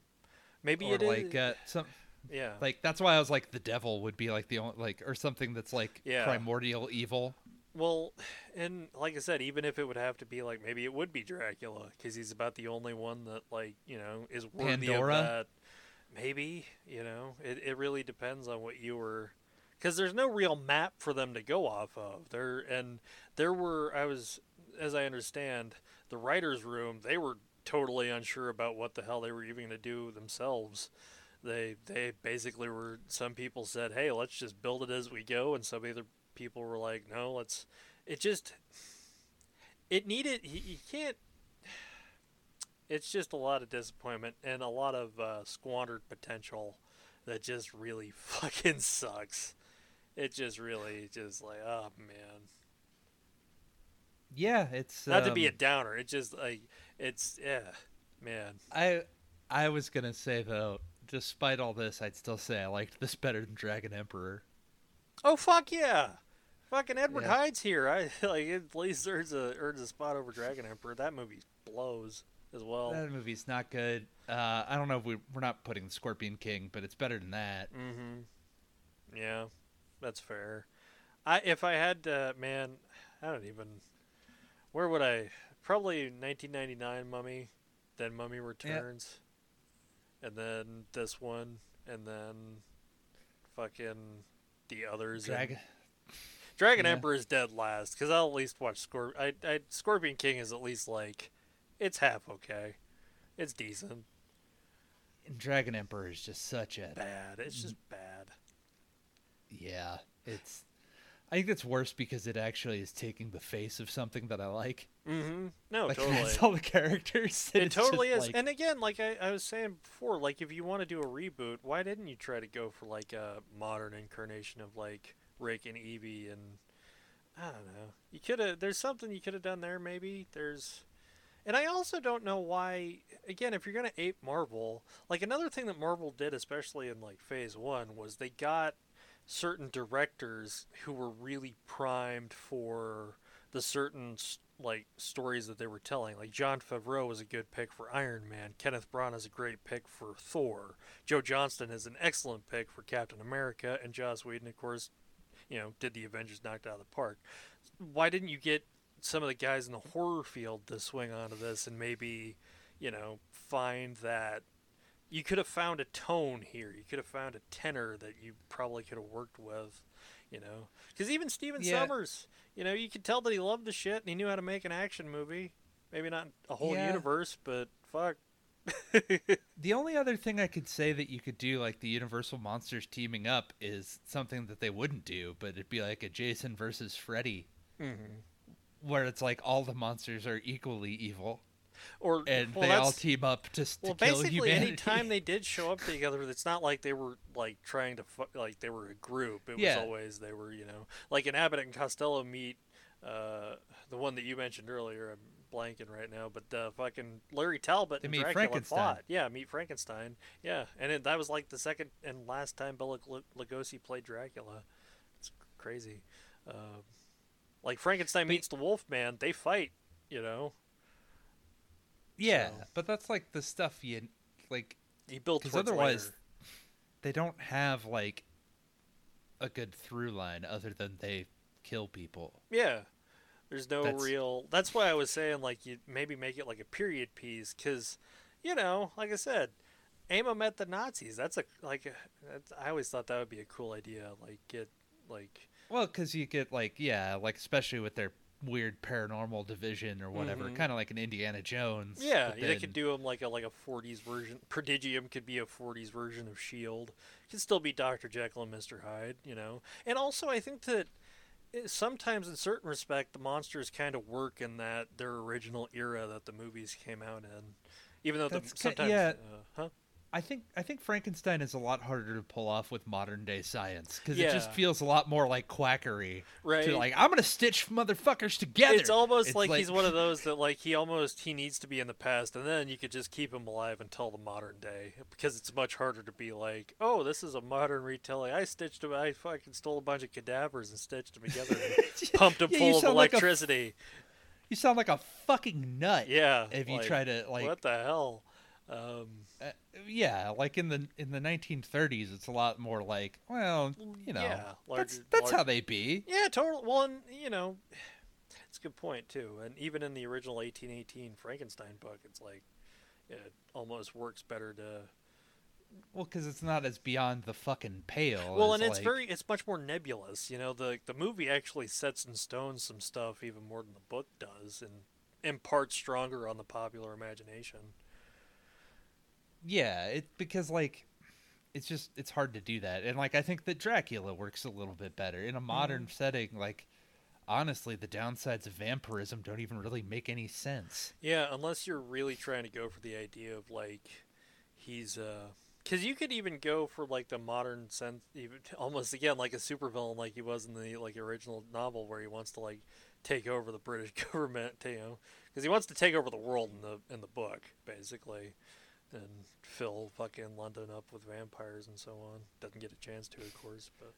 [SPEAKER 2] Maybe
[SPEAKER 1] or
[SPEAKER 2] it is.
[SPEAKER 1] like uh, some
[SPEAKER 2] yeah.
[SPEAKER 1] like that's why I was like the devil would be like the only like or something that's like
[SPEAKER 2] Yeah.
[SPEAKER 1] primordial evil.
[SPEAKER 2] Well, and like I said, even if it would have to be like maybe it would be Dracula because he's about the only one that like you know is worthy
[SPEAKER 1] Pandora?
[SPEAKER 2] of that. Maybe you know it. It really depends on what you were, because there's no real map for them to go off of. There and there were I was as I understand the writers' room they were totally unsure about what the hell they were even going to do themselves. They they basically were. Some people said, "Hey, let's just build it as we go," and some other people were like, "No, let's." It just it needed. You, can't. It's just a lot of disappointment and a lot of uh, squandered potential that just really fucking sucks. It just really just like oh man.
[SPEAKER 1] Yeah, it's
[SPEAKER 2] Not to be a
[SPEAKER 1] um,
[SPEAKER 2] downer. It just like it's yeah, man.
[SPEAKER 1] I I was gonna say though, despite all this, I'd still say I liked this better than Dragon Emperor.
[SPEAKER 2] Oh fuck yeah. Fucking Edward
[SPEAKER 1] Yeah.
[SPEAKER 2] Hyde's here. I like at least earns a earns a spot over Dragon Emperor. That movie blows as well.
[SPEAKER 1] That movie's not good. Uh, I don't know if we we're not putting the Scorpion King, but it's better than that.
[SPEAKER 2] Mm-hmm. Yeah, that's fair. I if I had to, man, I don't even. Where would I? Probably 1999 Mummy, then Mummy Returns, and then this one, and then fucking the others. and-
[SPEAKER 1] Dragon.
[SPEAKER 2] Dragon
[SPEAKER 1] yeah.
[SPEAKER 2] Emperor is dead last because I'll at least watch Scorp. I, I Scorpion King is at least like, it's half okay, it's decent.
[SPEAKER 1] And Dragon Emperor is just such a
[SPEAKER 2] Bad. It's just bad.
[SPEAKER 1] yeah. It's I think it's worse because it actually is taking the face of something that I like.
[SPEAKER 2] Mm-hmm. No,
[SPEAKER 1] like
[SPEAKER 2] totally.
[SPEAKER 1] that's all the characters.
[SPEAKER 2] It totally is.
[SPEAKER 1] like-
[SPEAKER 2] And again, like I, I was saying before, like if you want to do a reboot, why didn't you try to go for like a modern incarnation of like Rick and Evie and I don't know. You could have there's something you could have done there maybe. There's and I also don't know why again, if you're going to ape Marvel, like another thing that Marvel did especially in like phase 1 was they got certain directors who were really primed for the certain like stories that they were telling. Like Jon Favreau was a good pick for Iron Man. Kenneth Branagh is a great pick for Thor. Joe Johnston is an excellent pick for Captain America, and Joss Whedon, of course, you know, did the Avengers knocked out of the park. Why didn't you get some of the guys in the horror field to swing onto this and maybe, you know, find that you could have found a tone here. You could have found a tenor that you probably could have worked with, you know. Because even Stephen
[SPEAKER 1] Yeah.
[SPEAKER 2] Sommers, you know, you could tell that he loved the shit and he knew how to make an action movie. Maybe not a whole
[SPEAKER 1] Yeah.
[SPEAKER 2] universe, but fuck.
[SPEAKER 1] The only other thing I could say that you could do, like the Universal monsters teaming up, is something that they wouldn't do, but it'd be like a Jason versus Freddy,
[SPEAKER 2] mm-hmm.
[SPEAKER 1] where it's like all the monsters are equally evil,
[SPEAKER 2] Or
[SPEAKER 1] and
[SPEAKER 2] well,
[SPEAKER 1] they all team up to, to
[SPEAKER 2] Well,
[SPEAKER 1] kill
[SPEAKER 2] basically,
[SPEAKER 1] humanity.
[SPEAKER 2] anytime they did show up together, it's not like they were like trying to fu- like they were a group. It was always they were, you know, like in Abbott and Costello meet uh, the one that you mentioned earlier. I'm blanking right now, but uh, fucking Larry Talbot
[SPEAKER 1] They
[SPEAKER 2] and
[SPEAKER 1] meet
[SPEAKER 2] Dracula
[SPEAKER 1] Frankenstein.
[SPEAKER 2] fought. Yeah, meet Frankenstein. Yeah, and it, that was like the second and last time Bela Lu- Lugosi played Dracula. It's crazy. Uh, like Frankenstein meets the Wolfman, they fight. You know,
[SPEAKER 1] yeah,
[SPEAKER 2] so-
[SPEAKER 1] but that's like the stuff you like,
[SPEAKER 2] he built
[SPEAKER 1] because otherwise
[SPEAKER 2] later.
[SPEAKER 1] they don't have like a good through line other than they kill people.
[SPEAKER 2] Yeah. There's no
[SPEAKER 1] That's-
[SPEAKER 2] real. That's why I was saying like you maybe make it like a period piece because, you know, like I said, aim them at the Nazis. That's a like. a- That's, I always thought that would be a cool idea. Like get like
[SPEAKER 1] Well, because you get like yeah, like especially with their weird paranormal division or whatever,
[SPEAKER 2] Mhm.
[SPEAKER 1] kind of like an Indiana Jones.
[SPEAKER 2] yeah,
[SPEAKER 1] but
[SPEAKER 2] they could do them like a like a 40s version. Prodigium could be a 40s version of Shield. E Could still be Doctor Jekyll and Mister Hyde. You know, and also I think that. eh, Sometimes, in certain respect, the monsters kind of work in that their original era that the movies came out in, even though the,
[SPEAKER 1] That's
[SPEAKER 2] sometimes,
[SPEAKER 1] yeah.
[SPEAKER 2] uh, huh?
[SPEAKER 1] I think I think Frankenstein is a lot harder to pull off with modern day science because it just feels a lot more like quackery.
[SPEAKER 2] Right.
[SPEAKER 1] To like I'm gonna stitch motherfuckers together.
[SPEAKER 2] It's almost
[SPEAKER 1] It's
[SPEAKER 2] like, he's one of those that like he almost he needs to be in the past, and then you could just keep him alive until the modern day because it's much harder to be like, oh, this is a modern retelling. I stitched him. I fucking stole a bunch of cadavers and stitched them together, and pumped them
[SPEAKER 1] Yeah,
[SPEAKER 2] full of
[SPEAKER 1] sound like a
[SPEAKER 2] electricity.
[SPEAKER 1] You sound like a fucking nut.
[SPEAKER 2] yeah.
[SPEAKER 1] If you
[SPEAKER 2] like,
[SPEAKER 1] try to like,
[SPEAKER 2] what the hell? Um,
[SPEAKER 1] uh, yeah, like in the in the 1930s, it's a lot more like, well, you know,
[SPEAKER 2] yeah,
[SPEAKER 1] that's
[SPEAKER 2] larger-
[SPEAKER 1] that's
[SPEAKER 2] larger-
[SPEAKER 1] how they be.
[SPEAKER 2] Yeah, totally. Well, and you know, it's a good point too. And even in the original 1818 Frankenstein book, it's like it almost works better to
[SPEAKER 1] Well, because it's not as beyond the fucking pale.
[SPEAKER 2] Well, and it's
[SPEAKER 1] like-
[SPEAKER 2] very it's much more nebulous. You know, the the movie actually sets in stone some stuff even more than the book does, and imparts stronger on the popular imagination.
[SPEAKER 1] Yeah, it because like it's just it's hard to do that, and like I think that Dracula works a little bit better in a modern
[SPEAKER 2] Mm-hmm.
[SPEAKER 1] setting. Like honestly, the downsides of vampirism don't even really make any sense.
[SPEAKER 2] Yeah, unless you're really trying to go for the idea of like he's uh because you could even go for like the modern sense, even almost again like a supervillain, like he was in the like original novel, where he wants to like take over the British government, you know, because he wants to take over the world in the in the book, basically, and fill fucking London up with vampires and so on. Doesn't get a chance to, of course, but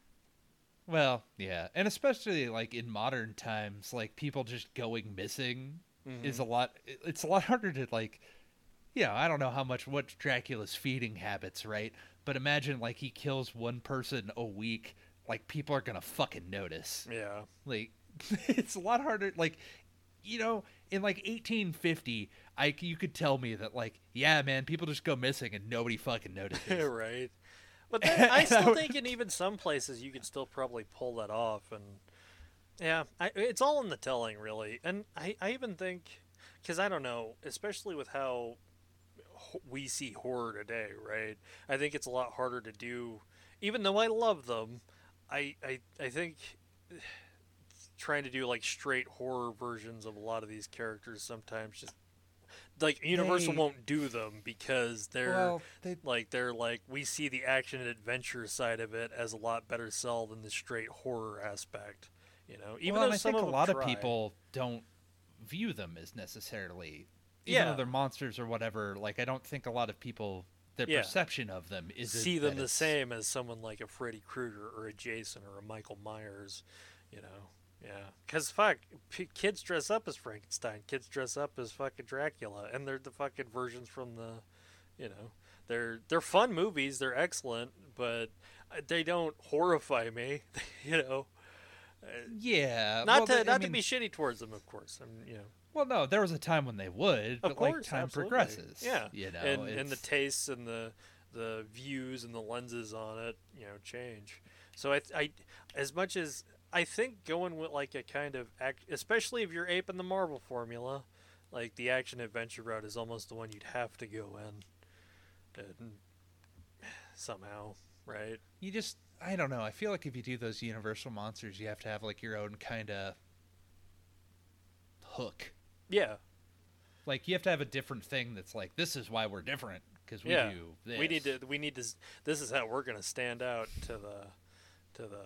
[SPEAKER 1] Well, yeah, and especially like in modern times, like people just going missing mm-hmm. is a lot. It's a lot harder to like. Yeah, I don't know how much what Dracula's feeding habits, right? But imagine like he kills one person a week, like people are gonna fucking notice.
[SPEAKER 2] yeah,
[SPEAKER 1] Like it's a lot harder. Like you know, in like 1850, I you could tell me that like yeah, man, people just go missing and nobody fucking notices.
[SPEAKER 2] right. But then I still think in even some places you could still probably pull that off, and yeah, I, it's all in the telling, really. And I, I even think, because I don't know, especially with how we see horror today, right? I think it's a lot harder to do. Even though I love them, I, I, I think trying to do like straight horror versions of a lot of these characters sometimes just like Universal
[SPEAKER 1] They-
[SPEAKER 2] won't do them because they're
[SPEAKER 1] well, they
[SPEAKER 2] like they're like we see the action and adventure side of it as a lot better sell than the straight horror aspect. You know, even
[SPEAKER 1] well,
[SPEAKER 2] though
[SPEAKER 1] I
[SPEAKER 2] some
[SPEAKER 1] think
[SPEAKER 2] of
[SPEAKER 1] a lot of people don't view them as necessarily, even
[SPEAKER 2] Yeah.
[SPEAKER 1] though they're monsters or whatever. Like I don't think a lot of people their
[SPEAKER 2] Yeah.
[SPEAKER 1] perception of them is
[SPEAKER 2] see them the same as someone like a Freddy Krueger or a Jason or a Michael Myers. You know, yeah, because fuck, p- kids dress up as Frankenstein, kids dress up as fucking Dracula, and they're the fucking versions from the, you know, they're they're fun movies, they're excellent, but uh, they don't horrify me. you know. Uh,
[SPEAKER 1] Yeah,
[SPEAKER 2] not
[SPEAKER 1] well,
[SPEAKER 2] to
[SPEAKER 1] they- I
[SPEAKER 2] not
[SPEAKER 1] mean,
[SPEAKER 2] to be shitty towards them, of course. I mean, you know,
[SPEAKER 1] Well, no, there was a time when they would, but
[SPEAKER 2] course,
[SPEAKER 1] like time
[SPEAKER 2] absolutely.
[SPEAKER 1] progresses.
[SPEAKER 2] Yeah,
[SPEAKER 1] you know,
[SPEAKER 2] and and the tastes and the the views and the lenses on it, you know, change. So I, I as much as I think going with like a kind of act, especially if you're aping the Marvel formula, like the action adventure route is almost the one you'd have to go in. And somehow, right?
[SPEAKER 1] you just I don't know. I feel like if you do those Universal monsters, you have to have like your own kind of hook.
[SPEAKER 2] Yeah,
[SPEAKER 1] Like you have to have a different thing that's like this is why we're different because we
[SPEAKER 2] Yeah.
[SPEAKER 1] do this.
[SPEAKER 2] we need to we need to this is how we're going to stand out to the to the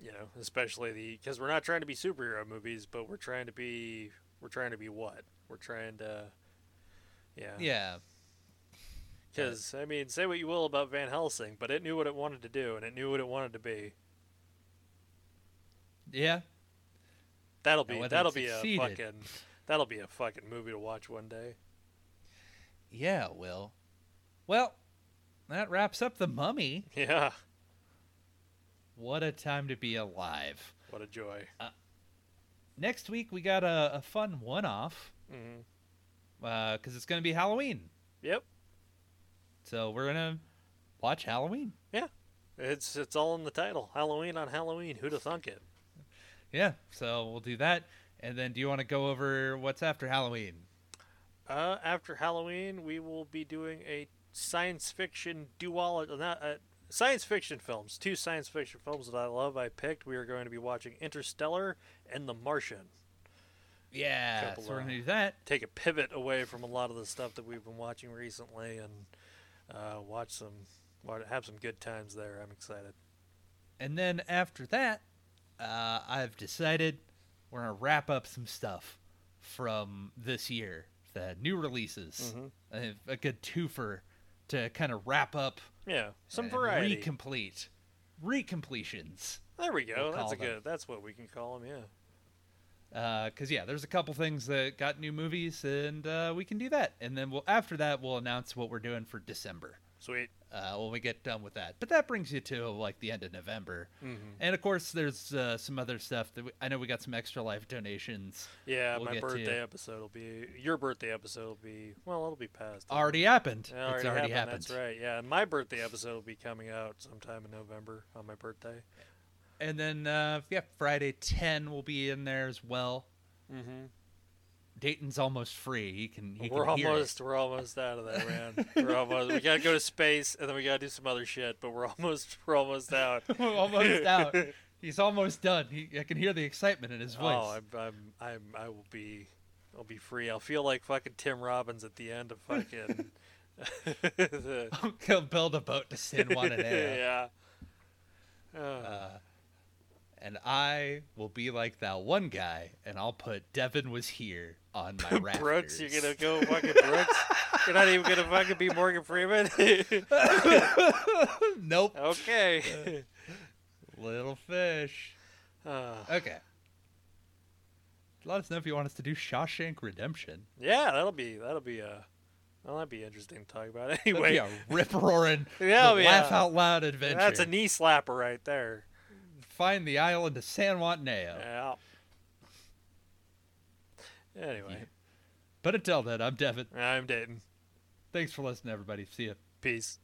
[SPEAKER 2] you know especially the because we're not trying to be superhero movies but we're trying to be we're trying to be what? We're trying to yeah.
[SPEAKER 1] Yeah,
[SPEAKER 2] because i mean say what you will about van helsing but it knew what it wanted to do and it knew what it wanted to be.
[SPEAKER 1] Yeah.
[SPEAKER 2] that'll be that'll be a fucking that'll be a fucking movie to watch one day.
[SPEAKER 1] Yeah, it will. Well, that wraps up the mummy.
[SPEAKER 2] yeah
[SPEAKER 1] What a time to be alive.
[SPEAKER 2] what a joy
[SPEAKER 1] Next week we got a, a fun one-off
[SPEAKER 2] hmm
[SPEAKER 1] because it's going to be Halloween.
[SPEAKER 2] yep
[SPEAKER 1] So we're gonna watch Halloween. Yeah.
[SPEAKER 2] It's it's all in the title. Halloween on Halloween. Who'd have thunk it?
[SPEAKER 1] Yeah. So we'll do that. And then, do you want to go over what's after Halloween?
[SPEAKER 2] Uh, after Halloween, we will be doing a science fiction duology. Not uh, science fiction films. Two science fiction films that I love. I picked. We are going to be watching Interstellar and The Martian.
[SPEAKER 1] Yeah. So we're gonna do that.
[SPEAKER 2] Take a pivot away from a lot of the stuff that we've been watching recently and uh, watch some, have some good times there. I'm excited.
[SPEAKER 1] And then after that, uh, I've decided we're gonna wrap up some stuff from this year, the new releases,
[SPEAKER 2] Mhm.
[SPEAKER 1] a, a good twofer to kind of wrap up
[SPEAKER 2] Yeah, some
[SPEAKER 1] and
[SPEAKER 2] variety.
[SPEAKER 1] recomplete, recompletions.
[SPEAKER 2] there we go.
[SPEAKER 1] we'll
[SPEAKER 2] That's a
[SPEAKER 1] them.
[SPEAKER 2] good. That's what we can call them. Yeah.
[SPEAKER 1] because yeah, there's a couple things that got new movies, and uh, we can do that. And then we'll after that we'll announce what we're doing for December
[SPEAKER 2] Sweet.
[SPEAKER 1] Uh, when we get done with that. But that brings you to like the end of November,
[SPEAKER 2] hmm
[SPEAKER 1] and of course there's uh, some other stuff that we, I know we got some extra life donations
[SPEAKER 2] Yeah,
[SPEAKER 1] We'll
[SPEAKER 2] my
[SPEAKER 1] to
[SPEAKER 2] birthday episode will be your birthday episode will be well, it'll be past.
[SPEAKER 1] already happened.
[SPEAKER 2] Yeah,
[SPEAKER 1] it's already happened.
[SPEAKER 2] That's right. Yeah, my birthday episode will be coming out sometime in November on my birthday.
[SPEAKER 1] And then uh, yeah, Friday ten will be in there as well.
[SPEAKER 2] Mm-hmm.
[SPEAKER 1] Dayton's almost free. He can. He
[SPEAKER 2] We're
[SPEAKER 1] can hear it.
[SPEAKER 2] almost we're almost out of there, man. we're almost. We gotta go to space, and then we gotta do some other shit. But we're almost we're almost out.
[SPEAKER 1] We're almost out. He's almost done. He, I can hear the excitement in his voice.
[SPEAKER 2] Oh, I'm, I'm I'm I will be I'll be free. I'll feel like fucking Tim Robbins at the end of fucking. the-
[SPEAKER 1] He'll build a boat to San Juanadeo.
[SPEAKER 2] yeah. Uh,
[SPEAKER 1] uh, and I will be like that one guy, and I'll put Devin was here on my rafters.
[SPEAKER 2] Brooks, you're gonna go fucking Brooks. You're not even gonna fucking be Morgan Freeman.
[SPEAKER 1] nope.
[SPEAKER 2] okay.
[SPEAKER 1] Little fish.
[SPEAKER 2] Uh,
[SPEAKER 1] Okay. Let us know if you want us to do Shawshank Redemption.
[SPEAKER 2] yeah, that'll be that'll be uh, well, that'd be interesting to talk about.
[SPEAKER 1] That'd
[SPEAKER 2] Anyway,
[SPEAKER 1] be a rip roaring,
[SPEAKER 2] Yeah, yeah.
[SPEAKER 1] laugh out loud adventure.
[SPEAKER 2] that's a knee slapper right there.
[SPEAKER 1] Find the island of San Juaneo.
[SPEAKER 2] Yeah. Anyway,
[SPEAKER 1] But until then, I'm Devin.
[SPEAKER 2] I'm Dayton.
[SPEAKER 1] Thanks for listening, everybody. See ya.
[SPEAKER 2] Peace.